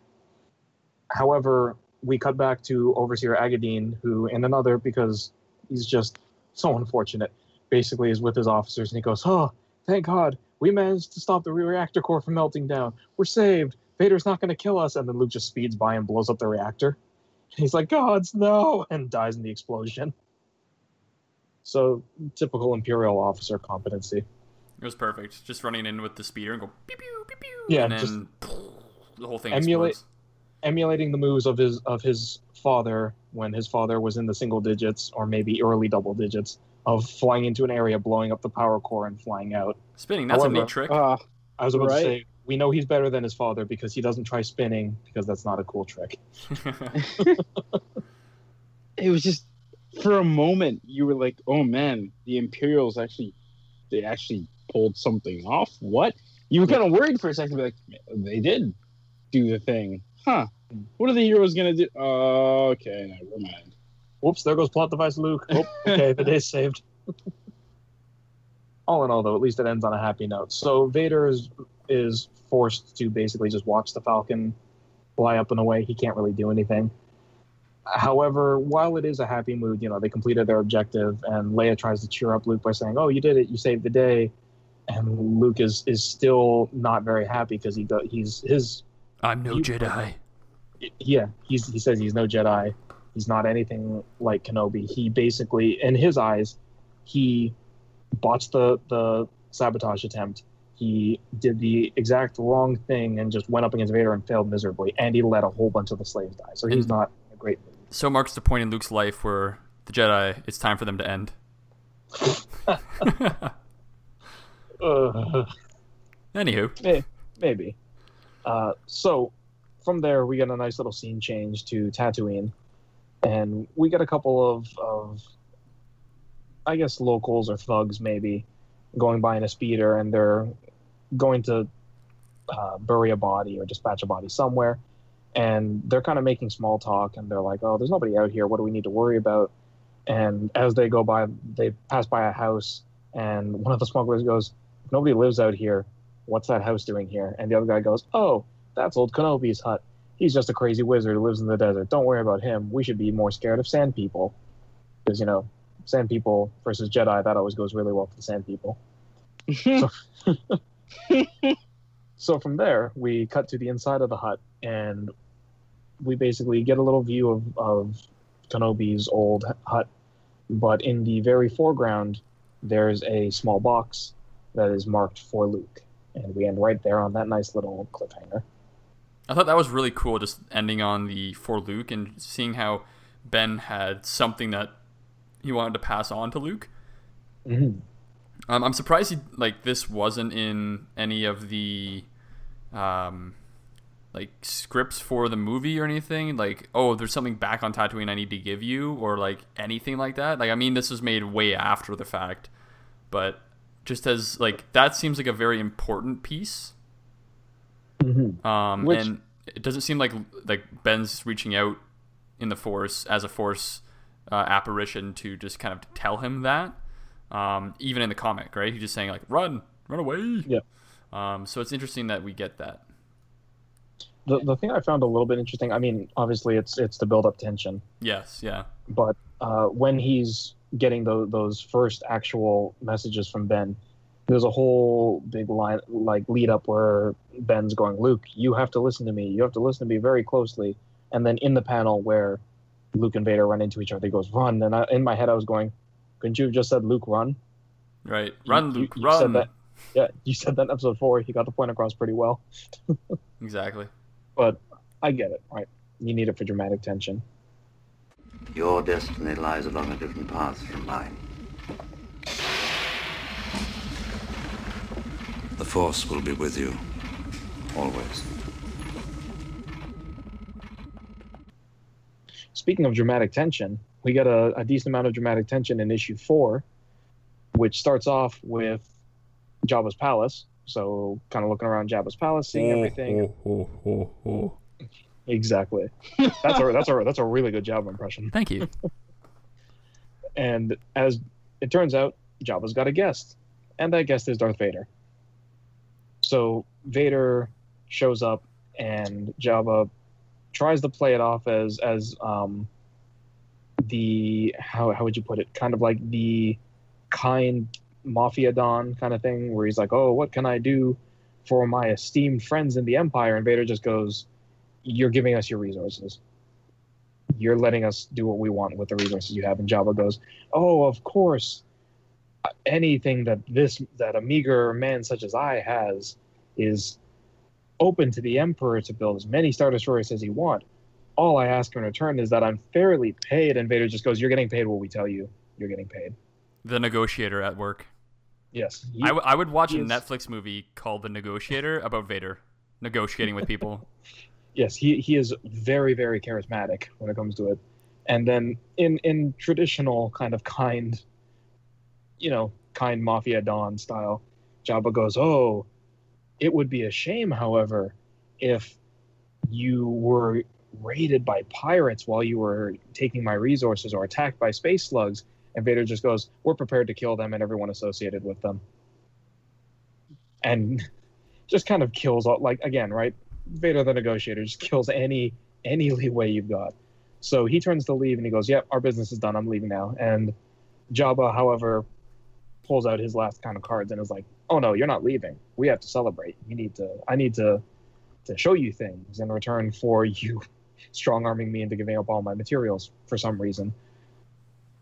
Speaker 2: However, we cut back to Overseer Aggadeen, who, in another, because he's just so unfortunate, basically is with his officers, and he goes, Oh, thank God, we managed to stop the reactor core from melting down. We're saved. Vader's not going to kill us. And then Luke just speeds by and blows up the reactor. He's like, Gods, no, and dies in the explosion. So, typical Imperial officer competency.
Speaker 1: It was perfect. Just running in with the speeder and go pew pew pew pew.
Speaker 2: Yeah,
Speaker 1: and then
Speaker 2: just
Speaker 1: the whole thing
Speaker 2: emulate-
Speaker 1: explodes.
Speaker 2: emulating the moves of his of his father when his father was in the single digits or maybe early double digits of flying into an area, blowing up the power core, and flying out.
Speaker 1: Spinning. That's a neat trick.
Speaker 4: Uh,
Speaker 2: I was about
Speaker 4: Right.
Speaker 2: to say we know he's better than his father because he doesn't try spinning because that's not a cool trick.
Speaker 4: it was just for a moment you were like, "Oh man, the Imperials actually, they actually pulled something off." What? You were kind of worried for a second, like, "They did do the thing, huh? What are the heroes gonna do?" Oh, okay, never mind.
Speaker 2: Whoops! There goes plot device, Luke. Oh, okay, the day's saved. all in all, though, at least it ends on a happy note. So Vader is is forced to basically just watch the Falcon fly up and away. He can't really do anything. However, while it is a happy mood, you know, they completed their objective, and Leia tries to cheer up Luke by saying, "Oh, you did it! You saved the day." And Luke is is still not very happy because he go, he's his
Speaker 1: I'm no
Speaker 2: You-
Speaker 1: Jedi.
Speaker 2: yeah, he's he says he's no Jedi. He's not anything like Kenobi. He basically, in his eyes, he botched the the sabotage attempt. He did the exact wrong thing and just went up against Vader and failed miserably. And he let a whole bunch of the slaves die. So he's
Speaker 1: And-
Speaker 2: not a great.
Speaker 1: So marks the point in Luke's life where the Jedi, it's time for them to end.
Speaker 2: Ugh.
Speaker 1: Anywho,
Speaker 2: Maybe. Uh, so from there, we get a nice little scene change to Tatooine, and we get a couple of, of I guess, locals or thugs maybe going by in a speeder, and they're going to uh, bury a body or dispatch a body somewhere. And they're kind of making small talk, and they're like, "Oh, there's nobody out here. What do we need to worry about?" And as they go by, they pass by a house, and one of the smugglers goes, "If nobody lives out here, what's that house doing here? And the other guy goes, oh, that's old Kenobi's hut. He's just a crazy wizard who lives in the desert. Don't worry about him. We should be more scared of sand people. Because, you know, sand people versus Jedi, that always goes really well for the sand people. So from there, we cut to the inside of the hut and we basically get a little view of, of Kenobi's old hut. But in the very foreground, there's a small box that is marked for Luke. And we end right there on that nice little cliffhanger.
Speaker 1: I thought that was really cool, just ending on the for Luke and seeing how Ben had something that he wanted to pass on to Luke.
Speaker 2: Mm-hmm.
Speaker 1: Um, I'm surprised he like this wasn't in any of the um, like scripts for the movie or anything. Like, oh, there's something back on Tatooine I need to give you, or like anything like that. Like, I mean, this was made way after the fact, but just as like that seems like a very important piece.
Speaker 2: Mm-hmm.
Speaker 1: Um,
Speaker 4: Which-
Speaker 1: and it doesn't seem like like Ben's reaching out in the Force as a Force uh, apparition to just kind of tell him that. Um, even in the comic, right? He's just saying like, "Run, run away."
Speaker 2: Yeah.
Speaker 1: Um, so it's interesting that we get that.
Speaker 2: the the thing I found a little bit interesting. I mean, obviously it's it's to build up tension,
Speaker 1: Yes, yeah.
Speaker 2: but uh, when he's getting those those first actual messages from Ben, there's a whole big line like lead up where Ben's going, Luke, you have to listen to me. You have to listen to me very closely. And then in the panel where Luke and Vader run into each other, he goes, run. And I, in my head, I was going, couldn't you have just said Luke run?
Speaker 1: Right. Run,
Speaker 2: you-
Speaker 1: Luke,
Speaker 2: you said
Speaker 1: run.
Speaker 2: that. Yeah, you said that in episode four. He got the point across pretty well.
Speaker 1: Exactly.
Speaker 2: But I get it, right? You need it for dramatic tension.
Speaker 6: Your destiny lies along a different path from mine. The Force will be with you, always.
Speaker 2: Speaking of dramatic tension, we get a, a decent amount of dramatic tension in issue four, which starts off with Jabba's palace. So, kind of looking around Jabba's palace, seeing everything. Exactly. That's a that's a that's a really good Jabba impression.
Speaker 1: Thank you.
Speaker 2: And as it turns out, Jabba's got a guest, and that guest is Darth Vader. So Vader shows up, and Java tries to play it off as as um, the how how would you put it? Kind of like the kind mafia don kind of thing, where he's like, "Oh, what can I do for my esteemed friends in the Empire?" And Vader just goes, "You're giving us your resources." You're letting us do what we want with the resources you have. And Jabba goes, "Oh, of course. Anything that this that a meager man such as I has is open to the Emperor to build as many Star Destroyers as he want. All I ask in return is that I'm fairly paid." And Vader just goes, "You're getting paid what we tell you. You're getting paid."
Speaker 1: The negotiator at work.
Speaker 2: Yes.
Speaker 1: I, w- I would watch a
Speaker 2: is-
Speaker 1: Netflix movie called The Negotiator about Vader negotiating with people.
Speaker 2: yes, he, he is very, very charismatic when it comes to it. And then in in traditional kind of kind, you know, kind mafia don style, Jabba goes, "Oh, it would be a shame, however, if you were raided by pirates while you were taking my resources or attacked by space slugs." And Vader just goes, "We're prepared to kill them and everyone associated with them." And just kind of kills all like again, right? Vader the negotiator just kills any any leeway you've got. So he turns to leave and he goes, "Yep, our business is done. I'm leaving now." And Jabba, however, pulls out his last kind of cards and is like, "Oh no, you're not leaving. We have to celebrate. You need to. I need to to show you things in return for you strong arming me into giving up all my materials for some reason."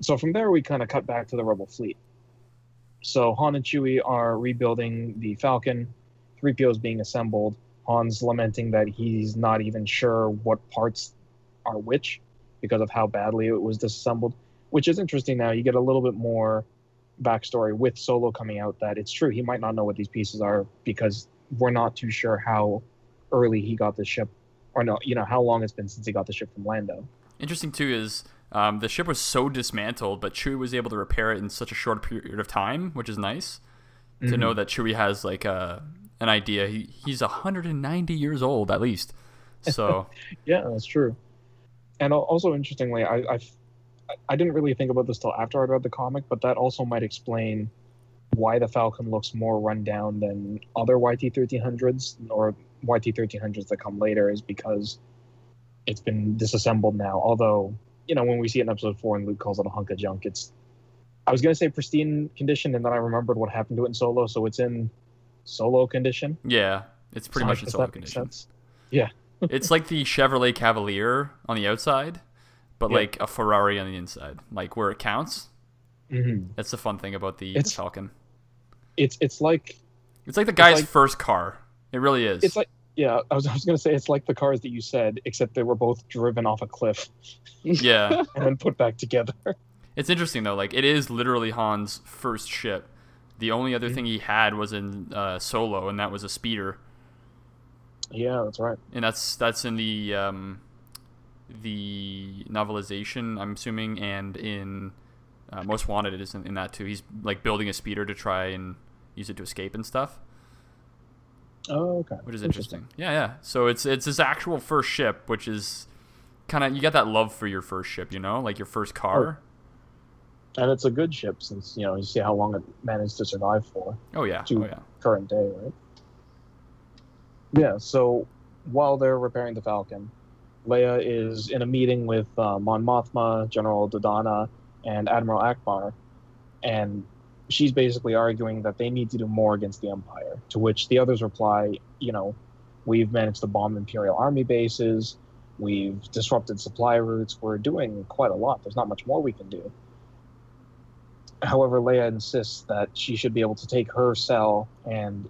Speaker 2: So from there, we kind of cut back to the Rebel fleet. So Han and Chewie are rebuilding the Falcon. 3PO is being assembled. Han's lamenting that he's not even sure what parts are which because of how badly it was disassembled, which is interesting now. You get a little bit more backstory with Solo coming out that it's true. He might not know what these pieces are because we're not too sure how early he got the ship or no, you know, how long it's been since he got the ship from Lando.
Speaker 1: Interesting too is um, the ship was so dismantled, but Chewie was able to repair it in such a short period of time, which is nice to know that Chewie has like a an idea. He, he's 190 years old at least, so
Speaker 2: Yeah, that's true. And also interestingly, I I've, I didn't really think about this till after I'd read the comic, but that also might explain why the Falcon looks more run down than other YT thirteen hundreds or YT thirteen hundreds that come later, is because it's been disassembled now. Although you know when we see it in episode four and Luke calls it a hunk of junk, it's I was gonna say pristine condition, and then I remembered what happened to it in Solo, so it's in Solo condition.
Speaker 1: yeah, it's pretty much in solo condition.
Speaker 2: sense.
Speaker 1: it's like the Chevrolet Cavalier on the outside, but
Speaker 2: Yeah.
Speaker 1: like a Ferrari on the inside, like where it counts.
Speaker 2: hmm
Speaker 1: That's the fun thing about the,
Speaker 2: It's-
Speaker 1: Falcon.
Speaker 2: It's it's like
Speaker 1: It's like the guy's
Speaker 2: like-
Speaker 1: first car. It really is.
Speaker 2: It's like yeah, I was, I was gonna say it's like the cars that you said, except they were both driven off a cliff
Speaker 1: yeah,
Speaker 2: and then put back together.
Speaker 1: it's interesting though. Like it is literally Han's first ship. The only other thing he had was in uh, Solo, and that was a speeder.
Speaker 2: yeah, that's right.
Speaker 1: and that's that's in the um, the novelization, I'm assuming, and in uh, Most Wanted, it is in, in that too. He's like building a speeder to try and use it to escape and stuff,
Speaker 2: Oh, okay.
Speaker 1: which is interesting. Yeah, yeah. So it's it's his actual first ship, which is kind of you get that love for your first ship, you know, like your first car.
Speaker 2: And it's a good ship since you know you see how long it managed to survive for
Speaker 1: Oh, yeah,
Speaker 2: to
Speaker 1: oh yeah.
Speaker 2: current day, right? Yeah. So while they're repairing the Falcon, Leia is in a meeting with uh, Mon Mothma, General Dodonna, and Admiral Ackbar, and she's basically arguing that they need to do more against the Empire. To which the others reply, you know, we've managed to bomb Imperial Army bases, we've disrupted supply routes, we're doing quite a lot. There's not much more we can do. However, Leia insists that she should be able to take her cell and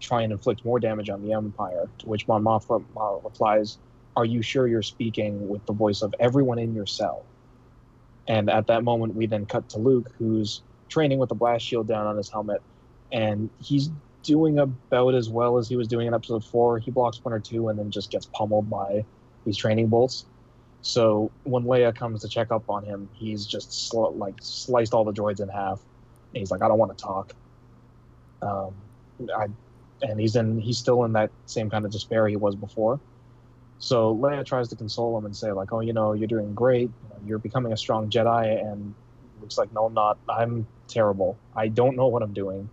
Speaker 2: try and inflict more damage on the Empire. To which Mon Mothma replies, "Are you sure you're speaking with the voice of everyone in your cell?" And at that moment, we then cut to Luke, who's training with the blast shield down on his helmet, and he's doing about as well as he was doing in Episode Four. He blocks one or two, and then just gets pummeled by these training bolts. So when Leia comes to check up on him, he's just sl- like sliced all the droids in half. And he's like, I don't want to talk. Um, I, and he's in he's still in that same kind of despair he was before. So Leia tries to console him and say like, oh, you know, you're doing great. You're becoming a strong Jedi. And Luke's like, no, I'm not. I'm terrible. I don't know what I'm doing.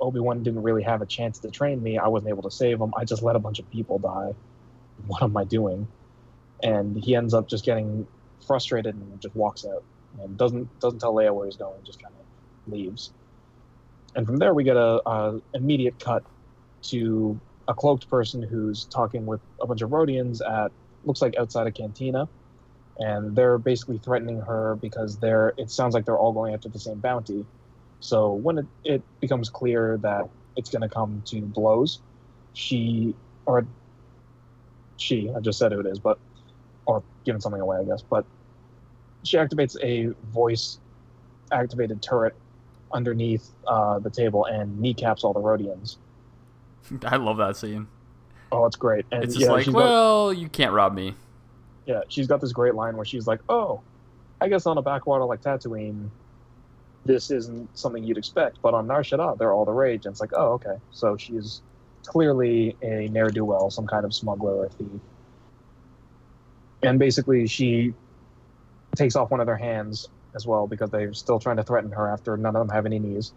Speaker 2: Obi Wan didn't really have a chance to train me. I wasn't able to save him. I just let a bunch of people die. What am I doing? And he ends up just getting frustrated and just walks out and doesn't doesn't tell Leia where he's going, just kind of leaves. And from there, we get a, a immediate cut to a cloaked person who's talking with a bunch of Rodians at looks like outside a cantina, and they're basically threatening her because they're it sounds like they're all going after the same bounty. So when it, it becomes clear that it's going to come to blows, she or she I just said who it is, but or giving something away, I guess. But she activates a voice activated turret underneath uh, the table and kneecaps all the Rodians.
Speaker 1: I love that scene.
Speaker 2: Oh, it's great. And
Speaker 1: It's just
Speaker 2: yeah,
Speaker 1: like,
Speaker 2: she's got-
Speaker 1: well, you can't rob me.
Speaker 2: yeah, she's got this great line where she's like, "Oh, I guess on a backwater like Tatooine, this isn't something you'd expect, but on Nar Shaddaa, they're all the rage." And it's like, "Oh, okay." So she's clearly a ne'er do well, some kind of smuggler or thief. And basically, she takes off one of their hands as well because they're still trying to threaten her after none of them have any knees,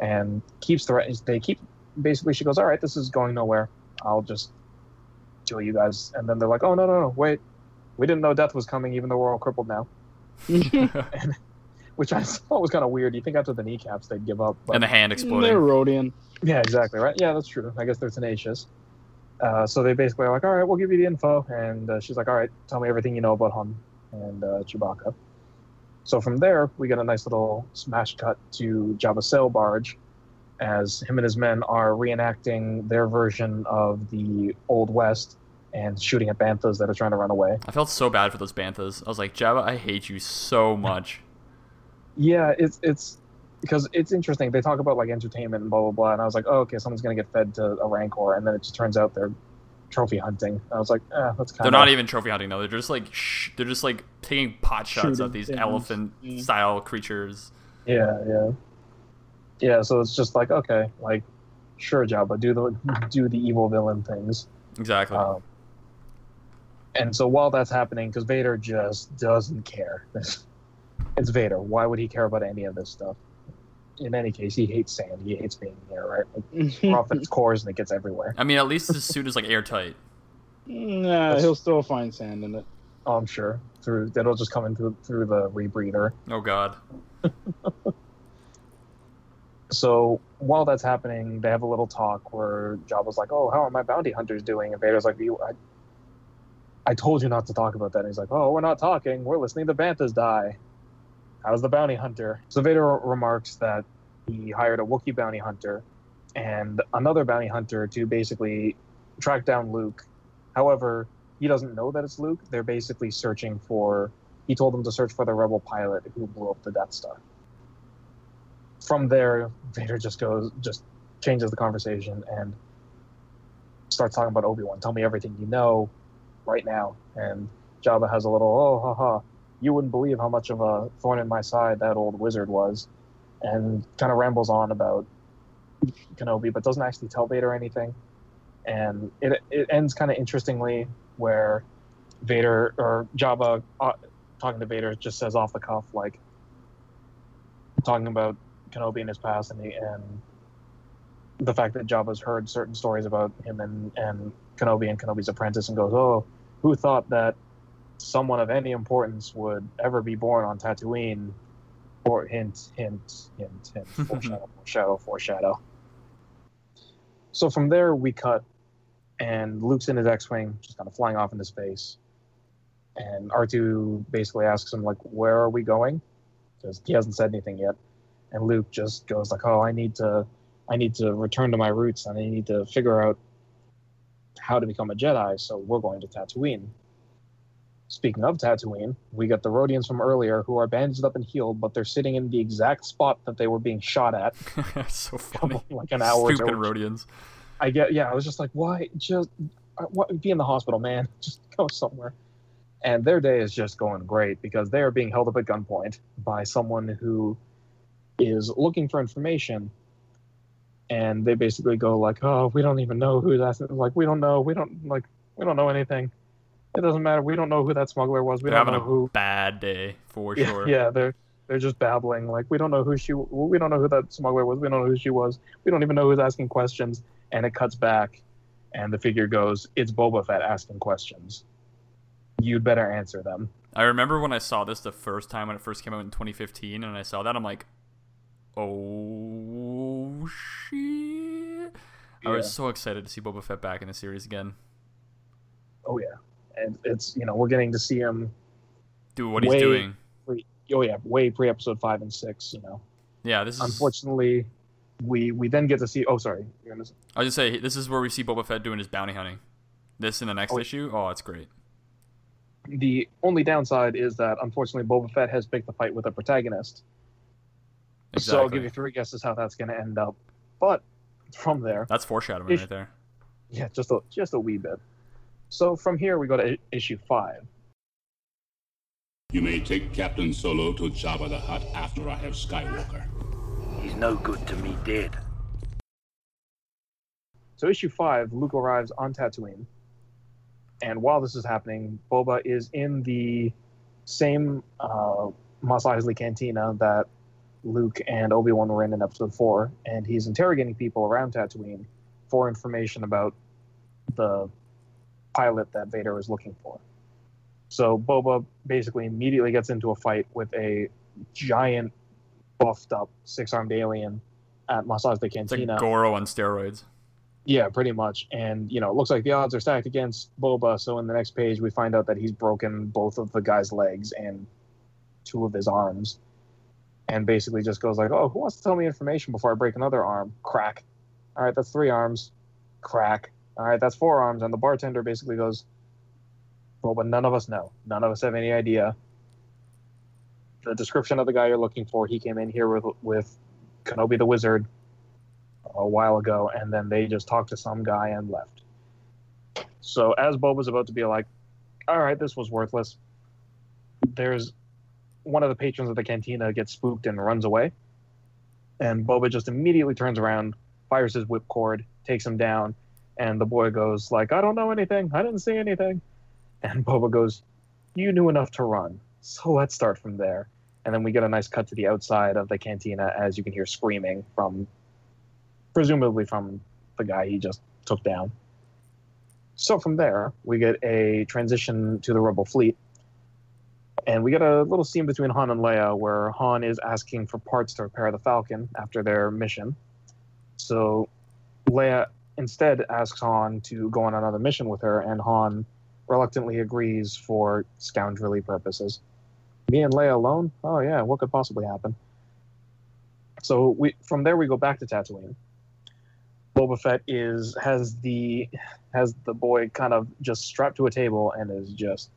Speaker 2: and keeps threatening. They keep basically. She goes, "All right, this is going nowhere. I'll just kill you guys." And then they're like, "Oh no, no, no, wait." We didn't know death was coming, even though we're all crippled now. Which I thought was kind of weird. You think after the kneecaps they'd give up, but
Speaker 1: and the hand
Speaker 3: They're
Speaker 1: exploding.
Speaker 3: Rodian.
Speaker 2: yeah, exactly right. Yeah, that's true. I guess they're tenacious. Uh, so they basically are like, all right, we'll give you the info, and uh, she's like, all right, tell me everything you know about Han and uh, Chewbacca. So from there, we get a nice little smash cut to Jabba's sail barge, as him and his men are reenacting their version of the Old West and shooting at banthas that are trying to run away.
Speaker 1: I felt so bad for those banthas. I was like, Jabba, I hate you so much.
Speaker 2: Yeah, it's it's because it's interesting. They talk about like entertainment and blah blah blah, and I was like, oh, okay, someone's gonna get fed to a rancor, and then it just turns out they're trophy hunting. I was like, eh, that's kind of.
Speaker 1: They're not even trophy hunting though. They're just like shh, they're just like taking pot shots
Speaker 3: Shooting
Speaker 1: at these
Speaker 3: things.
Speaker 1: elephant style creatures.
Speaker 2: Yeah, yeah, yeah. So it's just like, okay, like, sure, Jabba, do the do the evil villain things.
Speaker 1: Exactly.
Speaker 2: Um, and so while that's happening, because Vader just doesn't care. it's Vader. Why would he care about any of this stuff? In any case, he hates sand. He hates being here, right? Like, we're off its cores and it gets everywhere.
Speaker 1: I mean, at least his suit is like airtight.
Speaker 3: nah, he'll still find sand in it.
Speaker 2: Oh, I'm sure through that'll just come in through through the rebreather.
Speaker 1: Oh God.
Speaker 2: So while that's happening, they have a little talk where Jabba's like, "Oh, how are my bounty hunters doing?" And Vader's like, "You, I, I told you not to talk about that." And he's like, "Oh, we're not talking. We're listening to Banthas die. How's the bounty hunter?" So Vader remarks that he hired a Wookiee bounty hunter and another bounty hunter to basically track down Luke. However, he doesn't know that it's Luke. They're basically searching for. He told them to search for the rebel pilot who blew up the Death Star from there, Vader just goes, just changes the conversation and starts talking about Obi Wan. Tell me everything you know right now. And Jabba has a little, oh, ha, ha. You wouldn't believe how much of a thorn in my side that old wizard was. And kind of rambles on about Kenobi, but doesn't actually tell Vader anything. And it, it ends kind of interestingly where Vader or Jabba uh, talking to Vader just says off the cuff, like, talking about Kenobi in his past, and he, and the fact that Jabba's heard certain stories about him and, and Kenobi and Kenobi's apprentice and goes, Oh, who thought that someone of any importance would ever be born on Tatooine? Or hint, hint, hint, hint, foreshadow, foreshadow, foreshadow. So from there, we cut, and Luke's in his X-wing, just kind of flying off into space. And R2 basically asks him like, "Where are we going?" Because he hasn't said anything yet. And Luke just goes like, "Oh, I need to, I need to return to my roots, and I need to figure out how to become a Jedi. So we're going to Tatooine." Speaking of Tatooine, we got the Rodians from earlier who are bandaged up and healed, but they're sitting in the exact spot that they were being shot at
Speaker 1: so funny.
Speaker 2: like an hour
Speaker 1: Stupid. Rodians.
Speaker 2: I get, yeah, I was just like, why? Just uh, what, be in the hospital, man. Just go somewhere. And their day is just going great because they are being held up at gunpoint by someone who is looking for information. And they basically go like, "Oh, we don't even know who that's like. We don't know. We don't like. We don't know anything. It doesn't matter. We don't know who that smuggler was. We
Speaker 1: They're
Speaker 2: don't
Speaker 1: having
Speaker 2: know
Speaker 1: a
Speaker 2: who.
Speaker 1: bad day for
Speaker 2: Yeah,
Speaker 1: sure.
Speaker 2: yeah, they're they're just babbling like we don't know who she. We don't know who that smuggler was. We don't know who she was. We don't even know who's asking questions." and it cuts back and the figure goes it's boba fett asking questions you'd better answer them
Speaker 1: I remember when I saw this the first time when it first came out in 2015, and I saw that I'm like, oh shit! I was so excited to see Boba Fett back in the series again.
Speaker 2: oh yeah and it's you know we're getting to see him
Speaker 1: Do what he's doing.
Speaker 2: pre oh yeah way pre episode five and six you know
Speaker 1: Yeah, this is.
Speaker 2: unfortunately we we then get to see oh sorry you're gonna
Speaker 1: I was just say this is where we see Boba Fett doing his bounty hunting. This in the next
Speaker 2: Oh.
Speaker 1: issue. Oh, it's great.
Speaker 2: the only downside is that unfortunately boba fett has picked the fight with a protagonist
Speaker 1: Exactly.
Speaker 2: so i'll give you three guesses how that's going to end up but from there
Speaker 1: That's foreshadowing
Speaker 2: Ish-
Speaker 1: right there.
Speaker 2: yeah just a just a wee bit so from here we go to issue five
Speaker 7: You may take Captain Solo to Jabba the Hutt after I have Skywalker.
Speaker 6: He's no good to me dead.
Speaker 2: So issue five, Luke arrives on Tatooine, and while this is happening, Boba is in the same uh, Mos Eisley cantina that Luke and Obi Wan were in in Episode four, and he's interrogating people around Tatooine for information about the pilot that Vader is looking for. So Boba basically immediately gets into a fight with a giant, buffed up, six armed alien at Eisley
Speaker 1: It's
Speaker 2: Cantina.
Speaker 1: like Goro on steroids.
Speaker 2: Yeah, pretty much. And, you know, it looks like the odds are stacked against Boba. So in the next page, we find out that he's broken both of the guy's legs and two of his arms. And basically just goes like, oh, who wants to tell me information before I break another arm? Crack. All right, that's three arms. Crack. All right, that's four arms. And the bartender basically goes, Boba, none of us know. None of us have any idea. The description of the guy you're looking for, he came in here with, with Kenobi the Wizard a while ago, and then they just talked to some guy and left. So as Boba's about to be like, "All right, this was worthless," there's one of the patrons of the cantina gets spooked and runs away, and Boba just immediately turns around, fires his whipcord, takes him down, and the boy goes like, "I don't know anything. I didn't see anything," and Boba goes, "You knew enough to run, so let's start from there." And then we get a nice cut to the outside of the cantina as you can hear screaming from presumably from the guy he just took down. So from there, we get a transition to the Rebel fleet. And we get a little scene between Han and Leia where Han is asking for parts to repair the Falcon after their mission. So Leia instead asks Han to go on another mission with her, and Han reluctantly agrees for scoundrelly purposes. Me and Leia alone? Oh, yeah, what could possibly happen? So we from there we go back to Tatooine. Boba Fett is has the has the boy kind of just strapped to a table and is just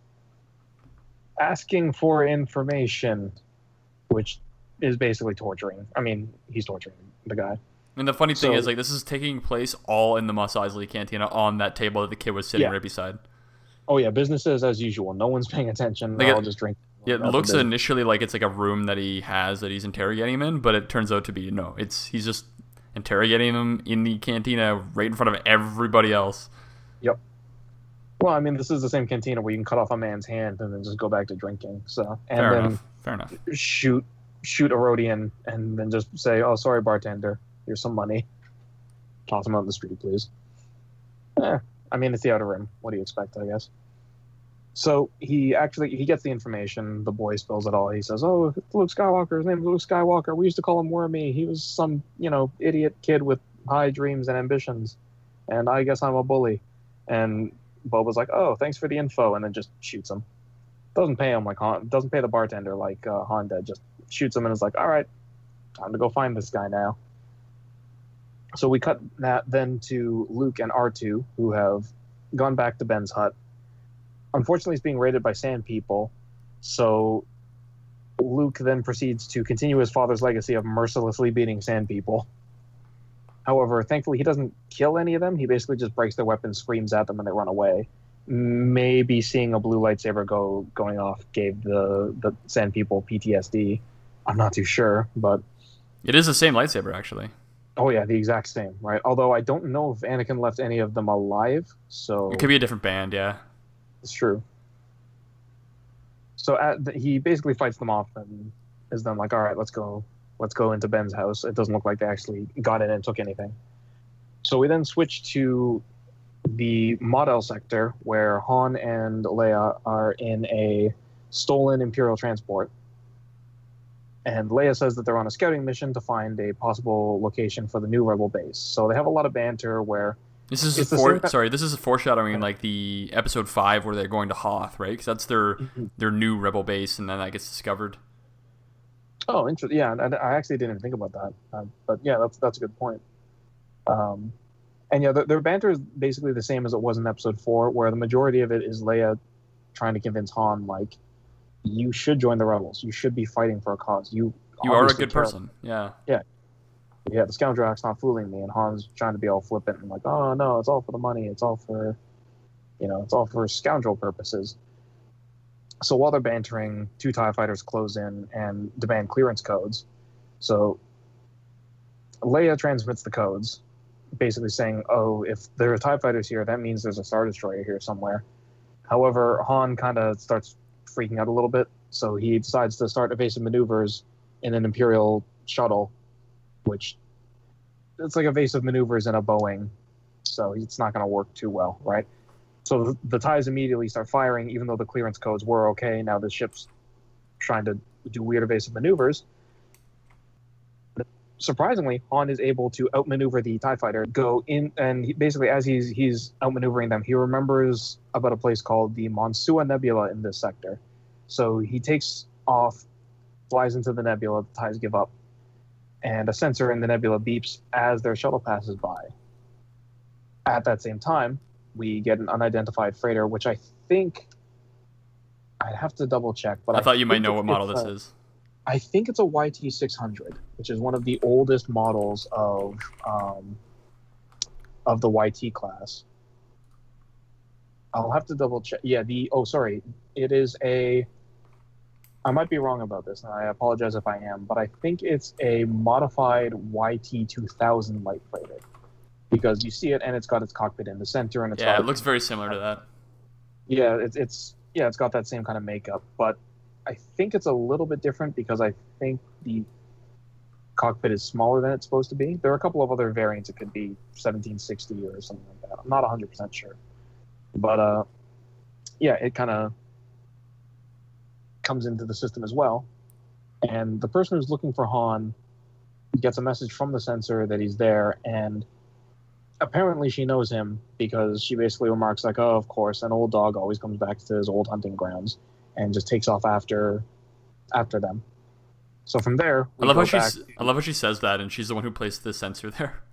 Speaker 2: asking for information, which is basically torturing. I mean, he's torturing the guy.
Speaker 1: And the funny thing
Speaker 2: So-
Speaker 1: is, like, this is taking place all in the Mos Eisley Cantina on that table that the kid was sitting
Speaker 2: Yeah.
Speaker 1: right beside.
Speaker 2: Oh yeah, business is as usual. No one's paying attention.
Speaker 1: They
Speaker 2: all just drinking.
Speaker 1: Yeah, it looks initially like it's like a room that he has that he's interrogating him in, but it turns out to be no. It's he's just interrogating him in the cantina right in front of everybody else. Yep.
Speaker 2: Well, I mean, this is the same cantina where you can cut off a man's hand and then just go back to drinking. So and
Speaker 1: Fair
Speaker 2: then
Speaker 1: enough. Fair enough.
Speaker 2: shoot shoot a Rodian and then just say, "Oh, sorry, bartender, here's some money." Toss him out in the street, please. Eh, I mean, it's the Outer Rim. What do you expect, I guess? So he actually he gets the information. The boy spills it all. He says, "Oh, Luke Skywalker. His name is Luke Skywalker. We used to call him Wormy. He was some you know idiot kid with high dreams and ambitions, and I guess I'm a bully." And Boba's like, "Oh, thanks for the info," and then just shoots him. Doesn't pay him like. Doesn't pay the bartender like uh, Han did. Just shoots him and is like, "All right, time to go find this guy now." So we cut that then to Luke and R2, who have gone back to Ben's hut. Unfortunately, he's being raided by Sand People, so Luke then proceeds to continue his father's legacy of mercilessly beating Sand People. However, thankfully, he doesn't kill any of them. He basically just breaks their weapons, screams at them, and they run away. Maybe seeing a blue lightsaber go going off gave the the Sand People PTSD. I'm not too sure, but
Speaker 1: It is the same lightsaber, actually.
Speaker 2: Oh yeah, the exact same, right? Although I don't know if Anakin left any of them alive, so
Speaker 1: It could be a different band, yeah.
Speaker 2: it's true. So at the, he basically fights them off and is then like, "All right, let's go, let's go into Ben's house." It doesn't look like they actually got in and took anything. So we then switch to the Model sector where Han and Leia are in a stolen Imperial transport. And Leia says that they're on a scouting mission to find a possible location for the new rebel base. So they have a lot of banter where
Speaker 1: This is a for- sorry. This is a foreshadowing, like the episode five where they're going to Hoth, right? Because that's their
Speaker 2: Mm-hmm.
Speaker 1: their new rebel base, and then that gets discovered.
Speaker 2: Oh, interesting. Yeah, and I actually didn't even think about that. Uh, but yeah, that's that's a good point. Um, and yeah, their, their banter is basically the same as it was in episode four, where the majority of it is Leia trying to convince Han, like, you should join the rebels. You should be fighting for a cause. You
Speaker 1: You are a good
Speaker 2: care-
Speaker 1: person. Yeah.
Speaker 2: Yeah. Yeah, the scoundrel act's not fooling me, and Han's trying to be all flippant and like, oh no, it's all for the money. It's all for, you know, it's all for scoundrel purposes. So while they're bantering, two TIE fighters close in and demand clearance codes. So Leia transmits the codes, basically saying, oh, if there are TIE fighters here, that means there's a Star Destroyer here somewhere. However, Han kind of starts freaking out a little bit, so he decides to start evasive maneuvers in an Imperial shuttle, which it's like evasive maneuvers in a Boeing, so it's not going to work too well, right? So the, the ties immediately start firing, even though the clearance codes were okay. Now the ship's trying to do weird evasive maneuvers. Surprisingly, Han is able to outmaneuver the Tie Fighter, go in, and he, basically as he's he's outmaneuvering them, he remembers about a place called the Monsua Nebula in this sector. So he takes off, flies into the nebula. The ties give up, and a sensor in the nebula beeps as their shuttle passes by. At that same time, we get an unidentified freighter, which I think I'd have to double check. But
Speaker 1: I thought you might know what model this is.
Speaker 2: I think it's a YT 600, which is one of the oldest models of um, of the YT class. I'll have to double check. Yeah, the oh sorry, it is a. I might be wrong about this, and I apologize if I am, but I think it's a modified YT 2000 light freighter because you see it and it's got its cockpit in the center and it's
Speaker 1: Yeah, it looks very similar to that.
Speaker 2: yeah, it's it's yeah, it's got that same kind of makeup, but I think it's a little bit different because I think the cockpit is smaller than it's supposed to be. There are a couple of other variants. It could be 1760 or something like that. I'm not 100 percent sure, but uh, yeah, it kind of comes into the system as well. And the person who's looking for Han gets a message from the sensor that he's there, and apparently she knows him because she basically remarks like, "Oh, of course, an old dog always comes back to his old hunting grounds," and just takes off after after them. So from there,
Speaker 1: I love
Speaker 2: go
Speaker 1: how she
Speaker 2: back-
Speaker 1: I love how she says that, and she's the one who placed the sensor there.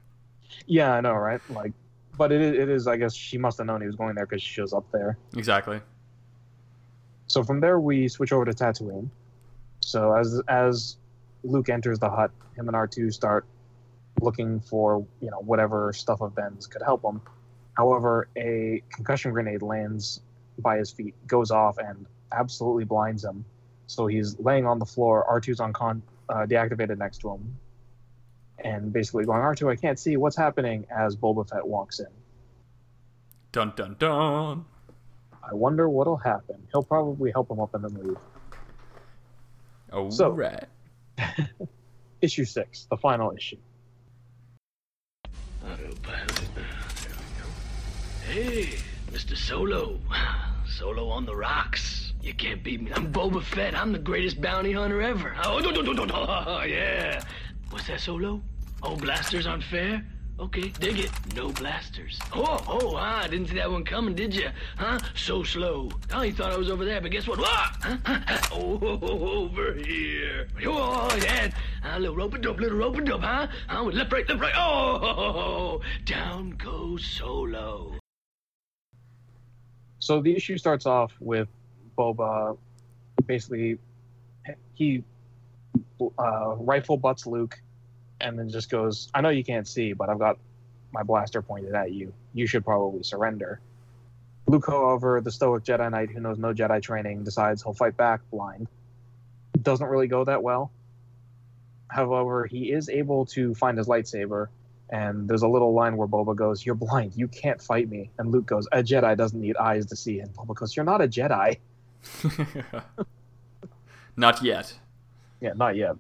Speaker 2: Yeah, I know, right? Like, but it, it is. I guess she must have known he was going there because she shows up there.
Speaker 1: Exactly.
Speaker 2: So from there, we switch over to Tatooine. So as as Luke enters the hut, him and R two start looking for you know whatever stuff of Ben's could help him. However, a concussion grenade lands by his feet, goes off, and absolutely blinds him. So he's laying on the floor. R 2s on con uh, deactivated next to him, and basically going, "R two, I can't see what's happening." As Boba Fett walks in.
Speaker 1: Dun dun dun.
Speaker 2: I wonder what'll happen. He'll probably help him up and then leave.
Speaker 1: Oh
Speaker 2: So-
Speaker 1: right.
Speaker 2: issue six, the final issue.
Speaker 8: Autopilot. There we go. Hey, Mr. Solo. Solo on the rocks. You can't beat me. I'm Boba Fett. I'm the greatest bounty hunter ever. Oh, yeah. What's that, Solo? Oh, blasters aren't fair? Okay, dig it. No blasters. Oh, oh, ah, didn't see that one coming, did you? Huh? So slow. Oh, you thought I was over there, but guess what? Ah! Huh? Oh, over here. Oh, yeah. A little rope a dope, little rope a dope, huh? Huh? With left, right, left, right. Oh, down goes Solo.
Speaker 2: So the issue starts off with Boba basically he uh, rifle butts Luke and then just goes, I know you can't see, but I've got my blaster pointed at you. You should probably surrender. Luke, however, the stoic Jedi Knight who knows no Jedi training, decides he'll fight back blind. Doesn't really go that well. However, he is able to find his lightsaber, and there's a little line where Boba goes, You're blind, you can't fight me. And Luke goes, A Jedi doesn't need eyes to see. And Boba goes, You're not a Jedi.
Speaker 1: Not yet.
Speaker 2: Yeah, not yet.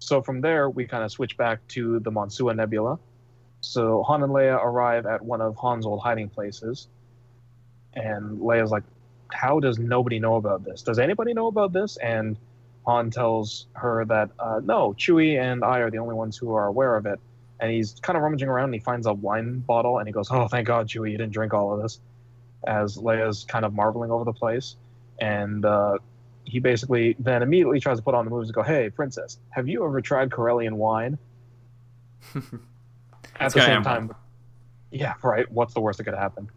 Speaker 2: So from there, we kind of switch back to the Monsua Nebula. So Han and Leia arrive at one of Han's old hiding places, and Leia's like, "How does nobody know about this? Does anybody know about this?" And Han tells her that uh, no, Chewie and I are the only ones who are aware of it. And he's kind of rummaging around, and he finds a wine bottle, and he goes, "Oh, thank God, Chewie, you didn't drink all of this." As Leia's kind of marveling over the place, and uh, he basically then immediately tries to put on the moves and go, "Hey, princess, have you ever tried Corellian wine?" At the same time, yeah, right. What's the worst that could happen?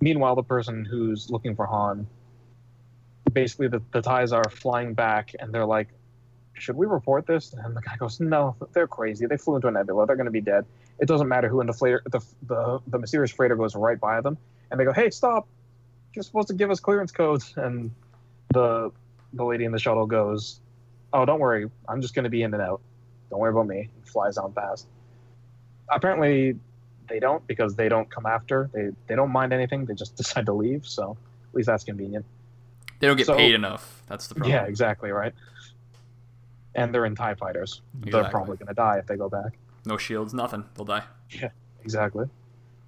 Speaker 2: Meanwhile, the person who's looking for Han, basically the, the ties are flying back, and they're like, "Should we report this?" And the guy goes, "No, they're crazy. They flew into a nebula. They're going to be dead. It doesn't matter who in the freighter, the, the the mysterious freighter goes right by them." And they go, "Hey, stop! You're supposed to give us clearance codes." And the the lady in the shuttle goes, "Oh, don't worry. I'm just going to be in and out. Don't worry about me." And flies on past. Apparently, they don't because they don't come after. They they don't mind anything. They just decide to leave. So at least that's convenient.
Speaker 1: They don't get
Speaker 2: So-
Speaker 1: paid enough. That's the problem.
Speaker 2: Yeah, exactly right. And they're in Tie fighters. They're probably going to die if they go back.
Speaker 1: No shields, nothing. They'll die.
Speaker 2: Yeah, exactly.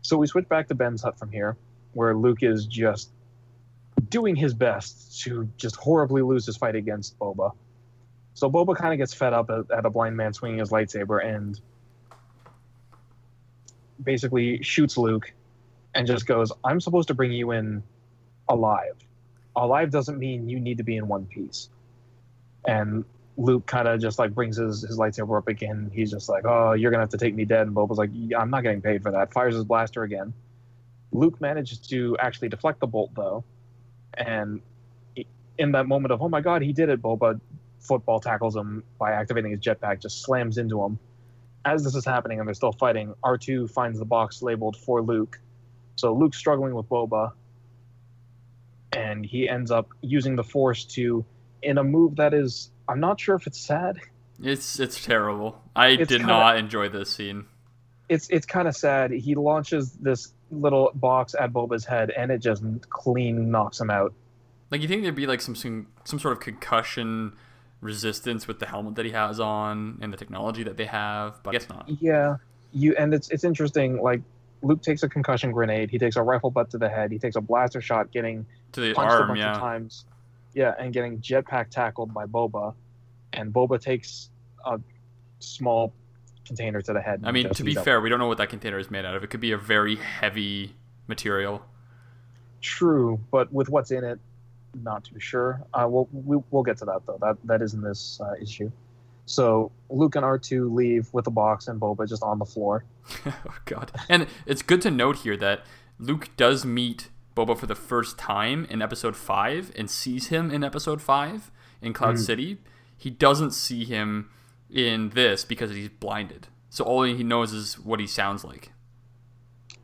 Speaker 2: So we switch back to Ben's hut from here, where Luke is just doing his best to just horribly lose his fight against Boba. So Boba kind of gets fed up at, at a blind man swinging his lightsaber and basically shoots Luke and just goes, I'm supposed to bring you in alive. Alive doesn't mean you need to be in one piece. And Luke kind of just like brings his, his lightsaber up again. He's just like, "Oh, you're gonna have to take me dead." And Boba's like, yeah, "I'm not getting paid for that." Fires his blaster again. Luke manages to actually deflect the bolt though, and in that moment of "Oh my God, he did it!" Boba football tackles him by activating his jetpack, just slams into him. As this is happening and they're still fighting, R2 finds the box labeled for Luke. So Luke's struggling with Boba, and he ends up using the Force to, in a move that is, I'm not sure if it's sad.
Speaker 1: It's it's terrible. I
Speaker 2: It's
Speaker 1: did
Speaker 2: kinda-
Speaker 1: not enjoy this scene.
Speaker 2: It's it's kind of sad. He launches this little box at Boba's head, and it just clean knocks him out.
Speaker 1: Like you think there'd be like some some, some sort of concussion resistance with the helmet that he has on and the technology that they have, but I guess not.
Speaker 2: Yeah, you and it's it's interesting. Like Luke takes a concussion grenade. He takes a rifle butt to the head. He takes a blaster shot, getting
Speaker 1: To the
Speaker 2: punched a
Speaker 1: arm,
Speaker 2: bunch
Speaker 1: yeah.
Speaker 2: of times. Yeah, and getting jetpack tackled by Boba, and Boba takes a small container to the head.
Speaker 1: I mean, to be
Speaker 2: up.
Speaker 1: fair, we don't know what that container is made out of. It could be a very heavy material.
Speaker 2: True, but with what's in it, not too sure. Uh, we'll we, we'll get to that though. That that is in this uh, issue. So Luke and R two leave with the box and Boba just on the floor.
Speaker 1: oh god. And it's good to note here that Luke does meet Boba for the first time in episode 5 and sees him in episode 5 in Cloud
Speaker 2: Mhm.
Speaker 1: City. He doesn't see him in this because he's blinded. So all he knows is what he sounds like.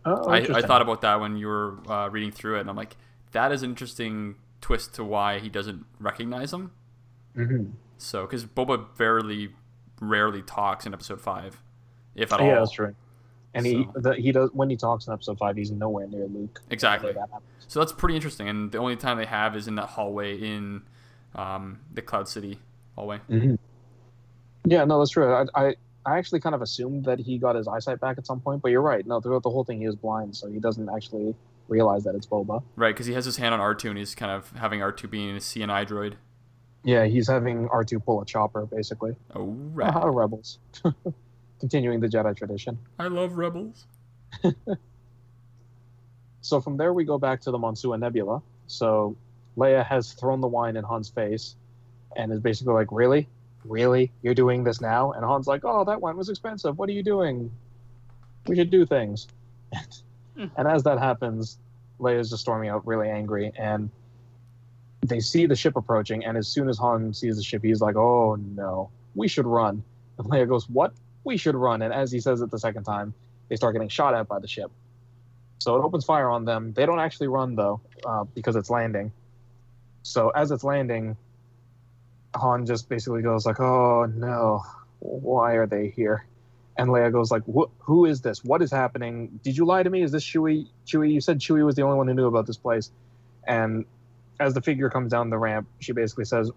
Speaker 2: Oh,
Speaker 1: I, I thought about that when you were uh, reading through it, and I'm like, that is an interesting twist to why he doesn't recognize him.
Speaker 2: Mhm.
Speaker 1: So, because Boba rarely, rarely talks in episode five, if at all.
Speaker 2: Yeah, that's true. And he the, he does when he talks in episode five, he's nowhere near Luke.
Speaker 1: Exactly.
Speaker 2: That.
Speaker 1: So that's pretty interesting. And the only time they have is in that hallway in um, the Cloud City hallway.
Speaker 2: Yeah, no, that's true. I, I I actually kind of assumed that he got his eyesight back at some point, but you're right. No, throughout the whole thing, he was blind, so he doesn't actually realize that it's Boba.
Speaker 1: Right, because he has his hand on R2 and he's kind of having R2 being a CNI droid.
Speaker 2: Yeah, he's having R2 pull a chopper, basically.
Speaker 1: Oh,
Speaker 2: Right.
Speaker 1: right.
Speaker 2: rebels. Continuing the Jedi tradition.
Speaker 1: I love rebels.
Speaker 2: So from there, we go back to the Monsua Nebula. So Leia has thrown the wine in Han's face and is basically like, Really? Really? You're doing this now? And Han's like, Oh, that wine was expensive. What are you doing? We should do things. and as that happens, Leia's just storming out really angry. And they see the ship approaching. And as soon as Han sees the ship, he's like, Oh, no. We should run. And Leia goes, What? We should run. And as he says it the second time, they start getting shot at by the ship. So it opens fire on them. They don't actually run though, uh, because it's landing. So as it's landing, Han just basically goes like, "Oh no, why are they here?" And Leia goes like, "Who is this? What is happening? Did you lie to me? Is this Chewie? Chewie? You said Chewie was the only one who knew about this place." And as the figure comes down the ramp, she basically says,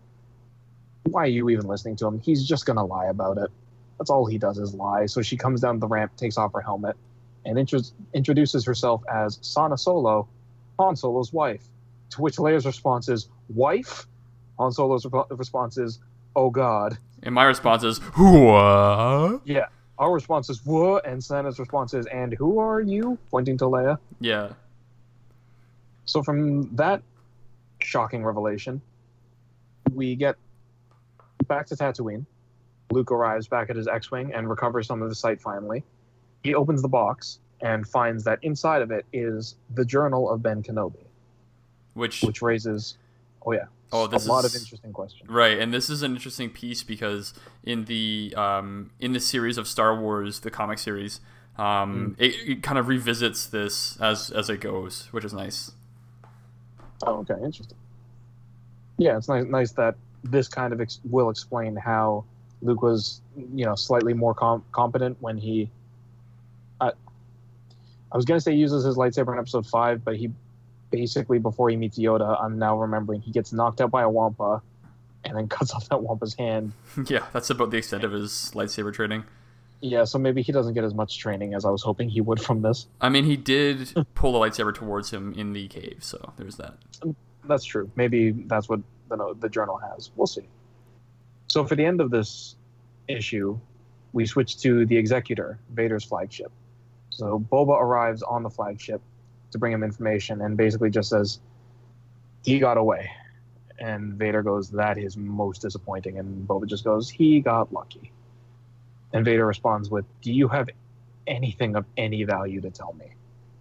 Speaker 2: "Why are you even listening to him? He's just gonna lie about it. That's all he does is lie." So she comes down the ramp, takes off her helmet, and intro- introduces herself as Sana Solo, Han Solo's wife. To which Leia's response is, Wife? Han Solo's re- response is, Oh God.
Speaker 1: And my response is, what?
Speaker 2: Yeah. Our response is, What? And Sana's response is, And who are you? Pointing to Leia.
Speaker 1: Yeah.
Speaker 2: So from that shocking revelation, we get back to Tatooine. Luke arrives back at his X-wing and recovers some of the sight finally. He opens the box and finds that inside of it is the journal of Ben Kenobi,
Speaker 1: Which,
Speaker 2: which raises, oh yeah,
Speaker 1: Oh, this
Speaker 2: a lot
Speaker 1: is-
Speaker 2: of interesting questions.
Speaker 1: right, and this is an interesting piece because in the um, in the series of Star Wars, the comic series, um, it, it kind of revisits this as as it goes, which is nice.
Speaker 2: Oh, okay, interesting. Yeah, it's nice, nice that this kind of ex- will explain how Luke was, you know, slightly more com- competent when he. I, I was gonna say uses his lightsaber in Episode Five, but he basically before he meets Yoda, I'm now remembering he gets knocked out by a wampa, and then cuts off that wampa's hand.
Speaker 1: yeah, that's about the extent of his lightsaber training.
Speaker 2: Yeah, so maybe he doesn't get as much training as I was hoping he would from this.
Speaker 1: I mean, he did pull the lightsaber towards him in the cave, so there's that.
Speaker 2: Um, that's true. Maybe that's what the the journal has. We'll see. So for the end of this issue, we switch to the Executor, Vader's flagship. So Boba arrives on the flagship to bring him information, and basically just says he got away. And Vader goes, "That is most disappointing." And Boba just goes, "He got lucky." And Vader responds with, "Do you have anything of any value to tell me?"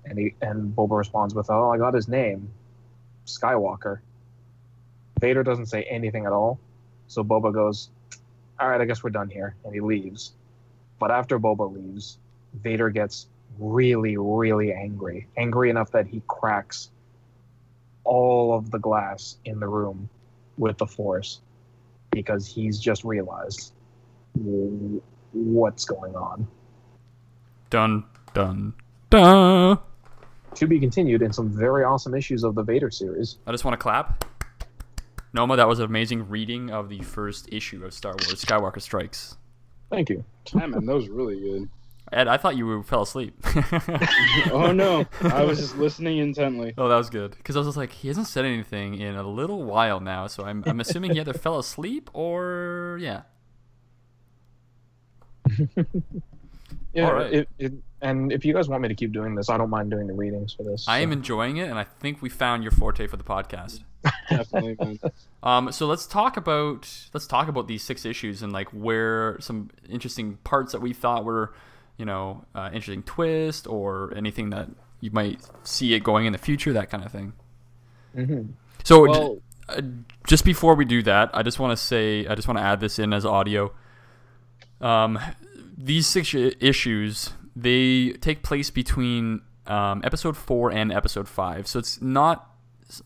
Speaker 2: And he and Boba responds with, "Oh, I got his name, Skywalker." Vader doesn't say anything at all, so Boba goes, "All right, I guess we're done here," and he leaves. But after Boba leaves, Vader gets really, really angry, angry enough that he cracks all of the glass in the room with the Force because he's just realized what's going on.
Speaker 1: Dun dun dun.
Speaker 2: To be continued in some very awesome issues of the Vader series.
Speaker 1: I just want to clap. Noma, that was an amazing reading of the first issue of Star Wars Skywalker Strikes.
Speaker 2: Thank you.
Speaker 4: Yeah, man, that was really good.
Speaker 1: Ed, I thought you fell asleep.
Speaker 4: Oh no, I was just listening intently.
Speaker 1: Oh, that was good. Because I was just like, he hasn't said anything in a little while now, so I'm, I'm assuming he either fell asleep or yeah.
Speaker 2: Yeah,
Speaker 1: All right.
Speaker 2: it, it, and if you guys want me to keep doing this, I don't mind doing the readings for this.
Speaker 1: I am enjoying it, and I think we found your forte for the podcast.
Speaker 4: Definitely, man.
Speaker 1: Um, so let's talk about let's talk about these six issues and like where some interesting parts that we thought were, you know, uh, interesting twist or anything that you might see it going in the future, that kind of thing.
Speaker 2: Mhm.
Speaker 1: So j-
Speaker 4: Well,
Speaker 1: uh, just before we do that, I just want to say I just want to add this in as audio. Um, these six issues they take place between um, episode four and episode five, so it's not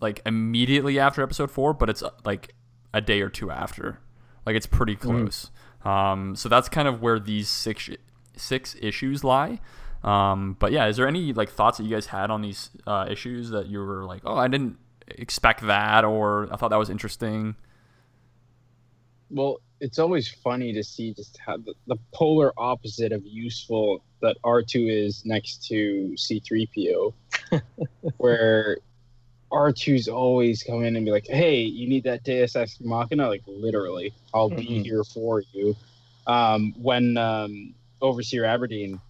Speaker 1: like immediately after episode four, but it's uh, like a day or two after. Like it's pretty close. Um, so that's kind of where these six six issues lie. Um, but yeah, is there any like thoughts that you guys had on these uh, issues that you were like, oh, I didn't expect that, or I thought that was interesting?
Speaker 3: Well, it's always funny to see just how the, the polar opposite of useful that R2 is next to C3PO, where R2's always come in and be like, "Hey, you need that Deus Ex Machina?" Like literally, I'll be
Speaker 2: Mhm.
Speaker 3: here for you. Um, when um, Overseer Aggadeen,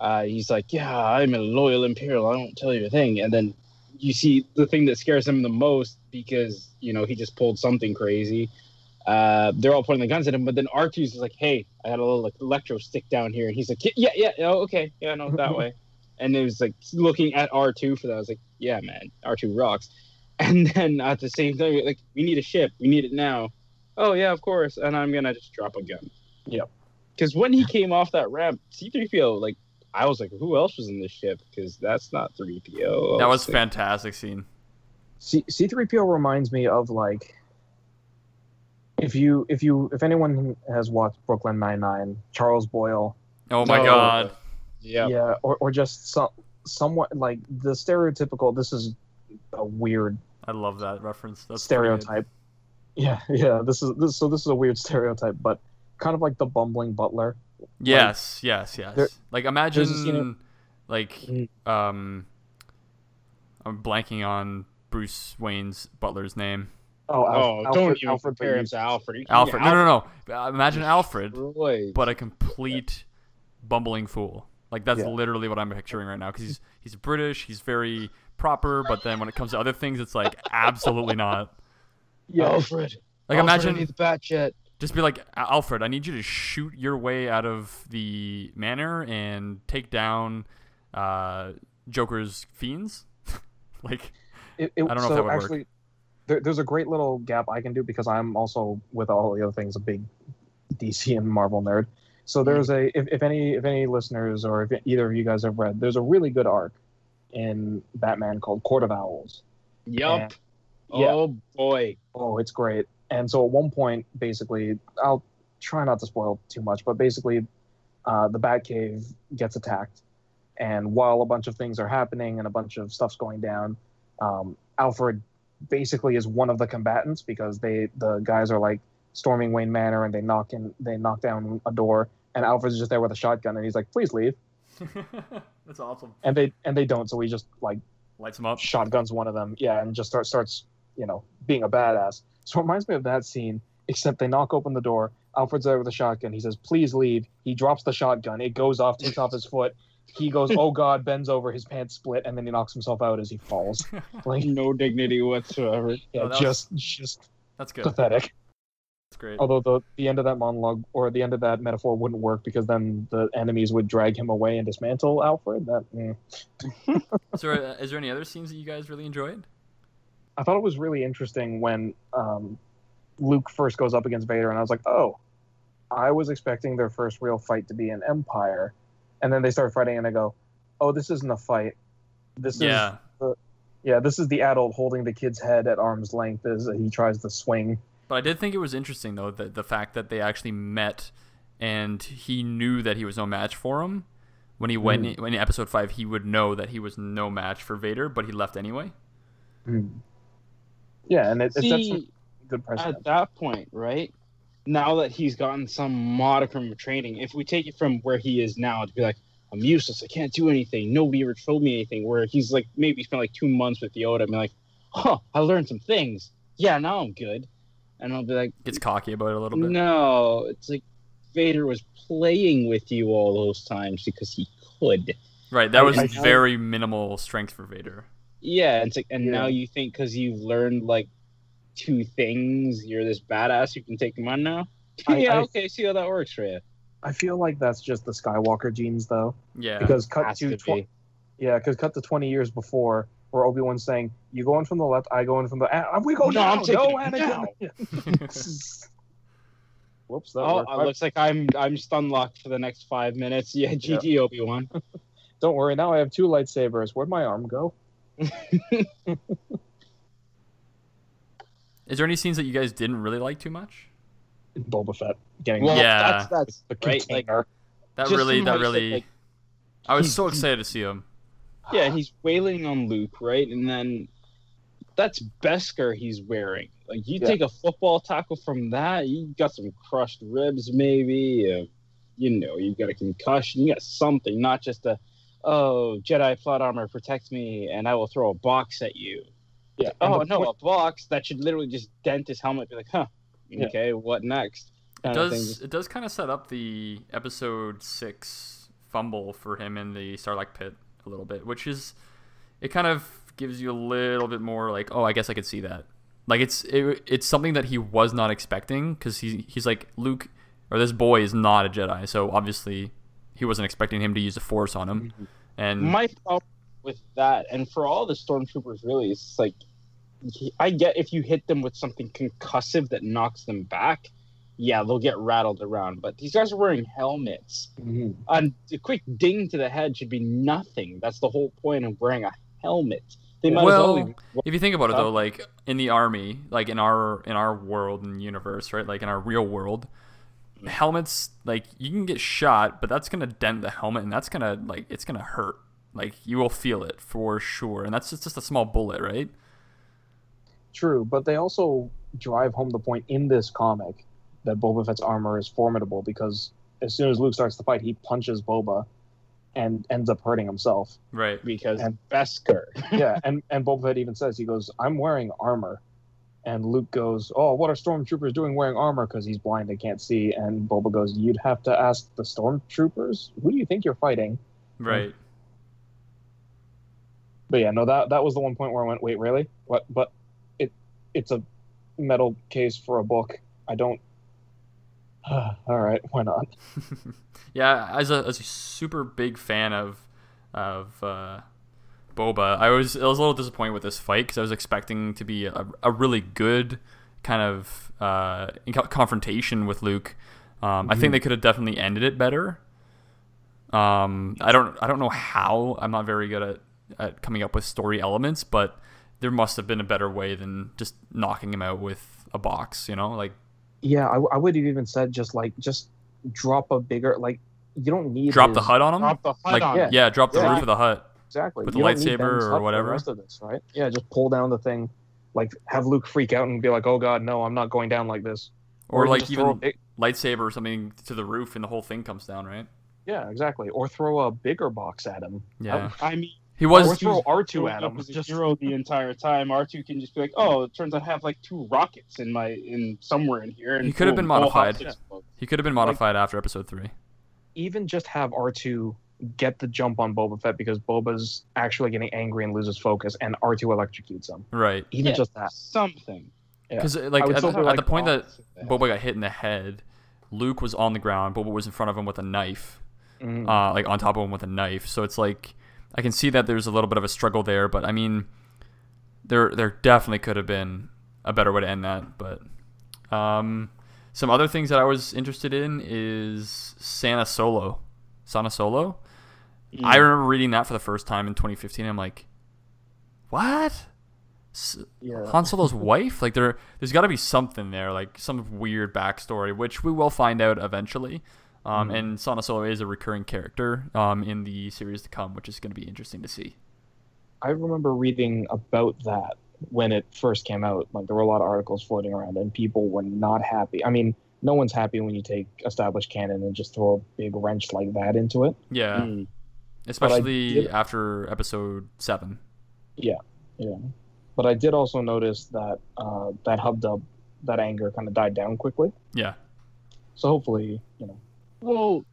Speaker 3: uh, he's like, "Yeah, I'm a loyal Imperial. I won't tell you a thing," and then you see the thing that scares him the most because you know he just pulled something crazy. Uh, they're all pointing the guns at him, but then R2's is like, "Hey, I got a little like, electro stick down here," and he's like, "Yeah, yeah, yeah, oh, okay, yeah, no, that way." And it was like looking at R2 for that. I was like, "Yeah, man, R2 rocks." And then at the same time, like, we need a ship, we need it now. Oh yeah, of course. And I'm gonna just drop a gun.
Speaker 2: Yep.
Speaker 3: Because when he came off that ramp, C3PO, like, I was like, who else was in this ship? Because that's not 3PO.
Speaker 1: That
Speaker 3: I
Speaker 1: was
Speaker 3: like,
Speaker 1: fantastic scene.
Speaker 2: C C three PO reminds me of like if you if you if anyone has watched Brooklyn Nine Nine, Charles Boyle,
Speaker 1: Oh my
Speaker 3: No.
Speaker 1: god.
Speaker 3: Yeah.
Speaker 2: yeah, or or just some somewhat like the stereotypical. This is a weird
Speaker 1: I love that reference. That's pretty good.
Speaker 2: stereotype. Yeah, yeah. This is this so this is a weird stereotype, but kind of like the bumbling butler.
Speaker 1: Yes, yes, yes.
Speaker 2: there-
Speaker 1: like
Speaker 2: there's a scene
Speaker 1: imagine
Speaker 2: in-
Speaker 1: like
Speaker 2: Mm.
Speaker 1: um I'm blanking on Bruce Wayne's butler's name.
Speaker 2: Oh, Alf-
Speaker 3: Oh,
Speaker 2: Alfred,
Speaker 3: don't even
Speaker 2: Alfred
Speaker 3: compare him to Alfred.
Speaker 1: Alfred. No, no, no. Uh, Imagine Alfred, but a complete bumbling fool. Like that's
Speaker 2: Yeah.
Speaker 1: literally what I'm picturing right now because he's he's British, he's very proper, but then when it comes to other things, it's like absolutely not.
Speaker 2: Yeah,
Speaker 3: Alfred.
Speaker 1: Like
Speaker 3: Alfred, I
Speaker 1: imagine
Speaker 3: need the bat jet.
Speaker 1: Just be like Alfred, I need you to shoot your way out of the manor and take down uh, Joker's fiends. like
Speaker 2: it, it,
Speaker 1: I don't know if
Speaker 2: so
Speaker 1: that would work.
Speaker 2: actually, There, there's a great little gap I can do because I'm also with all the other things a big DC and Marvel nerd. So there's a if, if any if any listeners or if either of you guys have read, there's a really good arc in Batman called Court of Owls.
Speaker 3: Yup.
Speaker 2: And- yeah.
Speaker 3: Oh boy.
Speaker 2: Oh, it's great. And so at one point, basically, I'll try not to spoil too much, but basically, uh, the Batcave gets attacked, and while a bunch of things are happening and a bunch of stuff's going down, um, Alfred basically is one of the combatants because they the guys are like storming Wayne Manor and they knock in they knock down a door, and Alfred's just there with a shotgun and he's like, "Please leave,"
Speaker 1: that's awesome.
Speaker 2: and they and they don't, so he just like
Speaker 1: Lights him up.
Speaker 2: shotguns one of them, yeah, and just start, starts, you know, being a badass. So it reminds me of that scene, except they knock open the door. Alfred's there with a shotgun. He says, "Please leave." He drops the shotgun. It goes off, takes off his foot. He goes, "Oh God!" Bends over, his pants split, and then he knocks himself out as he falls. Like,
Speaker 3: No dignity whatsoever.
Speaker 2: yeah,
Speaker 1: Oh, that was-
Speaker 2: just, just
Speaker 1: That's good.
Speaker 2: pathetic.
Speaker 1: That's great.
Speaker 2: Although the the end of that monologue or the end of that metaphor wouldn't work because then the enemies would drag him away and dismantle Alfred. That mm.
Speaker 1: Is there any other scenes that you guys really enjoyed?
Speaker 2: I thought it was really interesting when um, Luke first goes up against Vader, and I was like, oh, I was expecting their first real fight to be an Empire, and then they start fighting, and I go, oh, this isn't a fight. This
Speaker 1: Yeah.
Speaker 2: is the, yeah, this is the adult holding the kid's head at arm's length as he tries to swing.
Speaker 1: But I did think it was interesting though that the fact that they actually met and he knew that he was no match for him. When he went in, in episode five, he would know that he was no match for Vader, but he left anyway.
Speaker 2: Yeah, and it, it sets some
Speaker 3: See,
Speaker 2: good precedent.
Speaker 3: at that point, right? Now that he's gotten some modicum of training, if we take it from where he is now to be like, I'm useless, I can't do anything, nobody ever told me anything, where he's like maybe spent like two months with Yoda and be like, huh, I learned some things. Yeah, now I'm good. And I'll be like,
Speaker 1: Gets cocky about it a little bit.
Speaker 3: no, it's like Vader was playing with you all those times because he could.
Speaker 1: Right, that was
Speaker 2: I-
Speaker 1: very minimal strength for Vader.
Speaker 3: Yeah, it's like, and
Speaker 2: Yeah.
Speaker 3: now you think because you've learned like two things, you're this badass, you can take them on now.
Speaker 2: I-
Speaker 3: yeah,
Speaker 2: I-
Speaker 3: okay, see how that works for you.
Speaker 2: I feel like that's just the Skywalker genes, though,
Speaker 1: Yeah,
Speaker 2: because cut
Speaker 3: Has
Speaker 2: to,
Speaker 3: to
Speaker 2: tw-
Speaker 3: be.
Speaker 2: yeah, because cut to twenty years before, where Obi Wan's saying, "You go in from the left, I go in from the." We go
Speaker 3: No,
Speaker 2: now.
Speaker 3: I'm taking
Speaker 2: no,
Speaker 3: it
Speaker 2: Anakin. Whoops, that
Speaker 3: Oh,
Speaker 2: worked.
Speaker 3: it looks like I'm I'm stun locked for the next five minutes. Yeah, GG Obi Wan.
Speaker 2: Don't worry, now I have two lightsabers. Where'd my arm go?
Speaker 1: is there any scenes that you guys didn't really like too much?
Speaker 2: Boba Fett getting
Speaker 3: Well,
Speaker 1: Yeah.
Speaker 3: that's that's
Speaker 2: the
Speaker 3: right. Like.
Speaker 1: That really, that
Speaker 3: you said,
Speaker 1: really.
Speaker 3: like,
Speaker 1: I was so excited to see him.
Speaker 3: yeah, he's wailing on Luke, right? And then that's Beskar he's wearing. Like you
Speaker 2: Yeah.
Speaker 3: take a football tackle from that, you got some crushed ribs, maybe. Uh, you know, you got a concussion. You got something, not just a oh Jedi plot armor protect me, and I will throw a box at you.
Speaker 2: Yeah.
Speaker 3: Oh no,
Speaker 2: point-
Speaker 3: a box that should literally just dent his helmet. Be like, huh?
Speaker 2: Yeah.
Speaker 3: Okay, what next?
Speaker 1: It
Speaker 3: Kind of
Speaker 1: does it does kind of set up the episode six fumble for him in the Sarlacc Pit a little bit, which is it kind of gives you a little bit more like, oh, I guess I could see that. Like it's it, it's something that he was not expecting because he he's like Luke or this boy is not a Jedi, so obviously he wasn't expecting him to use the Force on him. And
Speaker 3: My problem with that, and for all the stormtroopers, really, it's like I get if you hit them with something concussive that knocks them back, yeah, they'll get rattled around. But these guys are wearing helmets.
Speaker 2: Mhm.
Speaker 3: And a quick ding to the head should be nothing. That's the whole point of wearing a helmet. They might
Speaker 1: well,
Speaker 3: as well.
Speaker 1: if you think about it though, like in the army, like in our in our world and universe, right? Like in our real world, helmets like you can get shot, but that's gonna dent the helmet, and that's gonna like it's gonna hurt. Like you will feel it for sure, and that's just, just a small bullet, right?
Speaker 2: True, but they also drive home the point in this comic that Boba Fett's armor is formidable because as soon as Luke starts the fight, he punches Boba and ends up hurting himself.
Speaker 1: Right.
Speaker 3: because
Speaker 2: And-
Speaker 3: Beskar.
Speaker 2: yeah, and and Boba Fett even says he goes, "I'm wearing armor," and Luke goes, "Oh, what are stormtroopers doing wearing armor? Because he's blind and can't see." And Boba goes, "You'd have to ask the stormtroopers. Who do you think you're fighting?"
Speaker 1: Right.
Speaker 2: But yeah, no, that that was the one point where I went, "Wait, really? What?" But it it's a metal case for a book. I don't. All right, why not?
Speaker 1: yeah, as a as a super big fan of of uh, Boba, I was I was a little disappointed with this fight because I was expecting to be a, a really good kind of uh, confrontation with Luke. Um, I think they could have definitely ended it better. Um, I don't I don't know how. I'm not very good at, at coming up with story elements, but there must have been a better way than just knocking him out with a box. You know, like
Speaker 2: Yeah, I, I would have even said just like just drop a bigger like you don't need
Speaker 1: drop the
Speaker 2: his-
Speaker 1: hut on him.
Speaker 3: Drop the hut
Speaker 1: like
Speaker 3: on
Speaker 1: yeah,
Speaker 3: him.
Speaker 1: drop the
Speaker 2: Yeah.
Speaker 1: roof of the hut.
Speaker 2: Exactly.
Speaker 1: With the
Speaker 2: don't
Speaker 1: lightsaber or whatever.
Speaker 2: The rest of this, right? Yeah, just pull down the thing, like have Luke freak out and be like, "Oh God, no, I'm not going down like this."
Speaker 1: Or, like
Speaker 2: just throw a
Speaker 1: even
Speaker 2: big-
Speaker 1: lightsaber or something to the roof and the whole thing comes down, right?
Speaker 2: yeah, exactly. Or throw a bigger box at him.
Speaker 1: Yeah.
Speaker 3: I mean,
Speaker 1: He
Speaker 2: Or
Speaker 1: was
Speaker 2: throw R two at
Speaker 3: up
Speaker 2: him.
Speaker 3: as a
Speaker 2: Just
Speaker 3: hero the entire time. R two can just be like, "Oh, it turns out I have like two rockets in my in somewhere in here." And
Speaker 1: He could have been modified.
Speaker 3: explodes.
Speaker 1: he could have been modified after episode 3.
Speaker 2: even just have R two get the jump on Boba Fett because Boba's actually getting angry and loses focus, and R two electrocutes him.
Speaker 1: Right.
Speaker 2: Even
Speaker 3: Yeah.
Speaker 2: just that.
Speaker 3: Something.
Speaker 2: Yeah.
Speaker 1: Cuz like at,
Speaker 2: still
Speaker 1: the- at
Speaker 2: like,
Speaker 1: the point that
Speaker 3: Yeah.
Speaker 1: Boba got hit in the head, Luke was on the ground, Boba was in front of him with a knife.
Speaker 2: Mhm.
Speaker 1: Uh like on top of him with a knife. So it's like I can see that there's a little bit of a struggle there, but I mean there there definitely could have been a better way to end that, but um some other things that I was interested in is Sana Solo. Sana Solo?
Speaker 2: Mm.
Speaker 1: I remember reading that for the first time in 2015. I'm like, what?
Speaker 2: Yeah.
Speaker 1: Han Solo's wife? Like there, there's got to be something there, like some weird backstory, which we will find out eventually. Um,
Speaker 2: Mm-hmm.
Speaker 1: And Sana Solo is a recurring character um, in the series to come, which is going to be interesting to see.
Speaker 2: I remember reading about that when it first came out. Like there were a lot of articles floating around, and people were not happy. I mean, no one's happy when you take established canon and just throw a big wrench like that into it.
Speaker 1: Yeah,
Speaker 3: Mm.
Speaker 1: Especially
Speaker 2: did-
Speaker 1: after episode seven.
Speaker 2: Yeah, yeah. but I did also notice that uh, that hubdub, that anger, kind of died down quickly.
Speaker 1: Yeah,
Speaker 2: So hopefully, you know,
Speaker 3: Well,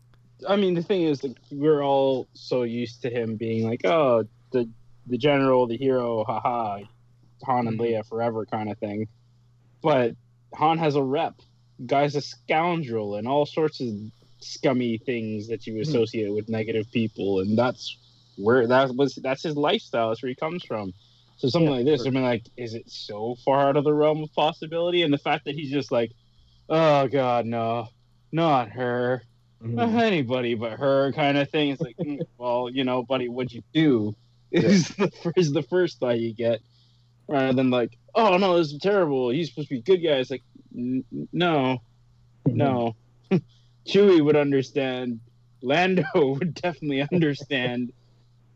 Speaker 3: I mean, the thing is, like, we're all so used to him being like, "Oh, the the general, the hero, haha, Han and Leia forever," kind of thing. But Han has a rep. Guy's a scoundrel and all sorts of scummy things that you associate with negative people, and that's where that was. That's his lifestyle. That's where he comes from. So something
Speaker 2: Yeah,
Speaker 3: like this, I mean, like, is it so far out of the realm of possibility? And the fact that he's just like, "Oh God, no, not her." uh, anybody but her kind of thing. It's like, mm, well, you know, buddy, what'd you do? Is the is the first thought you get, rather than like, oh no, this is terrible. He's supposed to be a good guy. It's like, "N- n- no, no. Chewie would understand. Lando would definitely understand.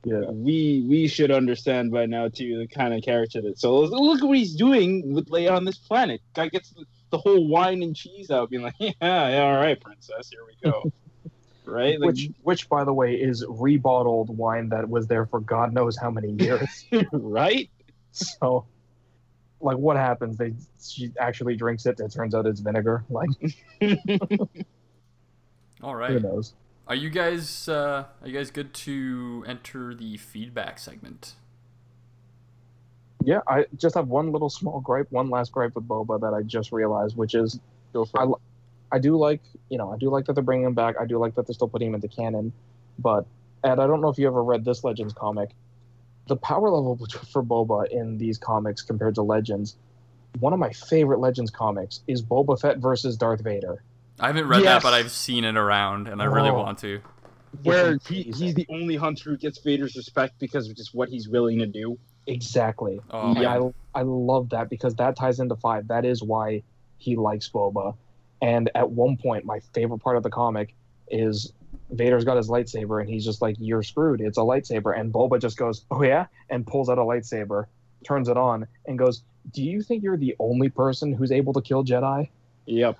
Speaker 3: Yeah.
Speaker 4: we we should understand by now too the kind of character that Solo is. Look at what he's doing with Leia on this planet. Guy gets the, the whole wine and cheese out, being like, yeah, yeah, all right, princess, here we go. right? Like,
Speaker 2: which, which, by the way, is rebottled wine that was there for God knows how many years.
Speaker 4: right?
Speaker 2: So, like, what happens? They she actually drinks it. It turns out it's vinegar. Like,
Speaker 1: All
Speaker 2: who knows?
Speaker 1: Are you guys uh, are you guys good to enter the feedback segment?
Speaker 2: Yeah, I just have one little small gripe, one last gripe with Boba that I just realized, which is I, I do like, you know, I do like that they're bringing him back. I do like that they're still putting him into canon. But, Ed, I don't know if you ever read this Legends comic. The power level for Boba in these comics compared to Legends, one of my favorite Legends comics is Boba Fett versus Darth Vader.
Speaker 1: I haven't read
Speaker 4: Yes.
Speaker 1: that, but I've seen it around, and I really
Speaker 2: Oh.
Speaker 1: want to.
Speaker 4: Where he, he's the only hunter who gets Vader's respect because of just what he's willing to do.
Speaker 2: Exactly.
Speaker 1: Oh,
Speaker 2: yeah. I, I love that because that ties into five. That is why he likes Boba. And at one point, my favorite part of the comic is Vader's got his lightsaber and he's just like, You're screwed. It's a lightsaber. And Boba just goes, Oh, yeah? And pulls out a lightsaber, turns it on, and goes, Do you think you're the only person who's able to kill Jedi?
Speaker 4: Yep.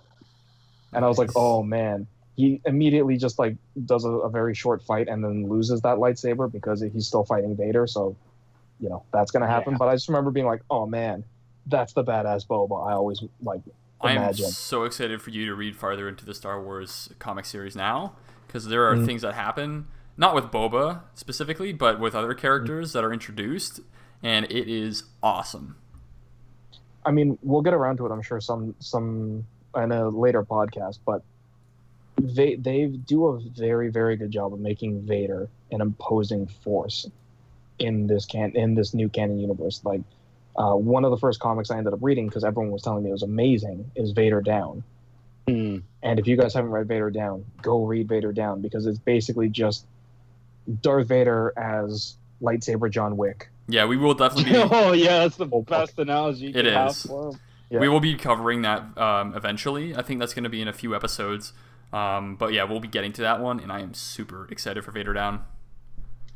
Speaker 2: And I was like, Oh, man. He immediately just like does a, a very short fight and then loses that lightsaber because he's still fighting Vader. So, you know, that's going to happen.
Speaker 4: Yeah.
Speaker 2: But I just remember being like, oh man, that's the badass Boba I always like
Speaker 1: I'm so excited for you to read farther into the Star Wars comic series now, because there are
Speaker 2: Mhm.
Speaker 1: things that happen, not with Boba specifically, but with other characters that are introduced, and it is awesome.
Speaker 2: I mean, we'll get around to it, I'm sure, some some in a later podcast, but they they do a very very good job of making Vader an imposing force in this can in this new canon universe. Like uh, one of the first comics I ended up reading because everyone was telling me it was amazing is Vader Down.
Speaker 4: Hmm.
Speaker 2: And if you guys haven't read Vader Down, go read Vader Down because it's basically just Darth Vader as lightsaber John Wick.
Speaker 1: Yeah, we will definitely be,
Speaker 4: oh yeah, that's the best analogy you
Speaker 1: It
Speaker 4: could have
Speaker 1: is.
Speaker 2: Yeah.
Speaker 1: we will be covering that um, eventually. I think that's going to be in a few episodes. Um, but yeah, we'll be getting to that one, and I am super excited for Vader Down.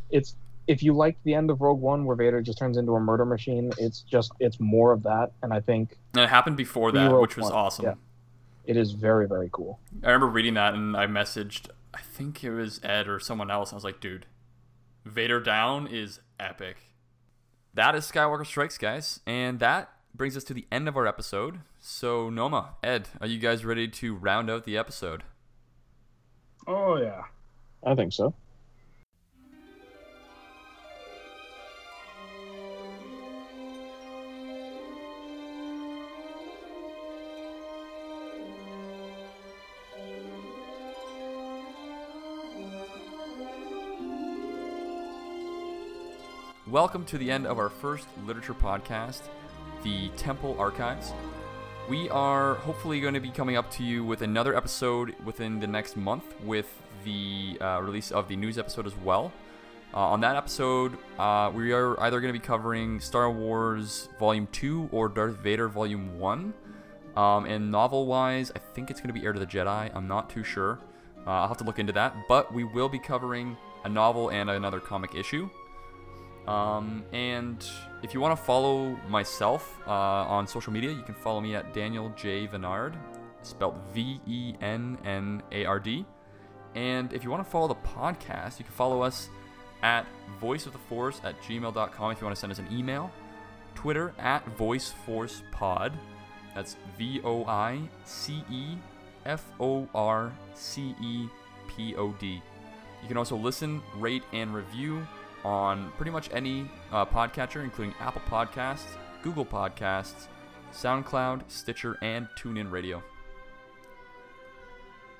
Speaker 2: It's if you like the end of Rogue One where Vader just turns into a murder machine, it's just it's more of that, and I think
Speaker 1: And it happened before that,
Speaker 2: Rogue
Speaker 1: which was
Speaker 2: One,
Speaker 1: awesome.
Speaker 2: yeah. it is very very cool.
Speaker 1: I remember reading that and I messaged, I think it was Ed or someone else. I was like, dude, Vader down is epic. That is Skywalker Strikes, guys. And that brings us to the end of our episode. So, Noma, Ed, are you guys ready to round out the episode?
Speaker 4: Oh yeah.
Speaker 2: I think so.
Speaker 1: Welcome to the end of our first literature podcast, the Temple Archives. We are hopefully going to be coming up to you with another episode within the next month with the uh, release of the news episode as well. Uh, on that episode, uh, we are either going to be covering Star Wars Volume 2 or Darth Vader Volume 1. Um, and novel wise, I think it's going to be Heir to the Jedi. I'm not too sure. Uh, I'll have to look into that. But we will be covering a novel and another comic issue. Um, and if you want to follow myself uh, on social media, you can follow me at Daniel J. Vennard, spelled V E N N A R D. And if you want to follow the podcast, you can follow us at voiceoftheforce at gmail.com if you want to send us an email. Twitter at voiceforcepod. That's V O I C E F O R C E P O D. You can also listen, rate, and review on pretty much any uh, podcatcher, including Apple Podcasts, Google Podcasts, SoundCloud, Stitcher, and TuneIn Radio.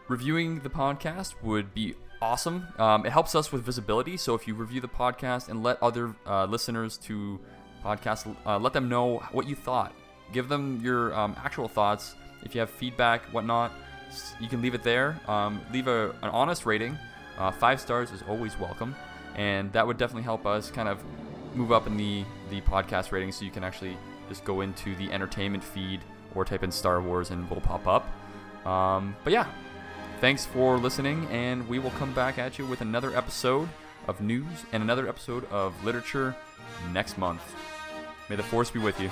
Speaker 1: Reviewing the podcast would be awesome. Um, it helps us with visibility. So if you review the podcast and let other uh, listeners to podcasts, uh, let them know what you thought. Give them your um, actual thoughts. If you have feedback, whatnot, you can leave it there. Um, leave a, an honest rating. Uh, five stars is always welcome, and that would definitely help us kind of move up in the the podcast rating, so you can actually just go into the entertainment feed or type in Star Wars and we'll pop up. Um, but yeah, thanks for listening, and we will come back at you with another episode of news and another episode of literature next month. May the force be with you.